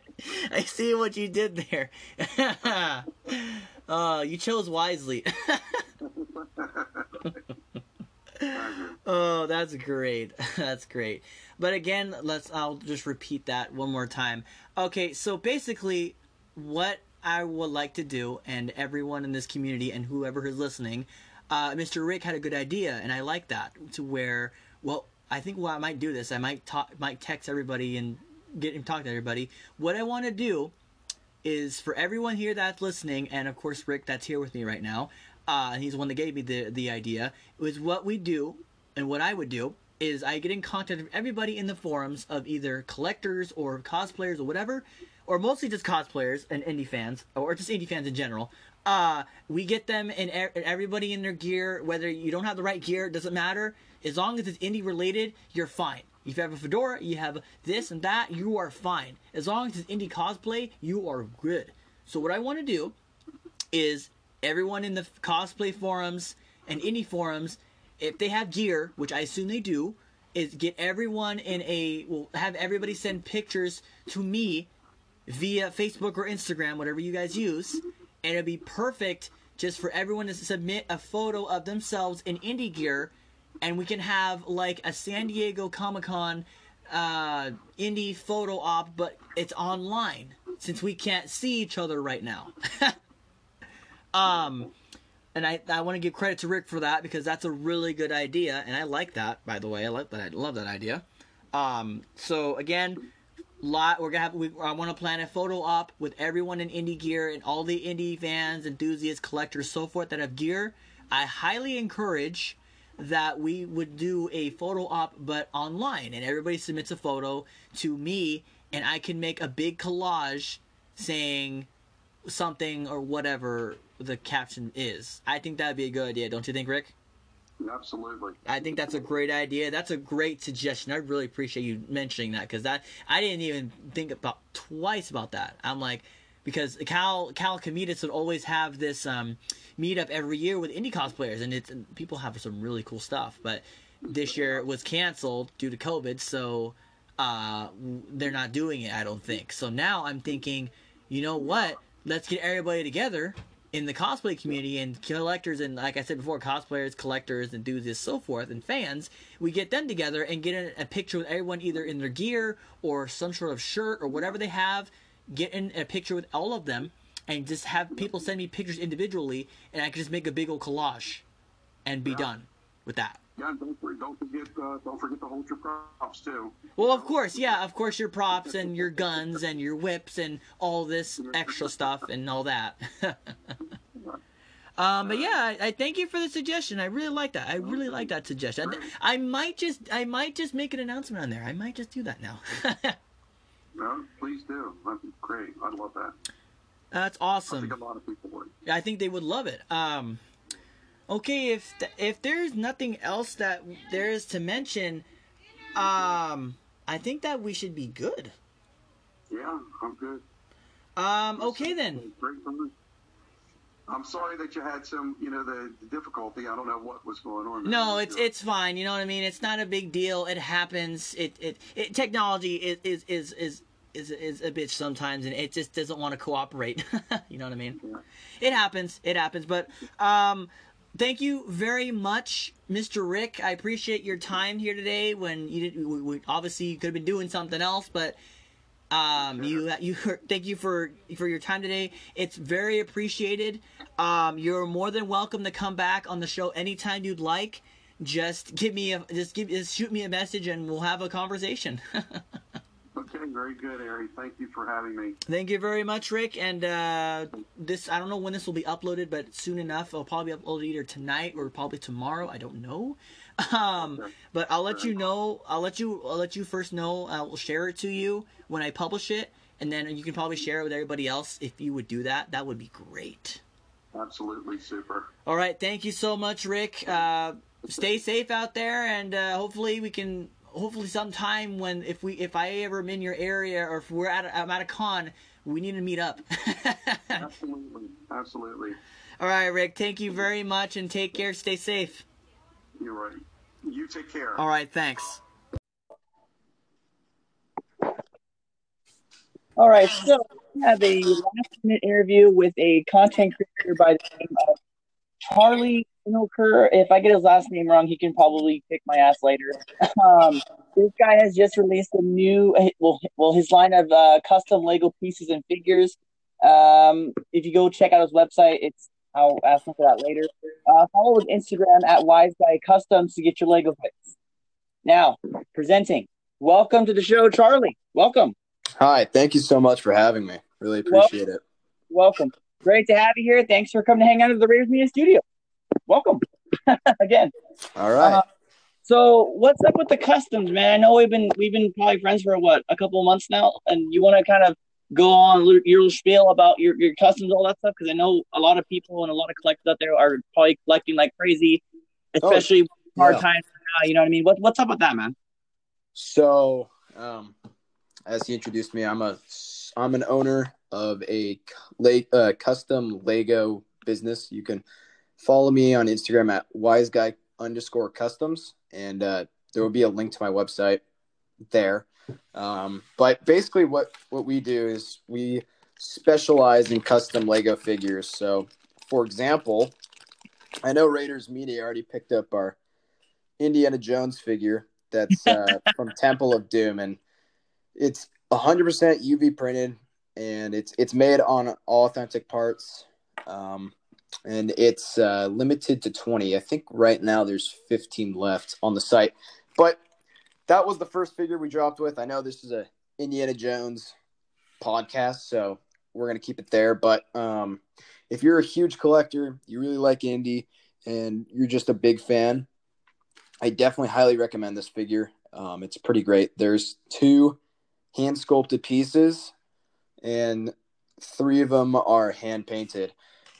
I see what you did there. uh, you chose wisely. oh, that's great. That's great. But again, let's. I'll just repeat that one more time. Okay, so basically, what I would like to do, and everyone in this community and whoever is listening, uh, Mr. Rick had a good idea, and I like that. To where, well, I think what I might do this. I might talk, might text everybody and get him talk to everybody. What I want to do is for everyone here that's listening, and of course Rick that's here with me right now, uh, and he's the one that gave me the the idea. Was what we do, and what I would do is I get in contact with everybody in the forums of either collectors or cosplayers or whatever, or mostly just cosplayers and Indy fans, or just Indy fans in general. Uh, we get them and everybody in their gear. Whether you don't have the right gear, it doesn't matter. As long as it's Indy related, you're fine. If you have a fedora, you have this and that, you are fine. As long as it's Indy cosplay, you are good. So what I want to do is everyone in the cosplay forums and Indy forums, if they have gear, which I assume they do, is get everyone in a will have everybody send pictures to me via Facebook or Instagram, whatever you guys use, and it'd be perfect just for everyone to submit a photo of themselves in Indy gear, and we can have like a San Diego Comic Con uh, Indy photo op, but it's online since we can't see each other right now. um, and I, I want to give credit to Rick for that because that's a really good idea, and I like that. By the way, I like that. I love that idea. Um, so again, lot we're gonna have. We, I want to plan a photo op with everyone in Indy gear and all the Indy fans, enthusiasts, collectors, so forth that have gear. I highly encourage that we would do a photo op but online and everybody submits a photo to me and I can make a big collage saying something or whatever the caption is. I think that'd be a good idea, don't you think, Rick? Absolutely. I think that's a great idea. That's a great suggestion. I really appreciate you mentioning that because that I didn't even think about twice about that. I'm like, because Cal Cal Cometas would always have this um, meetup every year with Indy cosplayers, and it's and people have some really cool stuff. But this year it was canceled due to COVID, so uh, they're not doing it. I don't think. So now I'm thinking, you know what? Let's get everybody together in the cosplay community and collectors and like I said before, cosplayers, collectors, enthusiasts, so forth, and fans. We get them together and get a, a picture with everyone either in their gear or some sort of shirt or whatever they have. Get in a picture with all of them and just have people send me pictures individually, and I can just make a big old collage and be done with that. Yeah, don't, don't forget uh, don't forget to hold your props too. Well, of course, yeah, of course, your props and your guns and your whips and all this extra stuff and all that. um, but yeah, I, I, thank you for the suggestion. I really like that. I really like that suggestion. I, I might just I might just make an announcement on there. I might just do that now. no, please do. That'd be great. I'd love that. That's awesome. I think a lot of people would. I think they would love it. Um, okay, if th- if there's nothing else that there is to mention, um, I think that we should be good. Yeah, I'm good. Um, okay then. I'm sorry that you had some, you know, the, the difficulty. I don't know what was going on. No, it's it's fine. You know what I mean. It's not a big deal. It happens. It it, it technology is is is is is, is a bitch sometimes, and it just doesn't want to cooperate. you know what I mean? Yeah. It happens. It happens. But um, thank you very much, Mr. Rick. I appreciate your time here today. When you did, we, we, obviously you could have been doing something else, but um, you you thank you for for your time today. It's very appreciated. Um, you're more than welcome to come back on the show anytime you'd like. Just give me a just give just shoot me a message and we'll have a conversation. Okay, very good, Ari. Thank you for having me. Thank you very much, Rick. And uh, this, I don't know when this will be uploaded, but soon enough, it'll probably be uploaded either tonight or probably tomorrow. I don't know. Um, okay. but I'll let you know. I'll let you. I'll let you first know. I'll share it to you when I publish it, and then you can probably share it with everybody else. If you would do that, that would be great. Absolutely super. All right, thank you so much, Rick. Uh, stay safe out there, and uh, hopefully we can hopefully sometime when if we if I ever am in your area or if we're at I'm at a con, we need to meet up. absolutely, absolutely. All right, Rick. Thank you very much, and take care. Stay safe. You're right. You take care. All right. Thanks. All right. So we have a last minute interview with a content creator by the name of Charlie Snooker. If I get his last name wrong, he can probably kick my ass later. Um, this guy has just released a new, well, well his line of uh, custom Lego pieces and figures. Um, if you go check out his website, it's I'll ask him for that later. Uh, follow his Instagram at Wise Guy Customs to get your Lego fix. Now, presenting. Welcome to the show, Charlie. Welcome. Hi, thank you so much for having me. Really appreciate welcome. it. Welcome. Great to have you here. Thanks for coming to hang out at the Raiders Media Studio. Welcome again. All right. Uh, so what's up with the customs, man? I know we've been we've been probably friends for what a couple of months now, and you want to kind of go on your little spiel about your, your customs, all that stuff, because I know a lot of people and a lot of collectors out there are probably collecting like crazy, especially oh, hard yeah. times now. You know what I mean? What, what's up with that, man? So, um, as he introduced me, I'm a I'm an owner of a uh, custom Lego business. You can follow me on Instagram at wiseguy underscore customs, and uh, there will be a link to my website there. Um, but basically, what what we do is we specialize in custom Lego figures. So, for example, I know Raiders Media already picked up our Indiana Jones figure that's uh, from Temple of Doom, and it's 100% UV printed and it's it's made on all authentic parts, um, and it's uh, limited to twenty. I think right now there's fifteen left on the site, but that was the first figure we dropped with. I know this is a Indiana Jones podcast, so we're gonna keep it there. But um, if you're a huge collector, you really like Indy, and you're just a big fan, I definitely highly recommend this figure. Um, it's pretty great. There's two hand sculpted pieces and three of them are hand painted.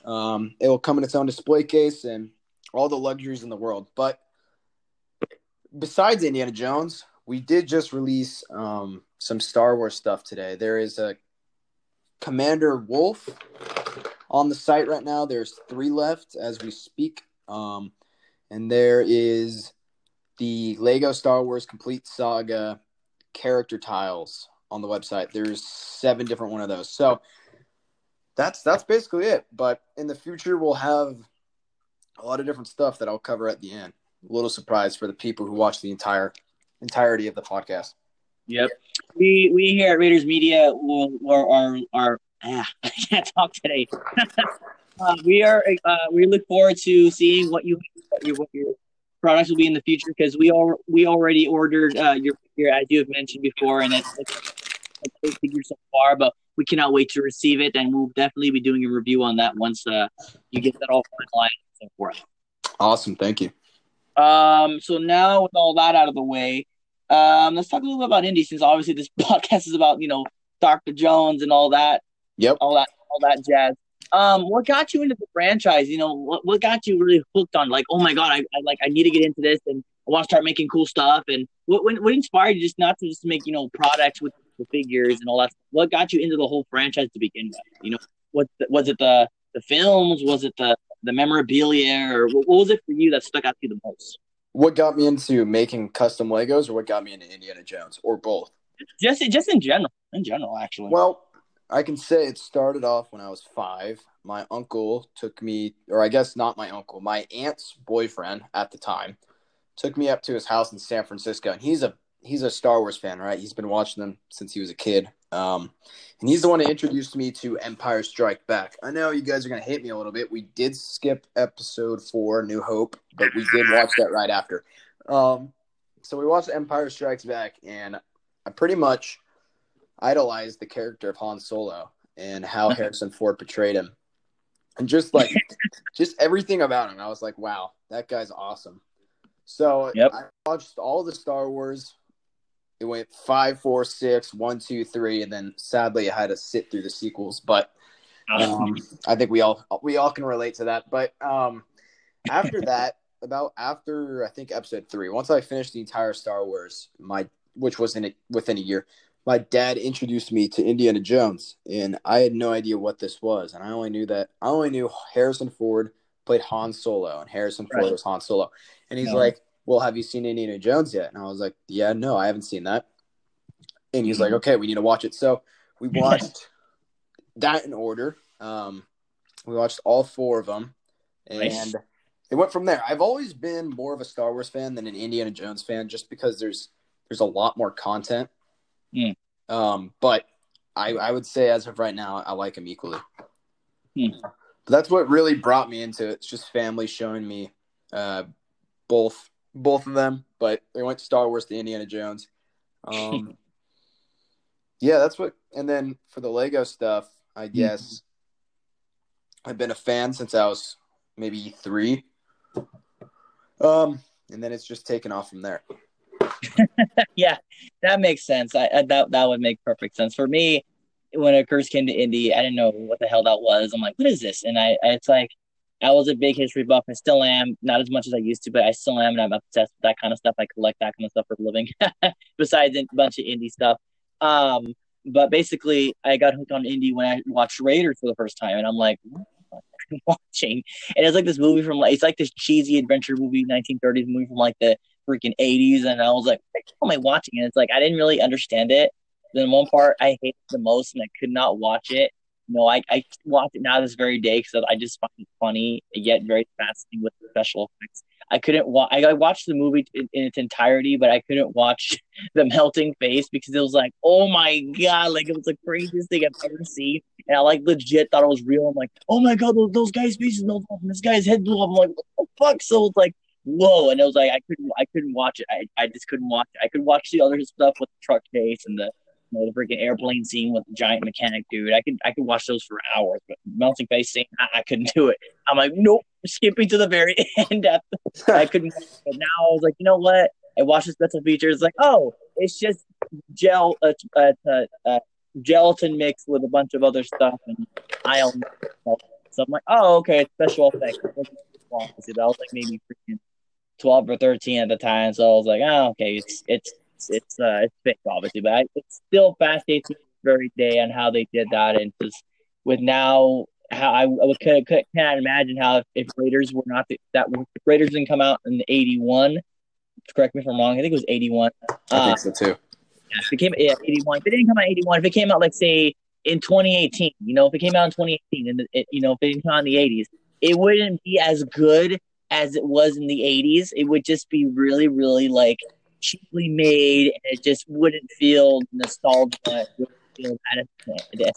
Um, it will come in its own display case and all the luxuries in the world. But besides Indiana Jones, we did just release um, some Star Wars stuff today. There is a Commander Wolffe on the site right now. There's three left as we speak. Um, and there is the Lego Star Wars Complete Saga character tiles on the website. There's seven different one of those. So that's that's basically it. But in the future, we'll have a lot of different stuff that I'll cover at the end. A little surprise for the people who watch the entire entirety of the podcast. Yep. We we here at Raiders Media will are are, ah, I can't talk today. uh, we are uh, we look forward to seeing what you what your, what you products will be in the future because we all we already ordered uh, your figure as you have mentioned before, and it's, it's a great figure so far. But we cannot wait to receive it, and we'll definitely be doing a review on that once uh, you get that all finalized and so forth. Awesome, thank you. Um, so now with all that out of the way, um, let's talk a little bit about Indy since obviously this podcast is about you know Dr. Jones and all that. Yep. All that all that jazz. Um, what got you into the franchise? You know, what what got you really hooked on? Like, oh my god, I, I like I need to get into this and I want to start making cool stuff. And what what, what inspired you just not to just make you know products with the figures and all that? What got you into the whole franchise to begin with? You know, what was it the the films? Was it the the memorabilia, or what, what was it for you that stuck out to you the most? What got me into making custom Legos, or what got me into Indiana Jones, or both? Just just in general, in general, actually. Well, I can say it started off when I was five. My uncle took me, or I guess not my uncle, my aunt's boyfriend at the time, took me up to his house in San Francisco, and he's a he's a Star Wars fan, right? He's been watching them since he was a kid. Um, and he's the one that introduced me to Empire Strike Back. I know you guys are gonna hate me a little bit. We did skip episode four, New Hope, but we did watch that right after. Um, so we watched Empire Strikes Back, and I pretty much idolized the character of Han Solo and how Harrison Ford portrayed him, and just like just everything about him. I was like, wow, that guy's awesome. So Yep. I watched all the Star Wars. It went five, four, six, one, two, three, and then sadly I had to sit through the sequels. But um, I think we all we all can relate to that. But um, after that, about after I think episode three, once I finished the entire Star Wars, my which was in it within a year, my dad introduced me to Indiana Jones, and I had no idea what this was, and I only knew that I only knew Harrison Ford played Han Solo, and Harrison Ford Right. was Han Solo, and he's No. like, "Well, have you seen Indiana Jones yet?" And I was like, "Yeah, no, I haven't seen that." And he's like, "Okay, we need to watch it." So we watched that in order. Um, we watched all four of them, and Nice. it went from there. I've always been more of a Star Wars fan than an Indiana Jones fan, just because there's there's a lot more content. Hmm. Um, but I I would say as of right now, I like them equally. Hmm. But that's what really brought me into it. It's just family showing me uh, both both of them, but they went Star Wars to Indiana Jones. Um, yeah, that's what. And then for the Lego stuff, I guess I've been a fan since I was maybe three. Um, and then it's just taken off from there. yeah, that makes sense. I, I that that would make perfect sense for me. When it first came to Indy, I didn't know what the hell that was. I'm like, what is this? And I, it's like, I was a big history buff. I still am, not as much as I used to, but I still am, and I'm obsessed with that kind of stuff. I collect that kind of stuff for a living, besides a bunch of Indy stuff. Um, but basically, I got hooked on Indy when I watched Raiders for the first time, and I'm like, watching? And it's like this movie from like, it's like this cheesy adventure movie, 1930s movie from like the freaking 80s and I was like, what am I watching? And it's like, I didn't really understand it. Then one part I hated the most and I could not watch it. No, I, I watch it now this very day because I just find it funny yet very fascinating with the special effects. I couldn't watch. I I watched the movie in, in its entirety, but I couldn't watch the melting face because it was like, oh my god, like it was the craziest thing I've ever seen. And I like legit thought it was real. I'm like, oh my god, those, those guys' faces melted off, and this guy's head blew up. I'm like, what the fuck? So it's like, whoa and it was like i couldn't i couldn't watch it i, I just couldn't watch it i could watch the other stuff with the truck chase and the you know, the freaking airplane scene with the giant mechanic dude. I could i could watch those for hours but melting face scene i, I couldn't do it. I'm like nope skipping to the very end after i couldn't but now i was like you know what? I watched the special features like oh it's just gel uh, uh, uh, gelatin mixed with a bunch of other stuff and ion so i'm like oh okay it's special effects. I was like maybe freaking twelve or thirteen at the time, so I was like, oh, okay, it's it's it's uh it's fake, obviously, but I, it's still fascinating to me very day on how they did that, and just with now how I, I could, could, can't imagine how if, if Raiders were not the, that if Raiders didn't come out in eighty one. Correct me if I'm wrong. I think it was eighty one. I think so too. Yeah, if it came yeah, 81. If it didn't come out 81, if it came out like say in 2018, you know, if it came out in 2018 and it, you know, if it didn't come out in the 80s, it wouldn't be as good as it was in the 80s. It would just be really, really like cheaply made, and it just wouldn't feel nostalgic. It wouldn't feel that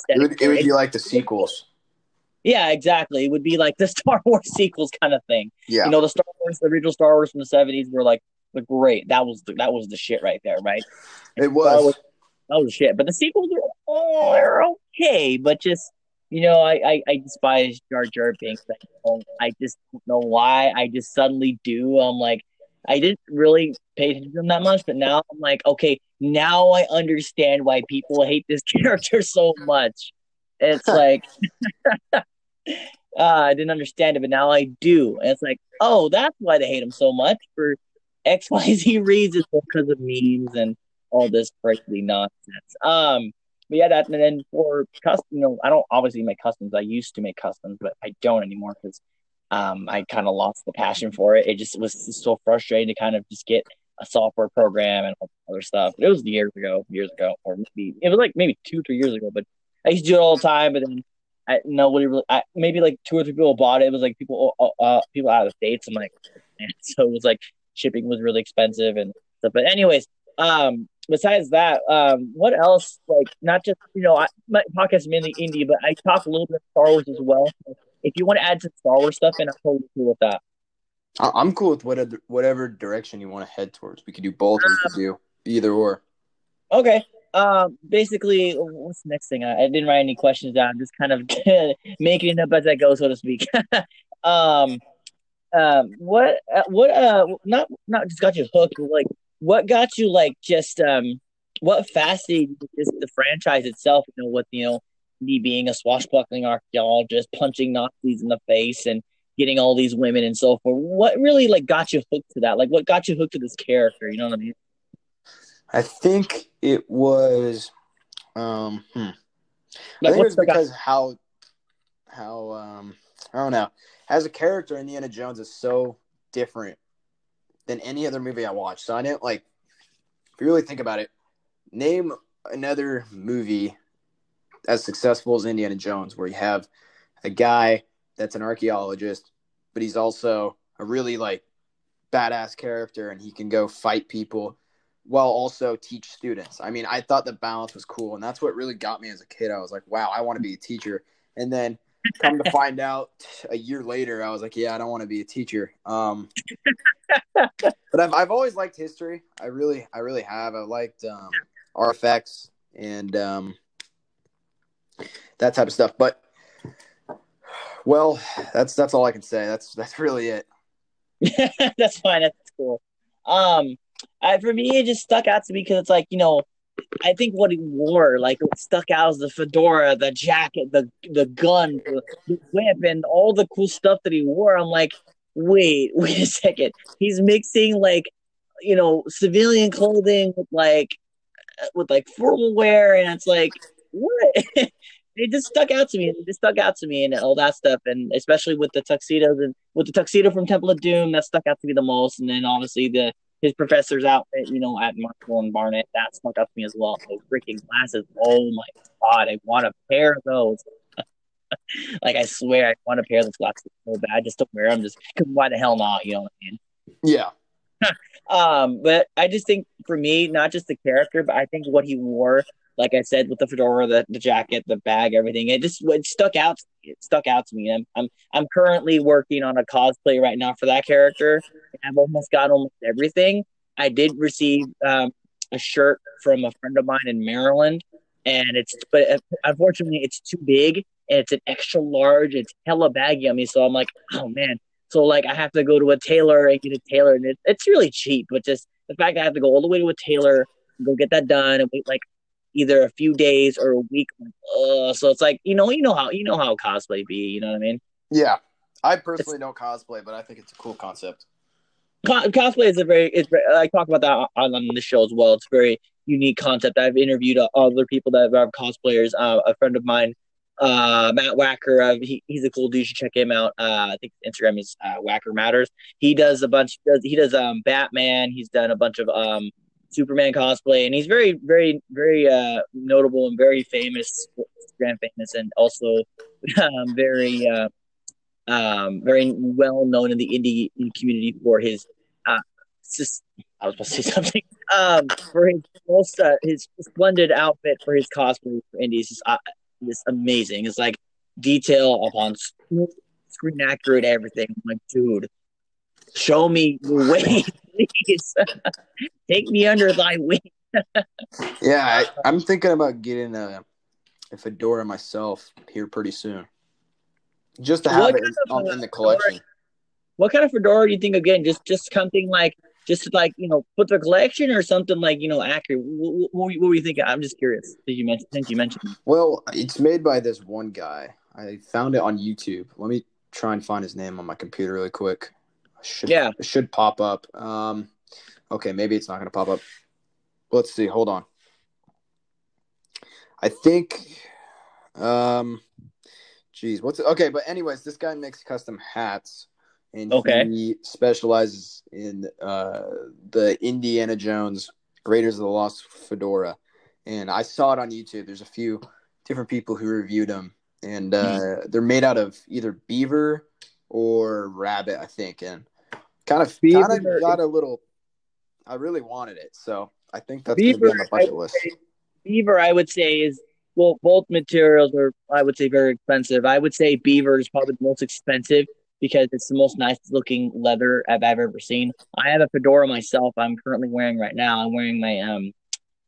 It would, it would be like the sequels. Yeah, exactly. It would be like the Star Wars sequels kind of thing. Yeah. You know, the Star Wars, the original Star Wars from the seventies were like the great. That was the, that was the shit right there, right? it was. Wars- that was shit. But the sequels are oh, they're okay, but just you know, I I, I despise Jar Jar Binks. I, I just don't know why. I just suddenly do. I'm like, I didn't really pay attention to them that much, but now I'm like, okay, now I understand why people hate this character so much. It's like, uh, I didn't understand it, but now I do. And it's like, oh, that's why they hate him so much for X, Y, Z reasons because of memes and all this crazy nonsense. Um, but yeah, that and then for custom, you know, I don't obviously make customs. I used to make customs, but I don't anymore because um, I kind of lost the passion for it. It just was so frustrating to kind of just get a software program and all other stuff. But it was years ago, years ago, or maybe it was like maybe two, three years ago. But I used to do it all the time, but then I nobody really. I, maybe like two or three people bought it. It was like people, uh, uh, people out of the states. I'm like, man. so it was like shipping was really expensive and stuff. But anyways, um, besides that, um, what else? Like, not just you know, I, my podcast is mainly Indy, but I talk a little bit of Star Wars as well. If you want to add some Star Wars stuff, in, I'm totally cool with that. I- I'm cool with whatever whatever direction you want to head towards. We could do both. or We could do either or. Okay. Um, basically, what's the next thing? I, I didn't write any questions down. I'm just kind of making it up as I go, so to speak. um, um, what, uh, what, uh, not, not just got you hooked. Like, what got you, like, just, um, what fascinated the franchise itself? You know, what? you know, me being a swashbuckling archaeologist, punching Nazis in the face, and getting all these women and so forth. What really like got you hooked to that? Like, what got you hooked to this character? You know what I mean? I think it was. Um, hmm. I think it was because how how um I don't know. As a character, Indiana Jones is so different than any other movie I watched. So I didn't like. If you really think about it, name another movie as successful as Indiana Jones, where you have a guy that's an archaeologist, but he's also a really like badass character, and he can go fight people while also teach students. I mean, I thought the balance was cool, and that's what really got me as a kid. I was like, wow, I want to be a teacher. And then come to find out a year later, I was like, yeah, I don't want to be a teacher. Um, but I've, I've always liked history. I really, I really have. I liked um, artifacts and um, that type of stuff. But well, that's that's all I can say. That's that's really it. that's fine. That's cool. Um, I, for me, it just stuck out to me because it's like you know, I think what he wore, like stuck out was the fedora, the jacket, the the gun, the, the whip, and all the cool stuff that he wore. I'm like, wait, wait a second. He's mixing like, you know, civilian clothing with like, with like formal wear, and it's like, what? it just stuck out to me. It just stuck out to me and all that stuff, and especially with the tuxedos and with the tuxedo from Temple of Doom, that stuck out to me the most. And then obviously the his professor's outfit, you know, at Marshall and Barnett, that stuck out to me as well. Those freaking glasses, oh my god, I want a pair of those. like I swear, I want a pair of those glasses so bad. I just don't wear them, just because why the hell not? You know what I mean? Yeah. Um, but I just think for me, not just the character, but I think what he wore, like I said, with the fedora, the, the jacket, the bag, everything, it just it stuck out. It stuck out to me. I'm I'm I'm currently working on a cosplay right now for that character. I've almost got almost everything. I did receive um, a shirt from a friend of mine in Maryland, and it's but uh, unfortunately it's too big and it's an extra large. It's hella baggy on me, so I'm like, oh man. So like I have to go to a tailor and get a tailor, and it, it's really cheap. But just the fact I have to go all the way to a tailor, go get that done, and wait like either a few days or a week. So it's like you know, you know how you know how cosplay be. You know what I mean? Yeah. I personally don't cosplay, but I think it's a cool concept. Co- cosplay is a very. It's very, I talk about that on, on the show as well. It's a very unique concept. I've interviewed uh, other people that are cosplayers. Uh, a friend of mine, uh, Matt Wacker. Uh, he, he's a cool dude. You should check him out. Uh, I think Instagram is uh, Wacker Matters. He does a bunch. He does, he does um, Batman. He's done a bunch of um, Superman cosplay, and he's very, very, very uh, notable and very famous, Instagram famous, and also um, very, uh, um, very well known in the Indy community for his. Uh, I was supposed to say something. Um, for his most, uh, his splendid outfit for his cosplay for indies is uh, amazing. It's like detail upon screen accurate everything. I'm like, dude, show me the way, please. Take me under thy wing. yeah, I, I'm thinking about getting a, a fedora myself here pretty soon, just to have What it kind in, of, in the collection. What kind of fedora do you think again? Just just something like just like you know put the collection or something like you know accurate. What, what, what were you thinking? I'm just curious. Did you mention? Since you mentioned, Well, it's made by this one guy. I found it on YouTube. Let me try and find his name on my computer really quick. Should, Yeah. should pop up. Um, okay, maybe it's not going to pop up. Let's see. Hold on. I think. Um, geez, what's it? Okay, but anyways, this guy makes custom hats, and Okay. he specializes in uh, the Indiana Jones Raiders of the Lost Fedora. And I saw it on YouTube. There's a few different people who reviewed them, and uh, they're made out of either beaver or rabbit, I think, and kind of kind Beaver- of got a little. I really wanted it, so I think that's be on the bucket list. say- beaver, I would say is well, both materials are I would say very expensive. I would say beaver is probably the most expensive because it's the most nice looking leather I've, I've ever seen. I have a fedora myself. I'm currently wearing right now. I'm wearing my um.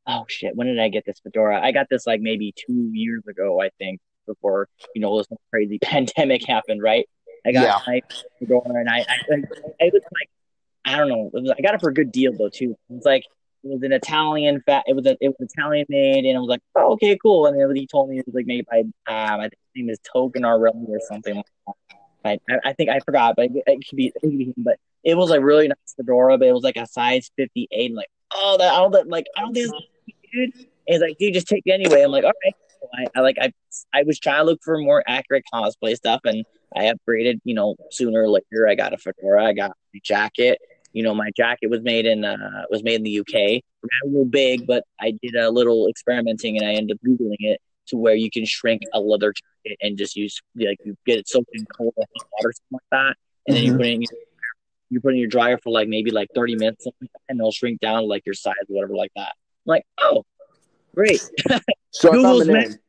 Oh shit! When did I get this fedora? I got this like maybe two years ago, I think, before you know this crazy pandemic happened. Right? I got Yeah. my fedora, and I, I, I it was like I don't know. It was, I got it for a good deal though too. It was like it was an Italian fat. It was a, it was Italian made, and I was like, oh, okay, cool. And then he told me it was like made by um, I think his name is Token Arelli or something. like that. I, I I think I forgot, but it, it could be, it could be him. But it was like really nice fedora, but it was like a size fifty eight. Like, oh, that I don't that, like I don't think it's dude. And he's like, dude, just take it anyway. I'm like, all right. I, I like I I was trying to look for more accurate cosplay stuff, and I upgraded. You know, sooner or later, I got a fedora. I got a jacket. You know, my jacket was made in uh was made in the UK. Not a little big, but I did a little experimenting, and I ended up googling it to where you can shrink a leather jacket and just use like you get it soaked in cold water, something like that, and then you Mhm. put it in your you put it in your dryer for like maybe like thirty minutes, something like that, and it'll shrink down to like your size or whatever like that. I'm like, oh, great. So I found the name.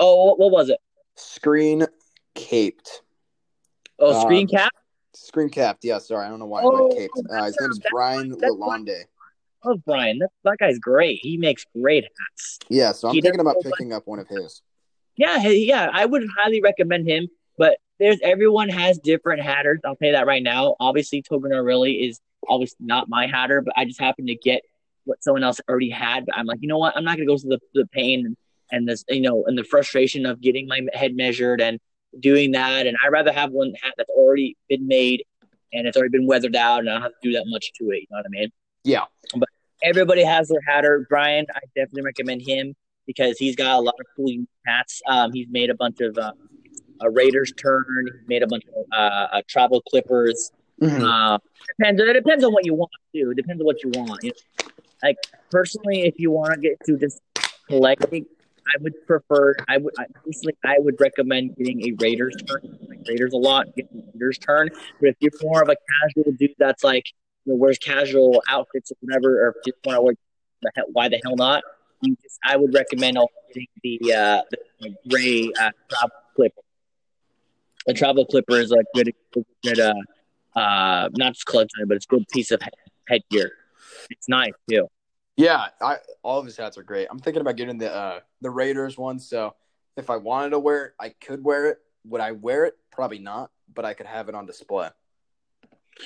Oh, what, was it? Screen caped. Oh, Uh, screen cap. Screen capped. Yeah, sorry, I don't know why I Oh, went caped. Uh, his name is Brian Lalonde. Oh, Brian, that, that guy's great. He makes great hats. Yeah, so I'm He thinking about picking up one of his. Yeah, yeah, I would highly recommend him. But there's everyone has different hatters. I'll tell you that right now. Obviously, Toganarelli is obviously not my hatter, but I just happened to get what someone else already had. But I'm like, you know what? I'm not gonna go through the, the pain and, this, you know, and the frustration of getting my head measured and doing that. And I'd rather have one hat that's already been made and it's already been weathered out, and I don't have to do that much to it. You know what I mean? Yeah, But everybody has their hatter. Brian, I definitely recommend him because he's got a lot of cool hats. Um, he's made a bunch of um, a Raiders turn. He's made a bunch of uh, uh, travel clippers. Mhm. Um, depends. It depends on what you want too. It depends on what you want. You know, like personally, if you want to get to just collecting, I would prefer. I would I, personally, I would recommend getting a Raiders turn. Like Raiders a lot. Get a Raiders turn. But if you're more of a casual dude, that's like you know, wears casual outfits or whatever, or just want to wear the why the hell not? You just, I would recommend also getting the uh, the gray uh, travel clipper. The travel clipper is a good, good uh, uh, not just collection, but it's a good piece of head, headgear. It's nice too. Yeah. I all of his hats are great. I'm thinking about getting the uh, the Raiders one. So if I wanted to wear it, I could wear it. Would I wear it? Probably not. But I could have it on display.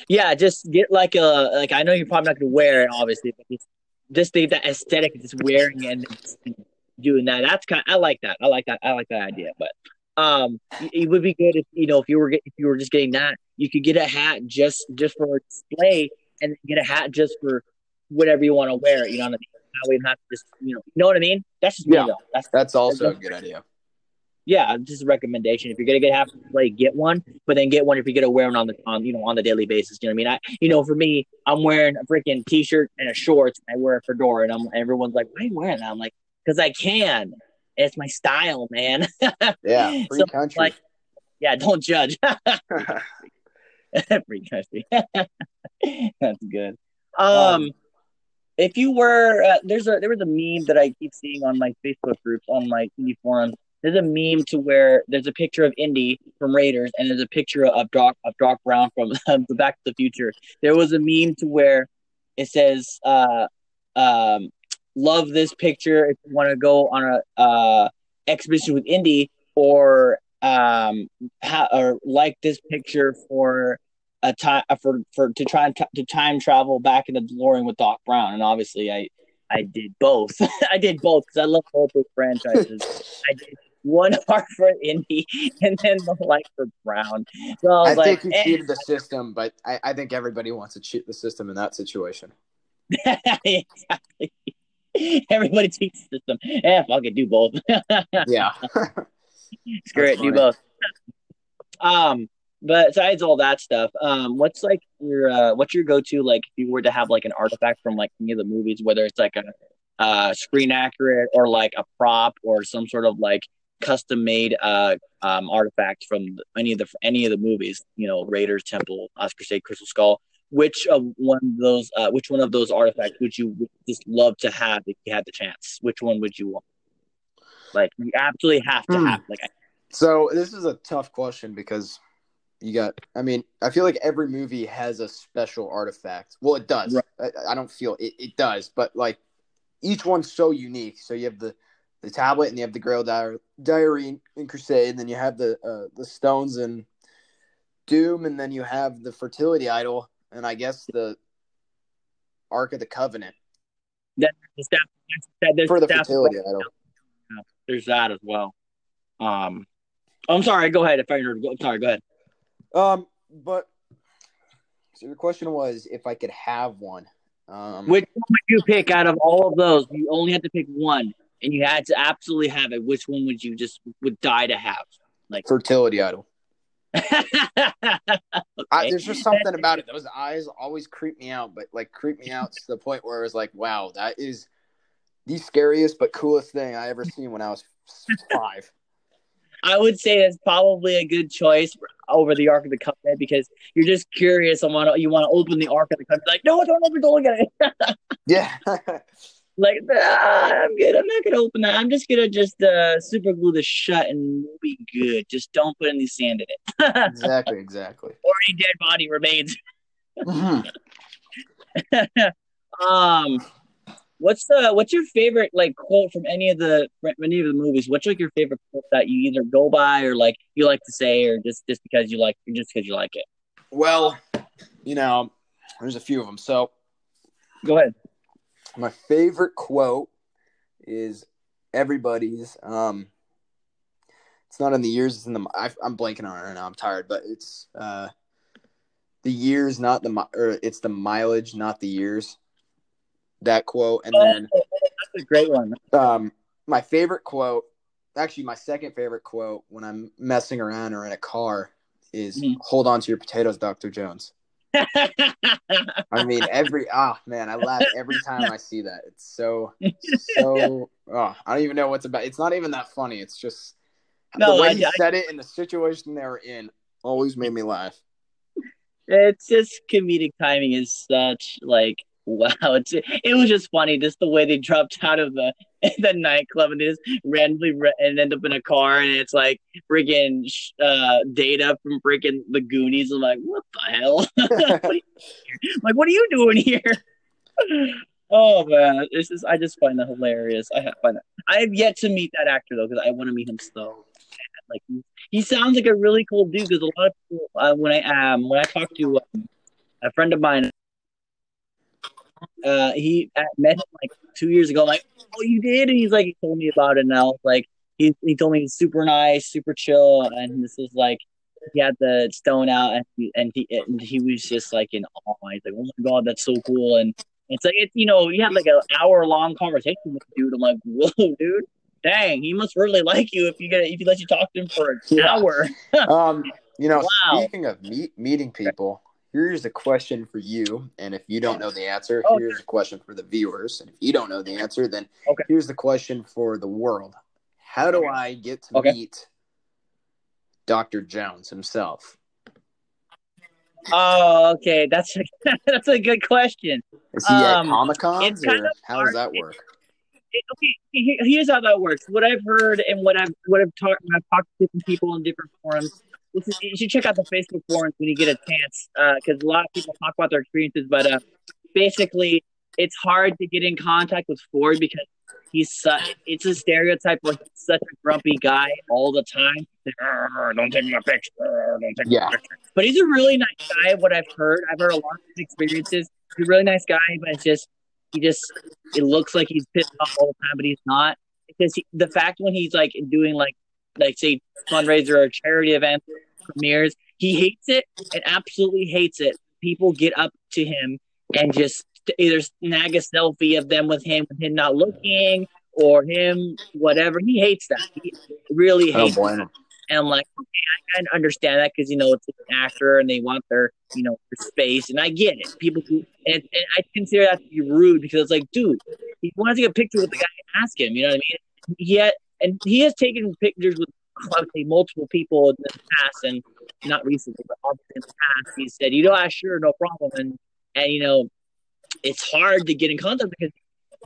Yeah, just get like a like. I know you're probably not going to wear it, obviously, but just just the, the aesthetic of just wearing it and doing that. That's kind. I like that. I like that. I like that idea. But um, it would be good if you know if you were if you were just getting that, you could get a hat just just for display, and get a hat just for whatever you want to wear. You know what I mean? That way don't have just you know you know what I mean. That's just me Yeah. though. That's That's also a good idea. yeah, just a recommendation. If you're gonna get half play, get one, but then get one if you're gonna wear one on the on you know on the daily basis. You know what I mean? I you know for me, I'm wearing a freaking t-shirt and a shorts. And I wear a fedora, and I'm everyone's like, "Why are you wearing that?" I'm like, "Cause I can. It's my style, man." Yeah, free So, country. like- yeah, don't judge. Free country. That's good. Um, Um, if you were uh, there's a there was a meme that I keep seeing on my Facebook groups on my indie forums. there's a meme to where there's a picture of Indy from Raiders and there's a picture of Doc of Doc Brown from the Back to the Future. There was a meme to where it says, uh, um, "Love this picture if you want to go on a uh, with Indy, or um, ha- or like this picture for." A time for for to try and t- to time travel back into DeLorean with Doc Brown, and obviously I I did both. I did both because I love both those franchises. I did one heart for Indy and then the like for Brown. So I, I, like, think you eh. cheated the system, but I, I think everybody wants to cheat the system in that situation. exactly. Everybody takes the system. Yeah, fuck it, do both. Yeah. Screw it, do both. Um, but besides all that stuff, um, what's like your uh, what's your go to like if you were to have like an artifact from like any of the movies, whether it's like a uh, screen accurate or like a prop or some sort of like custom made uh um artifact from any of the any of the movies, you know, Raiders, Temple, Oscar State, Crystal Skull. Which of one of those uh, which one of those artifacts would you just love to have if you had the chance? Which one would you want? Like you absolutely have to Hmm. have like So this is a tough question because you got. I mean, I feel like every movie has a special artifact. Well, it does. Right. I, I don't feel it. It does, but like each one's so unique. So you have the the tablet, and you have the Grail diary, diary in, Crusade, and then you have the uh, the stones in Doom, and then you have the fertility idol, and I guess the Ark of the Covenant staff, there's for the staff- fertility idol. There's that as well. Um, I'm sorry. Go ahead. If I heard, I'm sorry. Go ahead. Um, but so your question was if I could have one. Um, Which one would you pick out of all of those? You only had to pick one, and you had to absolutely have it. Which one would you just would die to have? Like fertility idol. I, there's just something about it. Those eyes always creep me out, but like creep me out to the point where it was like, wow, that is the scariest but coolest thing I ever seen when I was five. I would say that's probably a good choice over the Ark of the Covenant because you're just curious and want to you want to open the Ark of the Covenant. Like, no, don't open, don't look at it. Yeah, like, ah, I'm good. I'm not gonna open that. I'm just gonna just uh, super glue this shut and we'll be good. Just don't put any sand in it, exactly, exactly. or any dead body remains. Mhm. um, what's the what's your favorite like quote from any of the from any of the movies? What's like your favorite quote that you either go by or like you like to say, or just just because you like just because you like it? Well, you know, there's a few of them. So Go ahead. my favorite quote is everybody's. Um, it's not in the years. It's in the. I, I'm blanking on it right now. I'm tired, but it's uh, the years, not the or it's the mileage, not the years. That quote, and then that's a great one. um, my favorite quote, actually my second favorite quote when I'm messing around or in a car is Mhm. "Hold on to your potatoes, Doctor Jones." I mean, every ah man, I laugh every time I see that. It's so so. Oh, I don't even know what's about. It's not even that funny. It's just No, the way I- he I- said it and the situation they were in always made me laugh. it's just comedic timing is such like wow. It's it was just funny just the way they dropped out of the the nightclub and just randomly re- and end up in a car and it's like freaking uh Data from freaking the Goonies. I'm like, what the hell? What like, what are you doing here? Oh man, this is I just find that hilarious. I ha- find that I have yet to meet that actor though because I want to meet him so bad. Like he, he sounds like a really cool dude because a lot of people uh, when I um when I talk to um, a friend of mine, uh he I met him like two years ago. I'm like, oh, you did? And he's like, he told me about it now. Like he he told me he's super nice, super chill, and this is like he had the stone out and he, and he and he was just like in awe. He's like, oh my god, that's so cool. And it's like it's you know you had like an hour long conversation with the dude. I'm like, whoa, dude, dang, he must really like you if you get if he lets you talk to him for an Yeah. hour. Um, you know, Wow. speaking of meet, meeting people, here's a question for you. And if you don't know the answer, Oh, here's a question for the viewers. And if you don't know the answer, then Okay. here's the question for the world. How do I get to Okay. meet Dr. Jones himself? Oh, okay, that's a, that's a good question. Is he Um, at Comic Cons it's kind of how does that work? okay, here's how that works. What I've heard and what I've what I've talked I've talked to different people in different forums. Is, you should check out the Facebook forums when you get a chance, because uh, a lot of people talk about their experiences. But uh, basically, it's hard to get in contact with Ford because he's such. It's a stereotype where he's such a grumpy guy all the time. Don't take my picture. Don't take yeah. my picture. But he's a really nice guy. What I've heard, I've heard a lot of his experiences. He's a really nice guy, but it's just he just it looks like he's pissed off all the time, but he's not. Because he, the fact when he's like doing like like say fundraiser or charity event premieres, he hates it and absolutely hates it. People get up to him and just either snag a selfie of them with him with him not looking or him whatever. He hates that. He really hates. Oh, and I'm like, okay, I can understand that because you know it's an actor and they want their you know their space, and I get it. People do, and, and I consider that to be rude because it's like, dude, he wants to get a picture with the guy, ask him. You know what I mean? Yet, and he has taken pictures with obviously multiple people in the past, and not recently, but obviously in the past, he said, you know, I sure, no problem, and and you know, it's hard to get in contact because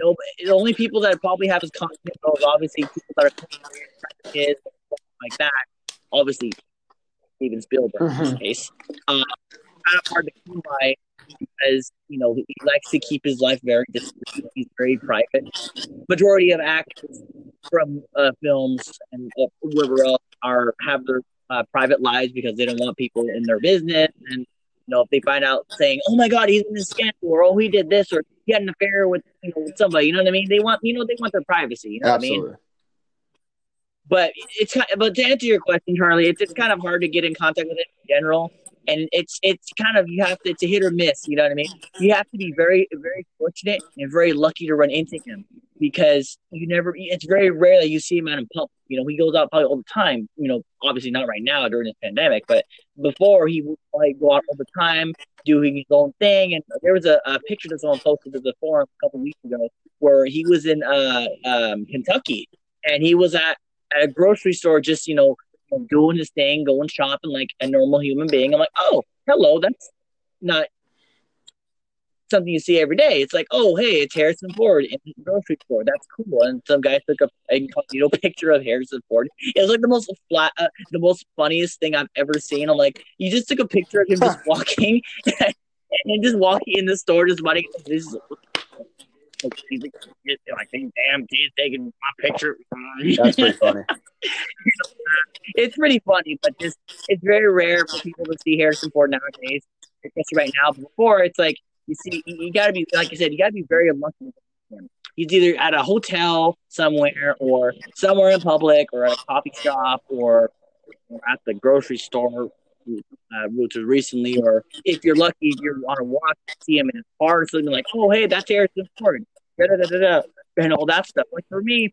you know, the only people that probably have his contact is obviously people that are kids like that. Obviously, Steven Spielberg mm-hmm. in this mm-hmm. case. Um, kind of hard to come by because you know he likes to keep his life very discreet. He's very private. Majority of actors from uh, films and uh, whoever else are have their uh, private lives because they don't want people in their business. And you know, if they find out saying, "Oh my God, he's in this scandal," or "Oh, he did this," or he had an affair with you know with somebody, you know what I mean? They want you know they want their privacy. You know Absolutely. what I mean? But it's but to answer your question, Charlie, it's it's kind of hard to get in contact with it in general, and it's it's kind of you have to it's a hit or miss. You know what I mean? You have to be very very fortunate and very lucky to run into him because you never. It's very rare that you see him out in public. You know, he goes out probably all the time. You know, obviously not right now during this pandemic, but before he would like go out all the time doing his own thing. And there was a, a picture that someone posted to the forum a couple weeks ago where he was in uh, um, Kentucky and he was at at a grocery store, just you know, doing his thing, going shopping like a normal human being. I'm like, oh, hello, that's not something you see every day. It's like, oh, hey, it's Harrison Ford in the grocery store. That's cool. And some guy took a know picture of Harrison Ford. It was like the most flat, uh, the most funniest thing I've ever seen. I'm like, you just took a picture of him just walking. and just walking in the store, just wanting this is he's like, damn, he's taking my picture. That's pretty funny. it's pretty funny, but just it's very rare for people to see Harrison Ford nowadays, especially right now. Before, it's like you see, you got to be, like I said, you got to be very unlucky. He's either at a hotel somewhere, or somewhere in public, or at a coffee shop, or, or at the grocery store uh, recently, or if you're lucky, you're on a walk, see him in his car or something like, oh, hey, that's Harrison Ford, da, da, da, and all that stuff. Like for me,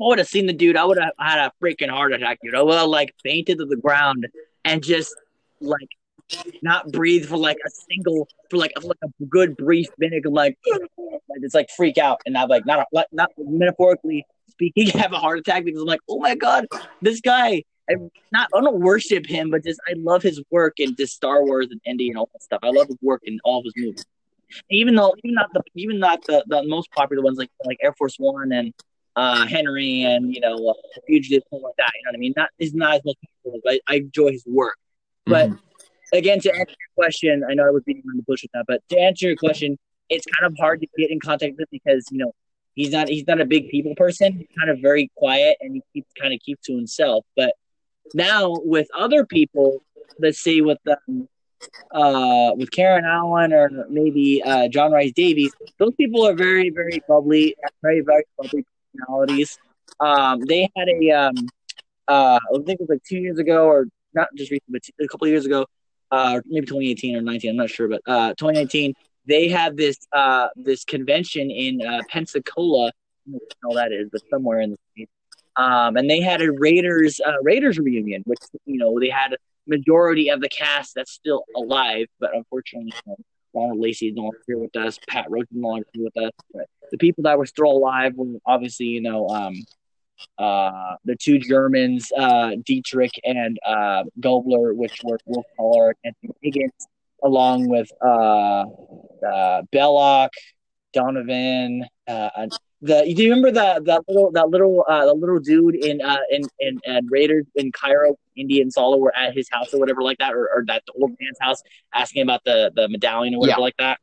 I would have seen the dude, I would have had a freaking heart attack, dude. I would have like fainted to the ground and just like not breathe for like a single for like like a good brief minute. I'm like, it's like freak out, and I'm like not not metaphorically speaking, have a heart attack because I'm like, oh my god, this guy I not I don't worship him, but just I love his work in just Star Wars and Indy and all that stuff. I love his work in all of his movies. Even though even not the even not the, the most popular ones like like Air Force One and uh, Henry and you know uh, Fugitive like that. You know what I mean? Not is not as much popular, but I, I enjoy his work. But mm-hmm. again, to answer your question, I know I was beating around the bush with that, but to answer your question, it's kind of hard to get in contact with because you know he's not he's not a big people person. He's kind of very quiet and he keeps kind of keeps to himself. But now with other people, let's say with uh, with Karen Allen or maybe uh, John Rhys Davies, those people are very, very bubbly, very, very bubbly personalities. Um, they had a, um, uh, I think it was like two years ago, or not just recently, but a couple of years ago, uh, maybe 2018 or 19, I'm not sure, but uh, 2019, they had this uh, this convention in uh, Pensacola. I don't know what that is, but somewhere in the state. Um, and they had a Raiders uh, Raiders reunion, which you know they had a majority of the cast that's still alive, but unfortunately, you know, Ronald Lacey is no longer here with us. Pat Roach is no longer here with us. But the people that were still alive were obviously, you know, um, uh, the two Germans, uh, Dietrich and uh, Gobler, which were Wolf Kahler and Higgins, along with uh, uh, Belloq, Donovan, uh, the do you remember the that little that little uh the little dude in uh in in, in Raiders in Cairo, Indy and Sallah were at his house or whatever like that, or, or that old man's house asking about the the medallion or whatever Yeah. like that.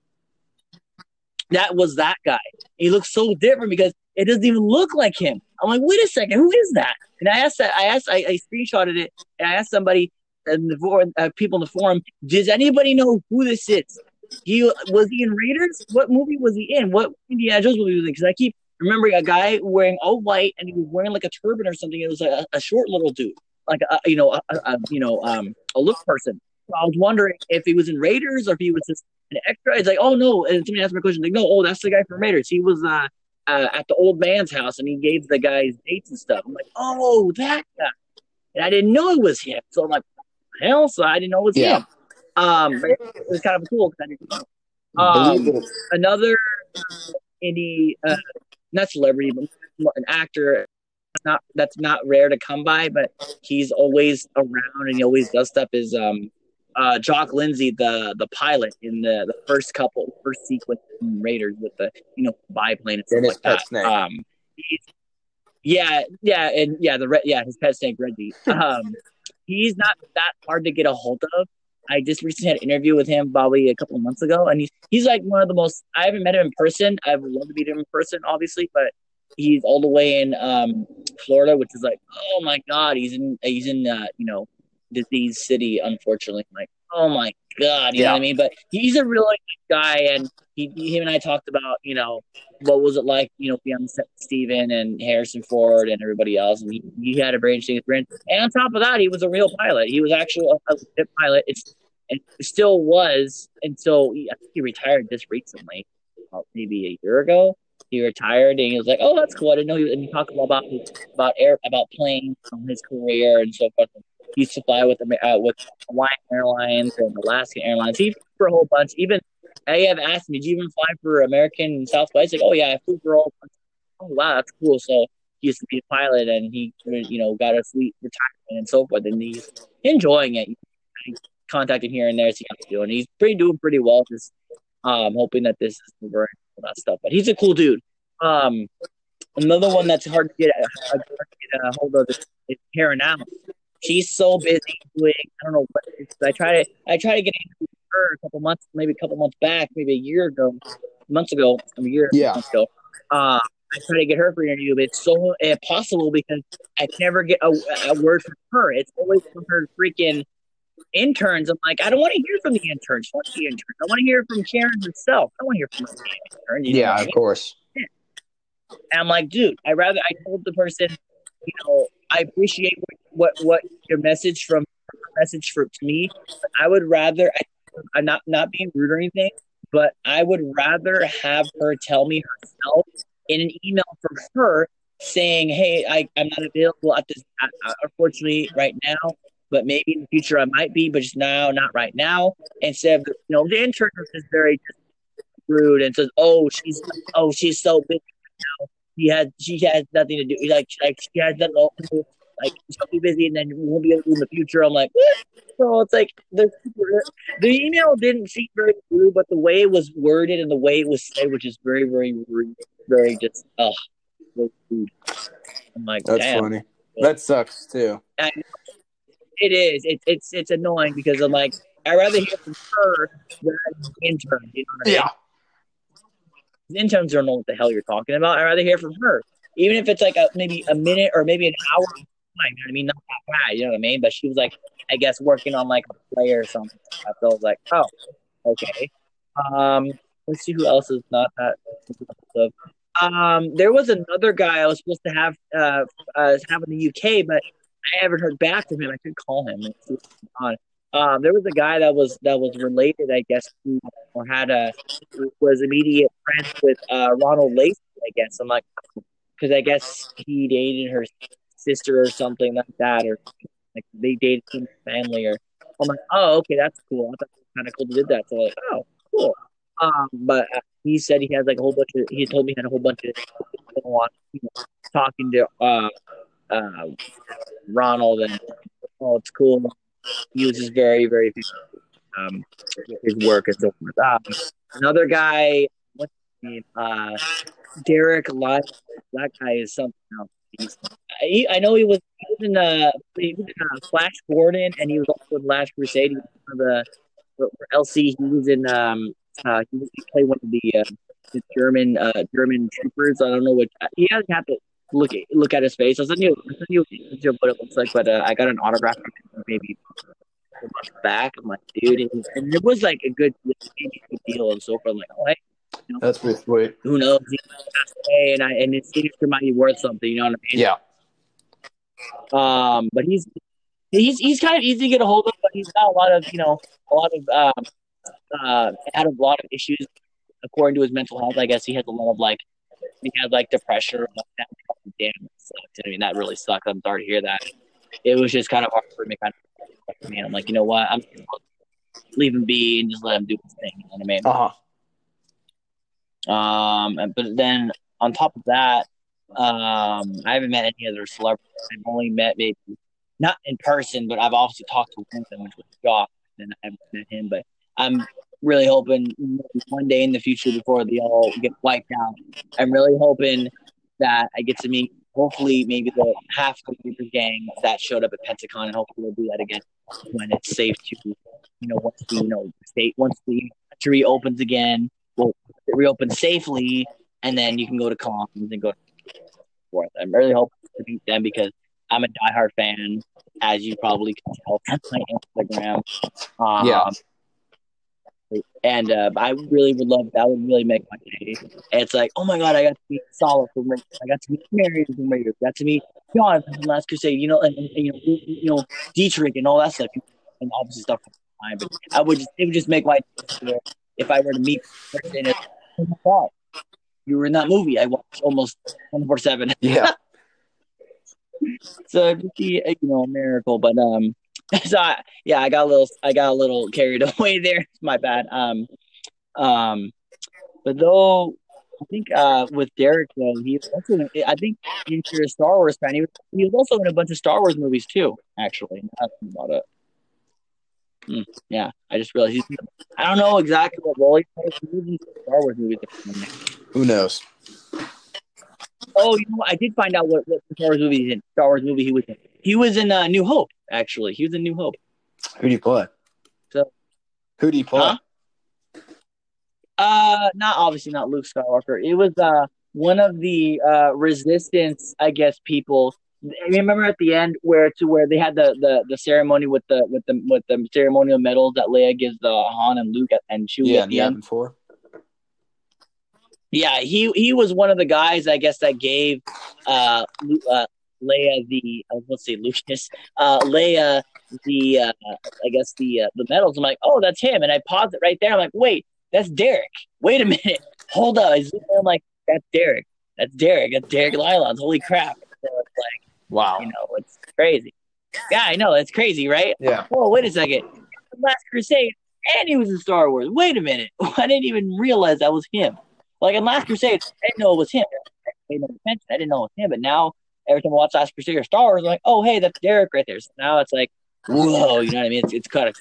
That was that guy. He looks so different because it doesn't even look like him. I'm like, wait a second, who is that? And I asked that I asked I, I screenshotted it and I asked somebody in the forum, uh, people in the forum, does anybody know who this is? He was he in Raiders? What movie was he in? What Indiana Jones movie was he in? Because I keep remembering a guy wearing all white and he was wearing like a turban or something. It was a, a short little dude, like a, you know, a, a, you know, um, a look person. So I was wondering if he was in Raiders or if he was just an extra. It's like, oh no, and somebody asked me a question, like, no, oh, that's the guy from Raiders. He was uh, uh at the old man's house and he gave the guys dates and stuff. I'm like, oh, that guy, and I didn't know it was him. So I'm like, hell, so I didn't know it was Yeah. him. Um, but it was kind of cool because I didn't know. Um, another indie, uh, not celebrity, but more an actor. Not that's not rare to come by, but he's always around and he always does stuff. Is um, uh, Jock Lindsay, the the pilot in the the first couple first sequence in Raiders with the you know biplane and stuff And like that. snake. Um, he's, yeah, yeah, and yeah, the yeah his pet snake Reggie. Um, he's not that hard to get a hold of. I just recently had an interview with him probably a couple of months ago, and he's he's like one of the most. I haven't met him in person. I would love to meet him in person, obviously, but he's all the way in um, Florida, which is like, oh my god, he's in he's in uh, you know disease city. Unfortunately, like, oh my god, you know Yeah. what I mean? But he's a really good guy, and he him and I talked about you know what was it like, you know, be on set with Steven and Harrison Ford and everybody else, and he, he had a very interesting experience. And on top of that, he was a real pilot. He was actually a, a pilot. It's and still was until he, I think he retired just recently, maybe a year ago. He retired and he was like, "Oh, that's cool." I didn't know. He, and he talked about about air about planes, um, his career and so forth. He used to fly with uh, with Hawaiian Airlines and Alaska Airlines. He for a whole bunch. Even I have asked me, "Do you even fly for American Southwest?" Like, "Oh yeah, I flew for a whole bunch." Oh wow, that's cool. So he used to be a pilot and he you know got a sweet retirement and so forth, and he's enjoying it. Contacting here and there, see he's doing. He's pretty doing pretty well. Just um, hoping that this is and all that stuff. But he's a cool dude. Um, another one that's hard to get, hard to get a hold of is, Karen Allen. She's so busy doing I don't know what. I try to I try to get her a couple months, maybe a couple months back, maybe a year ago, months ago, a year Yeah. months ago. Uh, I try to get her for an interview, but it's so impossible because I can never get a, a word from her. It's always from her freaking interns. I'm like, I don't want to hear from the interns. Fuck the interns. I want to hear from Karen herself. I don't want to hear from the intern. You know Yeah, of course. And I'm like, dude, I rather I told the person, you know, I appreciate what what, what your message from message for to me. But I would rather I, I'm not not being rude or anything, but I would rather have her tell me herself in an email from her saying, "Hey, I, I'm not available at this, uh, unfortunately, right now, but maybe in the future I might be, but just now, not right now." Instead of you know, the intern is very rude and says, "Oh, she's oh, she's so busy now. She has she has nothing to do. Like like she has nothing. Like she'll be busy, and then won't be able to do in the future." I'm like, what? So it's like the the email didn't seem very rude, but the way it was worded and the way it was said, which is very very rude, very just ugh, so rude. I'm like, That's damn. funny. That sucks too. It is. It's it's it's annoying because I'm like, I'd rather hear from her than an intern. You know what I mean? interns don't know what the hell you're talking about. I'd rather hear from her, even if it's like a maybe a minute or maybe an hour. You know what I mean? Not that bad. You know what I mean? But she was like, I guess working on like a play or something. So I was like, oh, okay. Um, let's see who else is not that. Um, there was another guy I was supposed to have uh, uh have in the UK, but I haven't heard back from him. I could call him on. Um, there was a guy that was that was related, I guess, to, or had a was immediate friends with uh, Ronald Lacey. I guess I'm like, because I guess he dated her sister or something like that, or like they dated some family. Or I'm like, oh, okay, that's cool. I thought it was kind of cool to did that. So like, oh, cool. Um, but uh, he said he has like a whole bunch of. He told me he had a whole bunch of you know, talking to uh, uh, Ronald, and oh, it's cool. He was just very, very um, his work and so forth. Um, another guy, what's his name? Uh, Derek Lyle, that guy is something else. He's, he, I know he was, he was in uh, he was in, uh, Flash Gordon, and he was also in Last Crusade. He was the LC. He was in um, uh, he, was, he played one of the, uh, the German uh, German troopers. I don't know what he hasn't had to look at, look at his face. I was sending you, I you what it looks like, but uh, I got an autograph maybe a back. I'm like, dude, and, and it was like a good, good deal and so forth. I'm like, oh, hey, you know, That's pretty sweet. who knows? He away, and I and his signature might be worth something. You know what I mean? Yeah. Um, but he's he's he's kind of easy to get a hold of, but he's got a lot of you know a lot of um uh had a lot of issues according to his mental health. I guess he has a lot of like he had like depression or like that. Damn, that sucked. I mean, that really sucked. I'm sorry to hear that. It was just kind of hard for me. Kind of, man, I'm like, you know what? I'm leave him be and just let him do his thing. You know what I mean? Uh huh. Um, but then on top of that, um, I haven't met any other celebrities. I've only met maybe not in person, but I've also talked to them, which was Josh, and I haven't met him. But I'm really hoping one day in the future, before they all get wiped out, I'm really hoping that I get to meet. Hopefully, maybe the half of the gang that showed up at Pensacon, and hopefully we'll do that again when it's safe to, you know, once the you know state once the country opens again, well, it reopens safely, and then you can go to cons and go forth. I'm really hoping to meet them because I'm a diehard fan, as you probably can tell from my Instagram. Um, Yeah. And uh, I really would love that. Would really make my day. It's like, oh my god, I got to meet Sallah from Raiders. I got to meet Mary from Raiders. I got to meet John from Last Crusade. You know, and, and, you know, you know, Dietrich and all that stuff, and obviously stuff from time. But I would just, it would just make my day if I were to meet person. and, Oh you were in that movie. I watched almost 24 seven. Yeah. So it'd be you know a miracle, but um, so I, yeah, I got a little, I got a little carried away there. It's my bad. Um, um, but though I think uh with Derek though, he also I think he's a Star Wars fan. He was, he was also in a bunch of Star Wars movies too. Actually, now that I think about it. Hmm, yeah, I just realized he's. I don't know exactly what role he plays. He Star Wars movies. Who knows? Oh, you know. I did find out what, what Star Wars movie he's in. Star Wars movie he was in. He was in uh, New Hope. Actually, he was in New Hope. Who do you play? So- Who do you play? Huh? Uh, not obviously not Luke Skywalker. It was uh one of the uh resistance, I guess, people. I remember at the end where to where they had the, the, the ceremony with the with the with the ceremonial medals that Leia gives the Han and Luke and Chewie Yeah, at the end. Four. Yeah, he he was one of the guys I guess that gave uh, uh Leia the uh, let's say Lucas uh Leia the uh I guess the uh, the medals. I'm like, oh, that's him, and I paused it right there. I'm like, wait, that's Derek. Wait a minute, hold up. I zoom in, I'm like, that's Derek. That's Derek. That's Derek Lyons. Holy crap! So it's like, Wow. you know, it's crazy. Yeah, I know it's crazy, right? Yeah. Oh, wait a second. Last Crusade, and he was in Star Wars. Wait a minute. I didn't even realize that was him. Like in Last Crusade, I didn't know it was him. I paid no attention. I didn't know it was him. But now, every time I watch Last Crusade or Star Wars, I'm like, oh, hey, that's Derek right there. So now it's like, whoa, you know what I mean? It's, it's kind of,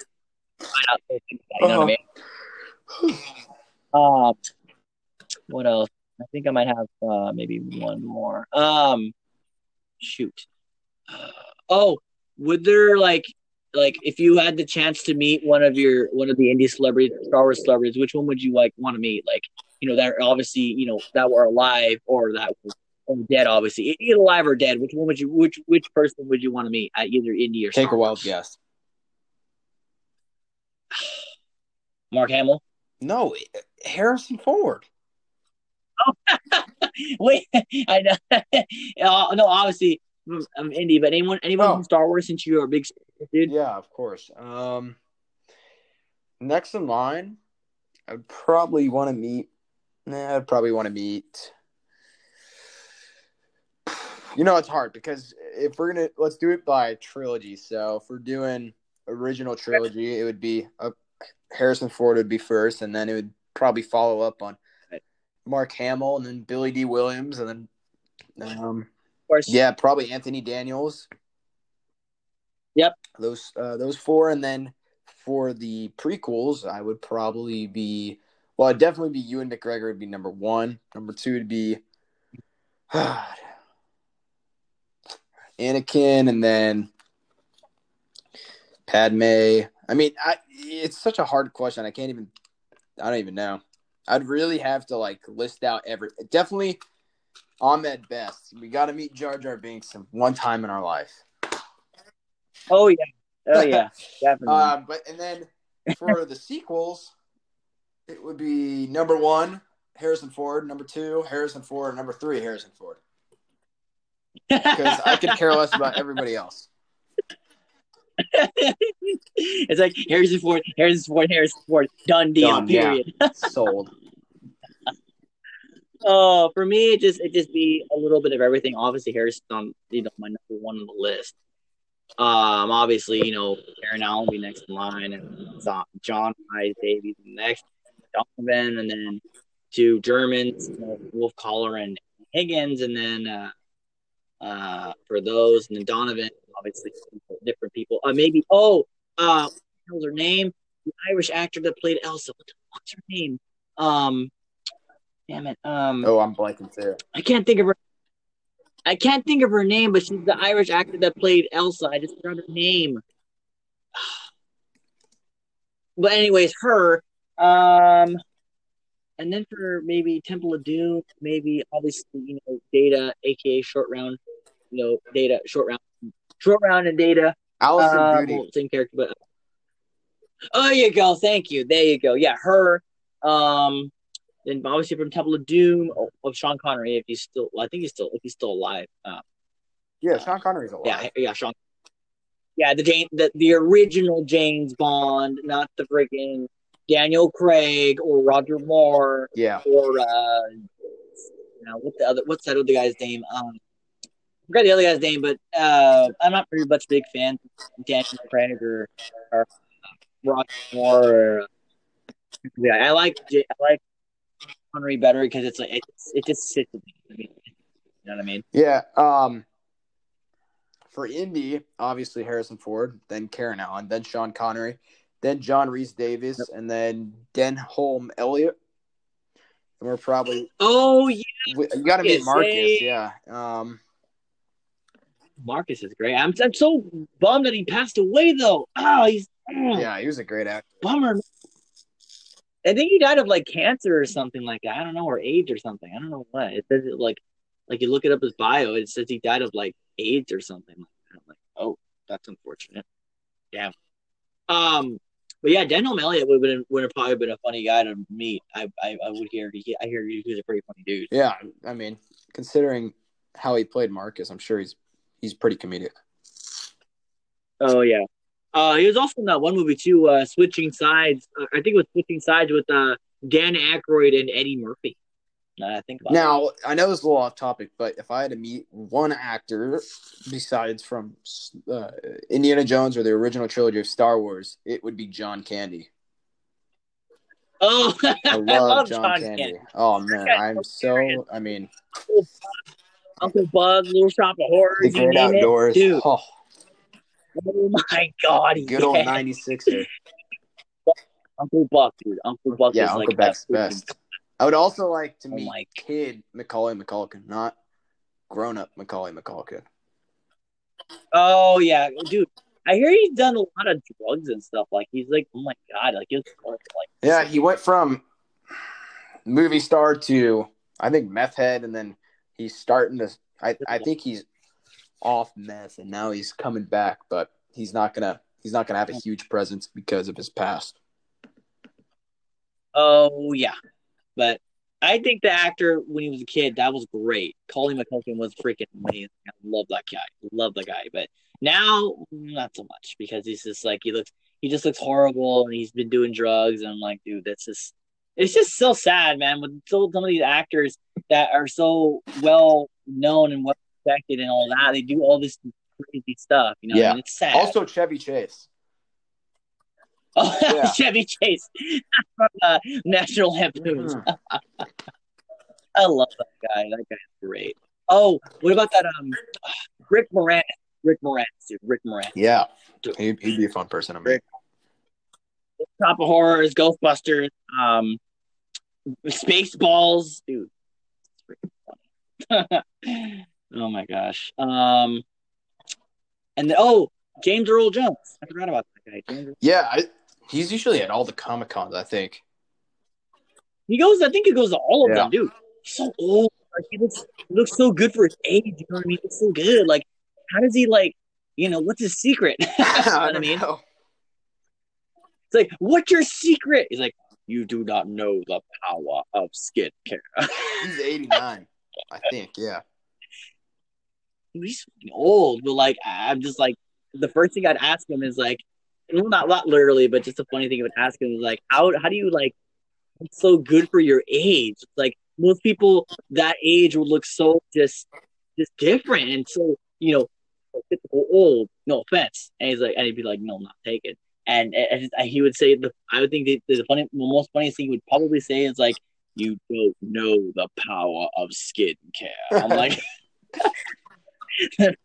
you know what I mean? Um, what else? I think I might have uh, maybe one more. Um, shoot. Oh, would there like like if you had the chance to meet one of your one of the indie celebrities, Star Wars celebrities, which one would you like want to meet? Like you know that are obviously you know that were alive or that were or dead, obviously either alive or dead. Which one would you which which person would you want to meet at either indie or Take Star a wild guess. Mark Hamill. No, Harrison Ford. Oh. Wait, I know. uh, no, obviously I'm I'm indie, but anyone anyone Oh. from Star Wars since you're a big dude. Yeah, of course. Um, next in line, I'd probably want to meet. Nah, I'd probably want to meet. You know, it's hard because if we're gonna let's do it by trilogy. So if we're doing original trilogy, it would be uh, Harrison Ford would be first, and then it would probably follow up on Mark Hamill, and then Billy Dee Williams, and then um, yeah, probably Anthony Daniels. Yep. Those uh, those four, and then for the prequels, I would probably be Well, it'd definitely be Ewan McGregor would be number one. Number two would be Anakin, and then Padme. I mean, I, it's such a hard question. I can't even. I don't even know. I'd really have to like list out every. Definitely, Ahmed Best. We got to meet Jar Jar Binks one time in our life. Oh yeah, oh yeah, definitely. Um, but and then for the sequels, it would be number one Harrison Ford, number two Harrison Ford, number three Harrison Ford. Because I could care less about everybody else. it's like Harrison Ford, Harrison Ford, Harrison Ford, done deal. Done, yeah. period. Sold. Oh, for me, it just it just be a little bit of everything. Obviously, Harrison on you know my number one on the list. Um, obviously, you know Karen Allen will be next in line, and John Rhys Davies next, Donovan, and then two Germans, Wolf Kahler and Higgins, and then uh, uh, for those, and then Donovan, obviously different people. Uh, maybe oh, uh, what was her name? The Irish actor that played Elsa. What the fuck's her name? Um, damn it. Um, oh, I'm blanking too. I can't think of her. I can't think of her name, but she's the Irish actor that played Elsa. I just forgot her name. But anyways, her. Um, and then for maybe Temple of Doom, maybe obviously you know Data, aka Short Round, you know Data, Short Round, Short Round and Data. Alison um, Doody. same character, but oh, you go. Thank you. There you go. Yeah, her. Um, then obviously from Temple of Doom of Sean Connery, if he's still, well, I think he's still, if he's still alive. Um, Yeah, Sean Connery's alive. yeah, yeah, Sean. Yeah, the Jane, the, the original James Bond, not the freaking Daniel Craig or Roger Moore Yeah. or uh, you know, what the other, what's that other guy's name? Um, forgot the other guy's name, but uh, I'm not very much big fan of Daniel Craig or, or uh, Roger Moore. Or, uh, yeah, I like I like Connery better because it's like it, it just sits with me. I mean, you know what I mean? Yeah. Um, for Indy, obviously Harrison Ford, then Karen Allen, then Sean Connery, then John Rhys Davies, and then Denholm Elliott. And we're probably Oh yeah, you got to meet Marcus, Marcus. Yeah. Um, Marcus is great. I'm I'm so bummed that he passed away though. Oh, he's oh, yeah, he was a great actor. bummer. I think he died of like cancer or something like that. I don't know, or AIDS or something. I don't know what. It says it like like you look it up his bio, it says he died of like AIDS or something like that. I'm like, oh, that's unfortunate. Yeah. Um but yeah, Denholm Elliott would have been would have probably been a funny guy to meet. I I, I would hear he, I hear he's a pretty funny dude. Yeah, I mean, considering how he played Marcus, I'm sure he's he's pretty comedic. Oh yeah. Uh, he was also in that one movie too, uh, Switching Sides. Uh, I think it was Switching Sides with uh, Dan Aykroyd and Eddie Murphy. I think. Now, I know it's a little off topic, but if I had to meet one actor besides from uh, Indiana Jones or the original trilogy of Star Wars, it would be John Candy. Oh, I love, John, Candy. Oh man, I'm so. I mean, Uncle Bud, Little Shop of Horrors, the you great name it. outdoors. Dude, Oh, oh my God, good old '96er. Uncle Buck, dude. Uncle Buck Yeah, is Uncle like Buck's that. best. I would also like to Oh meet my- kid Macaulay McCulkin, not grown up Macaulay McCulkin. Oh yeah, dude. I hear he's done a lot of drugs and stuff. Like he's like, oh my God, like he's like Yeah, he went from movie star to I think meth head, and then he's starting to. I I think he's off meth, and now he's coming back, but he's not gonna he's not gonna have a huge presence because of his past. Oh yeah, but I think the actor when he was a kid that was great. Colin McCulkin was freaking amazing. I love that guy. Love the guy. But now not so much because he's just like he looks. He just looks horrible, and he's been doing drugs. And I'm like, dude, that's just. It's just so sad, man. With some of these actors that are so well known and well respected and all that, they do all this crazy stuff. You know, Yeah. and it's sad. Also, Chevy Chase. Oh, Yeah. Chevy Chase from uh, National Lampoons. Mhm. I love that guy. That guy's great. Oh, what about that? Um, Rick Moranis. Rick Moranis, dude. Rick Moranis. Yeah, he'd, he'd be a fun person I to meet. Top of Horrors, Ghostbusters. Um, Spaceballs, dude. Freaking funny. oh my gosh. Um, and then, oh, James Earl Jones. I forgot about that guy. James, Yeah, I, he's usually at all the Comic Cons, I think. he goes. I think he goes to all of Yeah. them, dude. He's so old. Like he looks, he looks so good for his age. You know what I mean? He looks so good. Like, how does he like? You know, what's his secret? you know what I don't mean? know. It's like, what's your secret? He's like, you do not know the power of skincare. He's 89, I think. Yeah. He's old, but like, I'm just like, the first thing I'd ask him is like, well, not not literally, but just a funny thing I would ask him is like, how how do you like, it's so good for your age? Like most people that age would look so just just different and so you know typical old. No offense, and he's like, and he'd be like, no, not taken. And, he would say the I would think the, the funny the most funniest thing he would probably say is like you don't know the power of skincare. I'm like it'd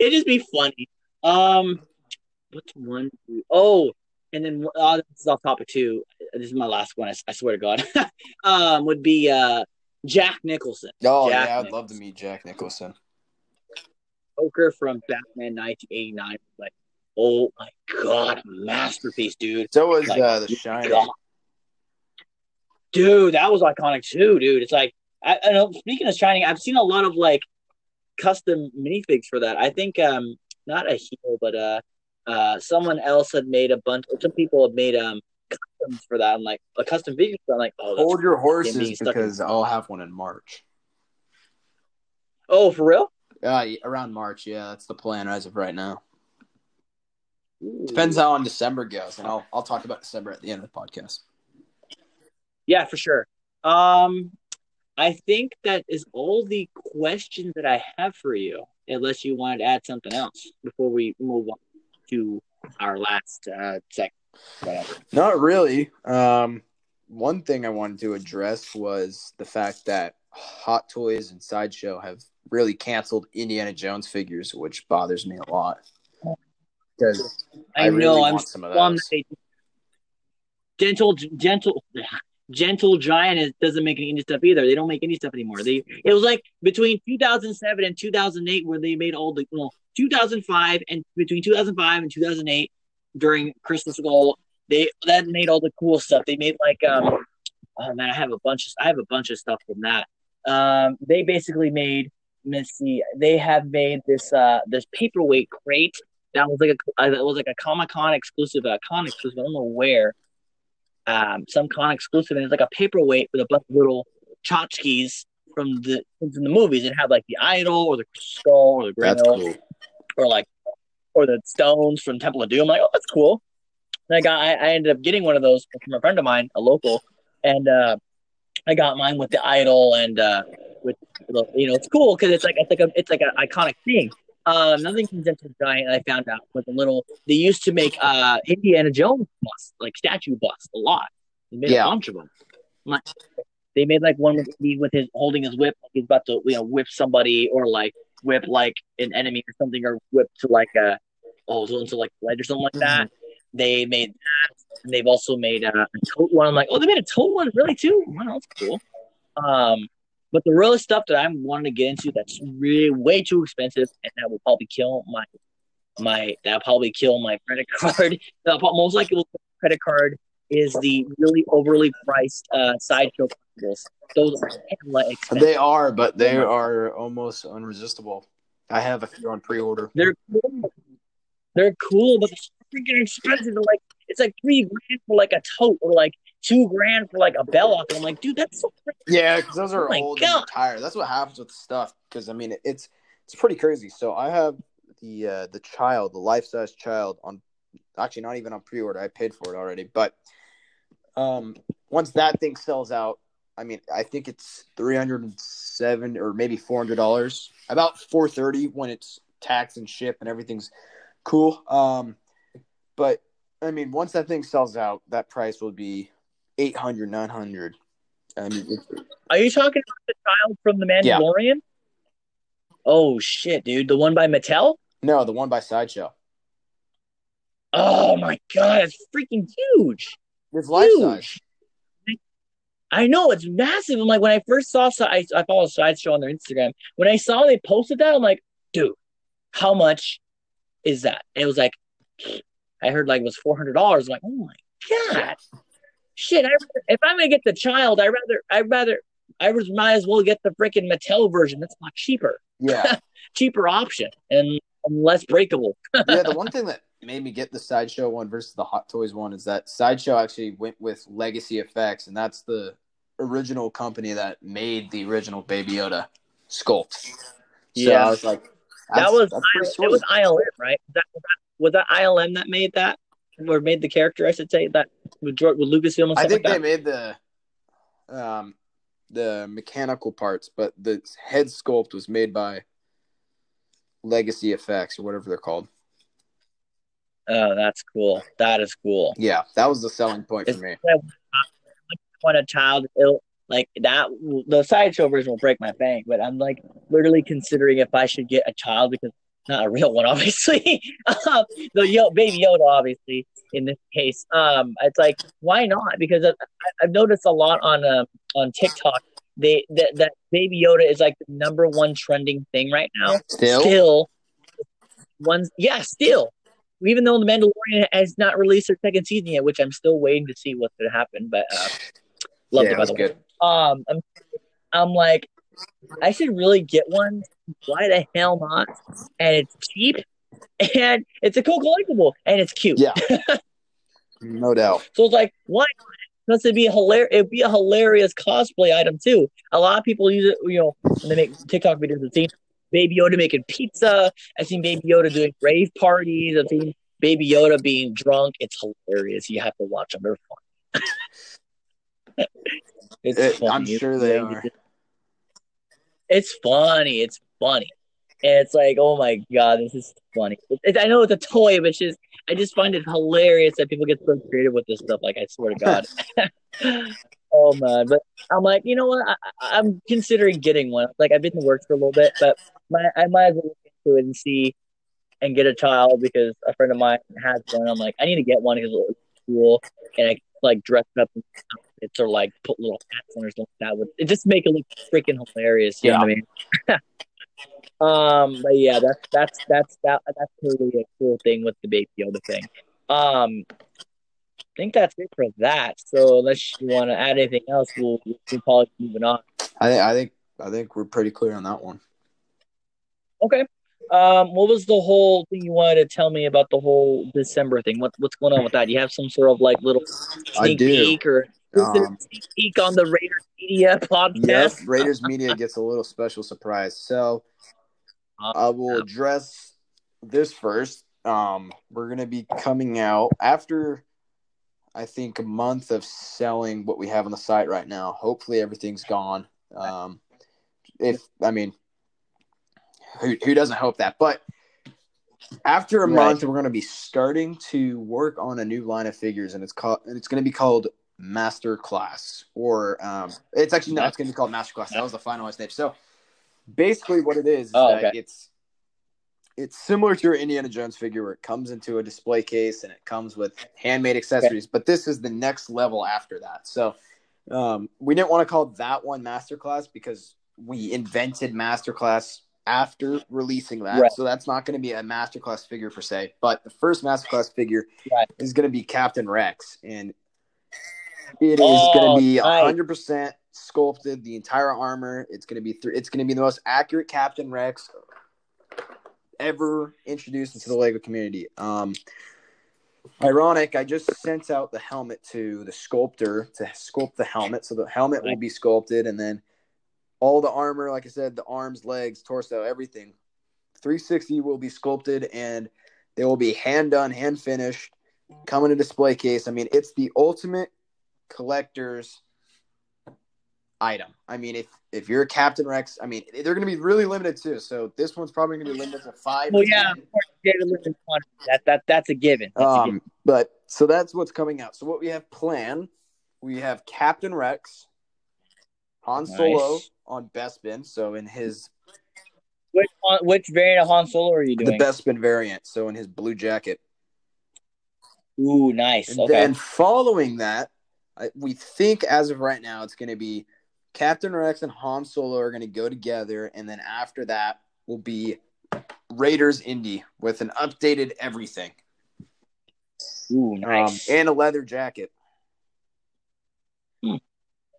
just be funny. Um what's one oh and then uh, this is off topic too. This is my last one, I, I swear to God. um would be uh Jack Nicholson. Oh, Jack yeah, I'd Nicholson. love to meet Jack Nicholson. Joker from Batman 1989. Like, oh my god, masterpiece, dude. So was Like, uh, The Shining. God. Dude, that was iconic too, dude. It's like I, I know. Speaking of Shining, I've seen a lot of like custom minifigs for that. I think um not a heel, but uh uh someone else had made a bunch. Some people have made um customs for that. I'm like a custom figure. I'm like, oh, Hold your horses stuck in- because I'll have one in March. oh, for real? Uh, around March, yeah, that's the plan as of right now. Depends how on December goes, and I'll I'll talk about December at the end of the podcast. Yeah, for sure. Um, I think that is all the questions that I have for you, unless you wanted to add something else before we move on to our last uh, segment. Whatever. Not really. Um, one thing I wanted to address was the fact that Hot Toys and Sideshow have really canceled Indiana Jones figures, which bothers me a lot. Because I, I really know. I'm want some of those. gentle, gentle, gentle giant doesn't make any Indy stuff either. They don't make any stuff anymore. They it was like between 2007 and 2008 where they made all the well 2005 and between 2005 and 2008 during Crystal Skull they that made all the cool stuff. They made like um oh man I have a bunch of I have a bunch of stuff from that. Um they basically made let's see they have made this uh this paperweight crate that was like a uh, that was like a Comic Con exclusive, a con exclusive. I don't know where. Um, some con exclusive, and it's like a paperweight with a bunch of little tchotchkes from the from the movies. It had like the idol or the skull or the grail cool. or like or the stones from Temple of Doom. I'm like, oh, that's cool. And I got I, I ended up getting one of those from a friend of mine, a local, and uh, I got mine with the idol and uh, with you know it's cool because it's like it's like a it's like an iconic thing. Um, from Gentle Giant I found out was a little. They used to make uh Indiana Jones busts, like statue busts, a lot. They made Yeah. a bunch of them. Like, they made like one with me with his holding his whip, like he's about to you know whip somebody or like whip like an enemy or something, or whip to like a oh into like a ledge or something like that. They made that. And they've also made uh, a Toht one. I'm like, oh, they made a Toht one, really too? Wow, that's cool. Um, but the real stuff that I'm wanting to get into that's really way too expensive, and that will probably kill my my that'll probably kill my credit card. Most likely will kill my credit card is the really overly priced uh, sideshow collectibles. Those are hella expensive. They are, but they are almost unresistible. I have a few on pre-order. They're cool. They're cool, but they're freaking expensive. They're like it's like three grand for like a Toht, or like two grand for like a bell. I'm like, dude, that's so Yeah, because those are Oh old God. and retired. That's what happens with stuff. Because I mean, it's it's pretty crazy. So I have the uh, the child, the life size child, on actually not even on pre order. I paid for it already. But um, once that thing sells out, I mean, I think it's three hundred and seven or maybe four hundred dollars. About four thirty when it's tax and ship and everything's cool. Um, but I mean, once that thing sells out, that price will be 800 900 I um, mean, it's, Are you talking about the child from the Yeah. Mandalorian? Oh shit, dude, the one by Mattel? no, the one by Sideshow. Oh my god, it's freaking huge. It's life size. I know it's massive. I'm like, when I first saw, I, I follow Sideshow on their Instagram. When I saw they posted that, I'm like, dude, how much is that? And it was like, I heard like it was four hundred dollars. Like, oh my god, shit! I, if I'm gonna get the child, I rather, I rather, I might as well get the freaking Mattel version. That's a lot cheaper. Yeah, cheaper option and, and less breakable. yeah, the one thing that made me get the sideshow one versus the Hot Toys one is that sideshow actually went with Legacy Effects, and that's the original company that made the original Baby Yoda sculpt. So Yeah. I was like, that was it was. ILM, right? That, was that was that ILM that made that or made the character? I should say that with George, with Lucasfilm. I think like they made the um the mechanical parts, but the head sculpt was made by Legacy Effects or whatever they're called. Oh, that's cool. That is cool. Yeah, that was the selling point for me. When a child ill like that, the sideshow version will break my bank. But I'm like literally considering if I should get a child because not a real one, obviously. um, the Yo- baby Yoda, obviously, in this case. Um, it's like why not? Because I, I've noticed a lot on um, on TikTok. They that, that baby Yoda is like the number one trending thing right now. Still, Still, one's yeah, still. Even though the Mandalorian has not released their second season yet, which I'm still waiting to see what's gonna happen. But uh, loved yeah, it it by was the way. Um, I'm, I'm like, I should really get one. Why the hell not? And it's cheap, and it's a cool collectible, and it's cute. Yeah, no doubt. So it's like, why not? Plus, it'd be a hilarious. It'd be a hilarious cosplay item too. A lot of people use it. You know, when they make TikTok videos. I've seen Baby Yoda making pizza. I've seen Baby Yoda doing rave parties. I've seen Baby Yoda being drunk. It's hilarious. You have to watch them. They're fun. it's It- funny. I'm It's sure they really- are. It's funny. It's funny. And it's like, oh my god, this is funny. It, I know it's a toy, but it's just I just find it hilarious that people get so creative with this stuff. Like I swear to God. oh man, but I'm like, you know what? I, I'm considering getting one. Like I've been in the works for a little bit, but my, I might as well look into it and see and get a child because a friend of mine has one. I'm like, I need to get one because it looks cool and I like dress it up in outfits or like put little hats on or something like that. Would it just make it look freaking hilarious? You know what I mean? um, but yeah, that's that's that's that that's totally a cool thing with the baby Yoda thing. Um, I think that's it for that. So unless you want to add anything else, we'll we'll probably moving on. I think I think I think we're pretty clear on that one. Okay. Um, what was the whole thing you wanted to tell me about the whole December thing? What what's going on with that? Do you have some sort of like little sneak peek or is there a Um, peek on the Raiders Media podcast. Yes, Raiders Media gets a little special surprise. So I will address this first. Um, we're gonna be coming out after I think a month of selling what we have on the site right now. Hopefully everything's gone. Um, if I mean, who who doesn't hope that? But after a Right. month, we're gonna be starting to work on a new line of figures, and it's called and it's gonna be called Master Class, or um, it's actually no, it's gonna be called Master Class. That was the finalized name. So basically, what it is, is Oh, okay. it's it's similar to your Indiana Jones figure, where it comes into a display case and it comes with handmade accessories. But this is the next level after that. So um, we didn't want to call that one Masterclass because we invented Masterclass after releasing that. Right. So that's not going to be a Masterclass figure per se. But the first Masterclass figure Right. is going to be Captain Rex, and it is Oh, going to be hundred percent sculpted. The entire armor. It's going to be th- it's going to be the most accurate Captain Rex ever introduced into the Lego community. Um, ironic, I just sent out the helmet to the sculptor to sculpt the helmet. So the helmet will be sculpted, and then all the armor, like I said, the arms, legs, torso, everything, 360 will be sculpted, and they will be hand done, hand finished, come in a display case. I mean, it's the ultimate collector's item. I mean, if if you're a Captain Rex, I mean, they're going to be really limited too. So this one's probably going to be limited to five. Well, yeah, of course, David Lynch and Connery. That that that's a given. That's a given. Um, but so that's what's coming out. So what we have planned, we have Captain Rex, Han Solo Nice. on Bespin. So in his Which which variant of Han Solo are you doing? the? Bespin variant. So in his blue jacket. Ooh, nice. And Okay. then following that, I, we think as of right now, it's going to be Captain Rex and Han Solo are going to go together, and then after that will be Raiders Indy with an updated everything. Ooh, nice. Um, and a leather jacket. Hmm.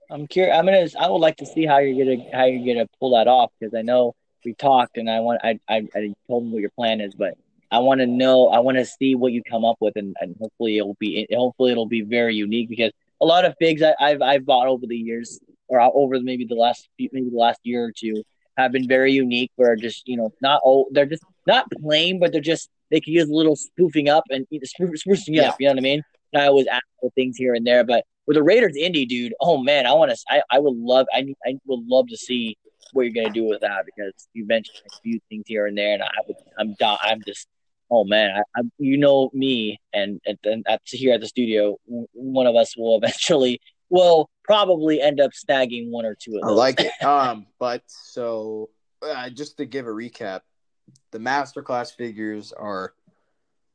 I'm curious. I'm gonna. I would like to see how you're gonna how you're gonna pull that off because I know we talked and I want. I I, I told me what your plan is, but I want to know. I want to see what you come up with, and, and hopefully it'll be. Hopefully it'll be very unique because a lot of figs I, I've I've bought over the years or over maybe the last maybe the last year or two have been very unique. Where just you know not oh they're just not plain, but they're just they could use a little spoofing up and sprucing yeah. up. You know what I mean? And I always ask for things here and there, but with the Raiders Indy, dude, oh man, I want to. I, I would love. I I would love to see what you're gonna do with that because you mentioned a few things here and there, and I would, I'm I'm just. Oh man, I, I, you know me, and and, and at, here at the studio, one of us will eventually, will probably end up snagging one or two of those. I like it. um, but so uh, just to give a recap, the masterclass figures are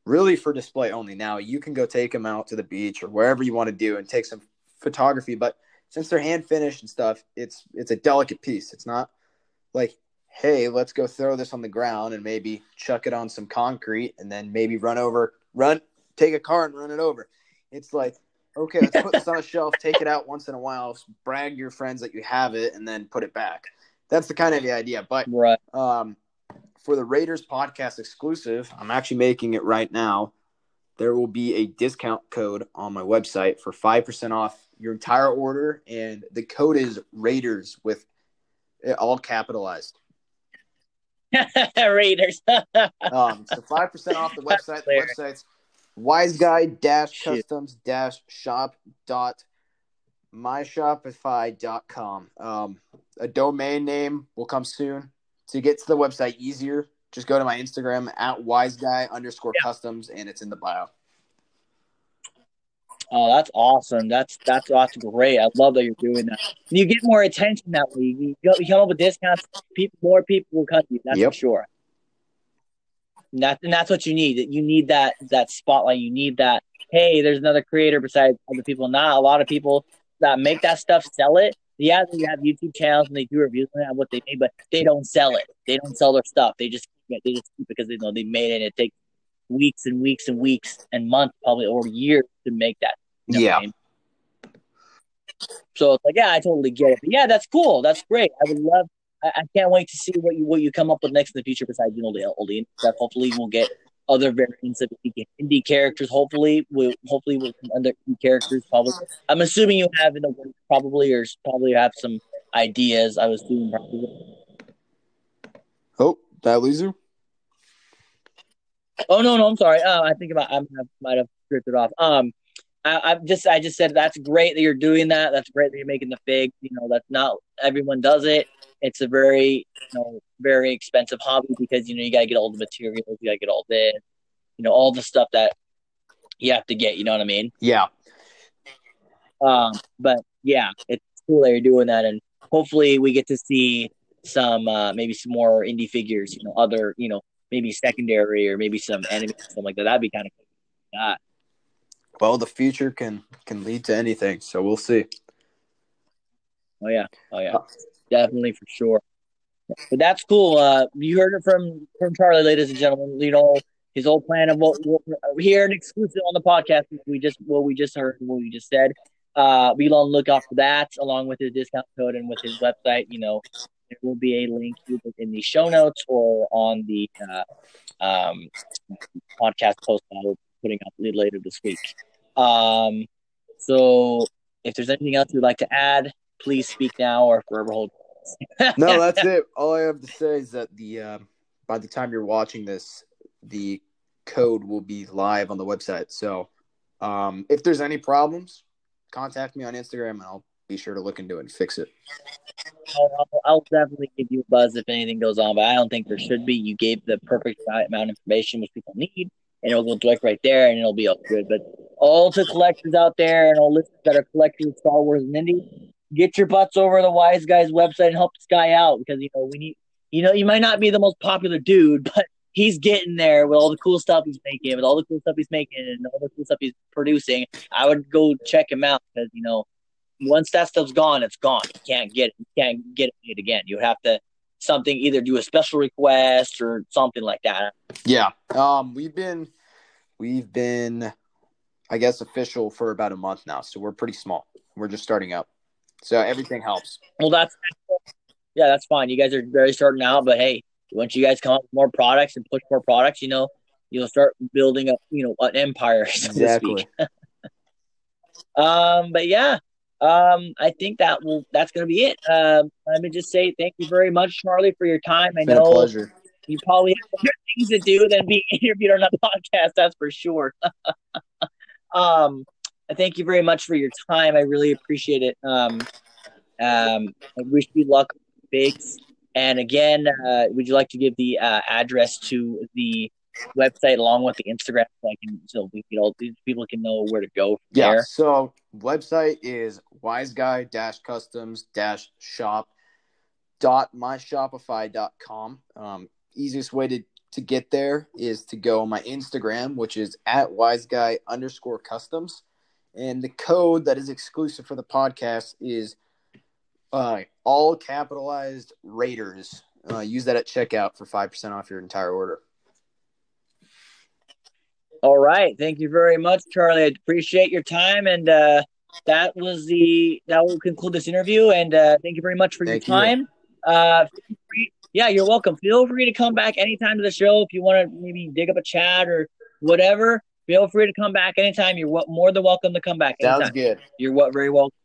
really for display only. Now you can go take them out to the beach or wherever you want to do and take some photography, but since they're hand finished and stuff, it's it's a delicate piece. It's not like, hey, let's go throw this on the ground and maybe chuck it on some concrete and then maybe run over, run, take a car and run it over. It's like, okay, let's put this on a shelf, take it out once in a while, brag your friends that you have it, and then put it back. That's the kind of the idea. But right. um, for the Raiders podcast exclusive, I'm actually making it right now. There will be a discount code on my website for 5% off your entire order. And the code is Raiders with it all capitalized. Raiders. um, so 5% off the website. The website's wise guy dash customs dash shop dot myshopify.com. Um, a domain name will come soon to get to the website easier, just go to my Instagram at wiseguy underscore yeah. customs and it's in the bio. Oh, that's awesome. That's that's that's great. I love that you're doing that. You get more attention that way. You, you come up with discounts. People, more people will come to you. That's yep. for sure. And, that, and that's what you need. You need that that spotlight. You need that. Hey, there's another creator besides other people. Not a lot of people that make that stuff sell it yeah, they have YouTube channels and they do reviews on what they made, but they don't sell it. They don't sell their stuff. They just they just keep it because they know they made it. And it takes weeks and weeks and weeks and months, probably or years to make that. Yeah. So it's like, yeah, I totally get it. But yeah, that's cool. That's great. I would love. I, I, can't wait to see what you what you come up with next in the future. Besides, you know, the oldie stuff. Hopefully, we'll get other variants of Indy characters. Hopefully, we'll hopefully we'll other Indy characters. Probably, I'm assuming you have in the work probably or probably have some ideas. I was doing probably. Oh, that loser. Oh no, no, I'm sorry. Uh, I think about I might have drifted off. Um, I, am just I just said that's great that you're doing that. That's great that you're making the fig. You know, that's not everyone does it. It's a very you know very expensive hobby because you know you gotta get all the materials, you gotta get all this, you know, all the stuff that you have to get. You know what I mean? Yeah. Um, but yeah, it's cool that you're doing that, and hopefully we get to see some uh, maybe some more Indy figures. You know, other you know maybe secondary or maybe some anime something like that. That'd be kind of cool. That. Well, the future can can lead to anything, so we'll see. Oh yeah, oh yeah, uh, definitely for sure. But that's cool. Uh, you heard it from from Charlie, ladies and gentlemen. You know his whole plan of what, what here and exclusive on the podcast. We just what we just heard, what we just said. Uh, be on lookout for that, along with his discount code and with his website. You know, there will be a link in the show notes or on the uh, um, podcast post will be putting up later this week. Um, so, if there's anything else you'd like to add, please speak now or forever hold. no, that's it. All I have to say is that the uh, by the time you're watching this, the code will be live on the website. So, um, if there's any problems, contact me on Instagram and I'll be sure to look into it and fix it. I'll, I'll, definitely give you a buzz if anything goes on, but I don't think there should be. You gave the perfect amount of information which people need, and it'll go direct right there, and it'll be all good. But all to collectors out there and all listeners that are collecting Star Wars and Indy, get your butts over the Wise Guys website and help this guy out because you know we need. You know, you might not be the most popular dude, but he's getting there with all the cool stuff he's making, with all the cool stuff he's making, and all the cool stuff he's producing. I would go check him out because you know, once that stuff's gone, it's gone. You can't get it. You can't get it again. You have to something either do a special request or something like that. Yeah. Um, we've been we've been I guess official for about a month now, so we're pretty small. We're just starting out. So everything helps. Well, that's yeah, that's fine. You guys are very starting out, but hey, once you guys come up with more products and push more products, you know, you'll start building up, you know, an empire. So exactly. um, but yeah, um, I think that will that's going to be it. Um, let me just say thank you very much, Charlie, for your time. I know pleasure. you probably have other things to do than be interviewed on a podcast. That's for sure. um, thank you very much for your time. I really appreciate it. Um, um, I wish you luck, Bigs. And again, uh, would you like to give the uh, address to the website along with the Instagram so I can so we can all people can know where to go yeah, there? So website is wiseguy dash customs dash shop dot myshopify.com. Um, easiest way to, to get there is to go on my Instagram, which is at wiseguy underscore customs. And the code that is exclusive for the podcast is uh, all capitalized Raiders. Uh, use that at checkout for 5% off your entire order. All right. Thank you very much, Charlie. I appreciate your time. And uh, that was the, that will conclude this interview. And uh, thank you very much for thank your time. You. Uh, yeah, you're welcome. Feel free to come back anytime to the show if you want to maybe dig up a chat or whatever. Feel free to come back anytime. You're more than welcome to come back. Anytime. Sounds good. You're what very welcome.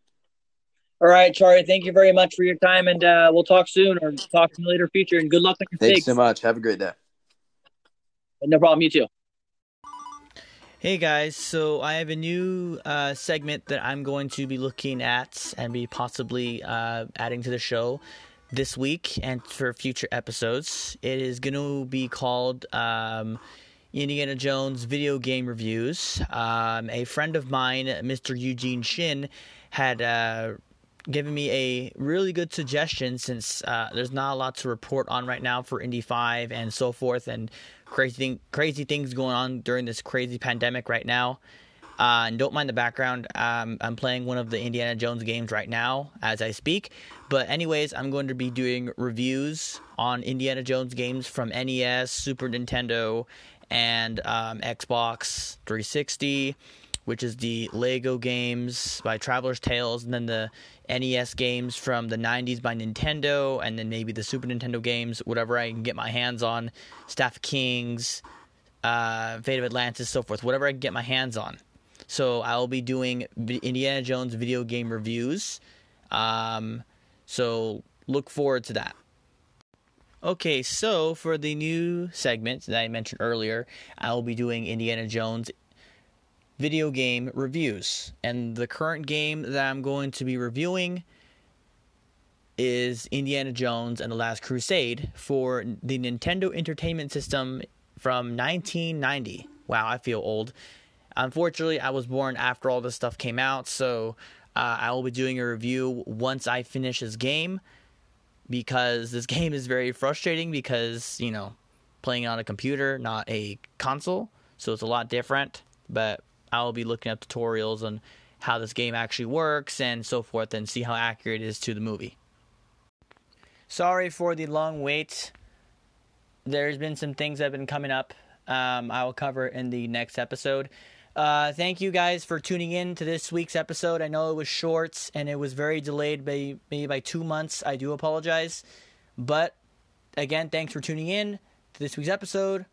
All right, Charlie. Thank you very much for your time, and uh, we'll talk soon or talk in the later future. And good luck on your Thanks so much. Have a great day. No problem. You too. Hey guys, so I have a new uh, segment that I'm going to be looking at and be possibly uh, adding to the show this week and for future episodes. It is going to be called um, Indiana Jones video game reviews. Um, a friend of mine, Mr. Eugene Shin, had uh, given me a really good suggestion since uh, there's not a lot to report on right now for Indy 5 and so forth, and crazy crazy things going on during this crazy pandemic right now. Uh, and don't mind the background. Um, I'm playing one of the Indiana Jones games right now as I speak. But anyways, I'm going to be doing reviews on Indiana Jones games from NES, Super Nintendo, and um, Xbox 360 which is the Lego games by Traveller's Tales, and then the NES games from the 90s by Nintendo, and then maybe the Super Nintendo games, whatever I can get my hands on, Staff of Kings, uh, Fate of Atlantis, so forth, whatever I can get my hands on. So I will be doing Indiana Jones video game reviews. Um, so look forward to that. Okay, so for the new segment that I mentioned earlier, I will be doing Indiana Jones video game reviews. And the current game that I'm going to be reviewing is Indiana Jones and the Last Crusade for the Nintendo Entertainment System from 1990. Wow, I feel old. Unfortunately, I was born after all this stuff came out, so uh, I will be doing a review once I finish this game because this game is very frustrating because, you know, playing on a computer, not a console, so it's a lot different. But I'll be looking at tutorials on how this game actually works and so forth and see how accurate it is to the movie. Sorry for the long wait. There's been some things that have been coming up. Um, I will cover in the next episode. Uh, thank you guys for tuning in to this week's episode. I know it was short and it was very delayed by maybe by two months. I do apologize. But again, thanks for tuning in to this week's episode.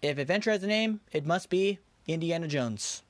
If adventure has a name, it must be Indiana Jones.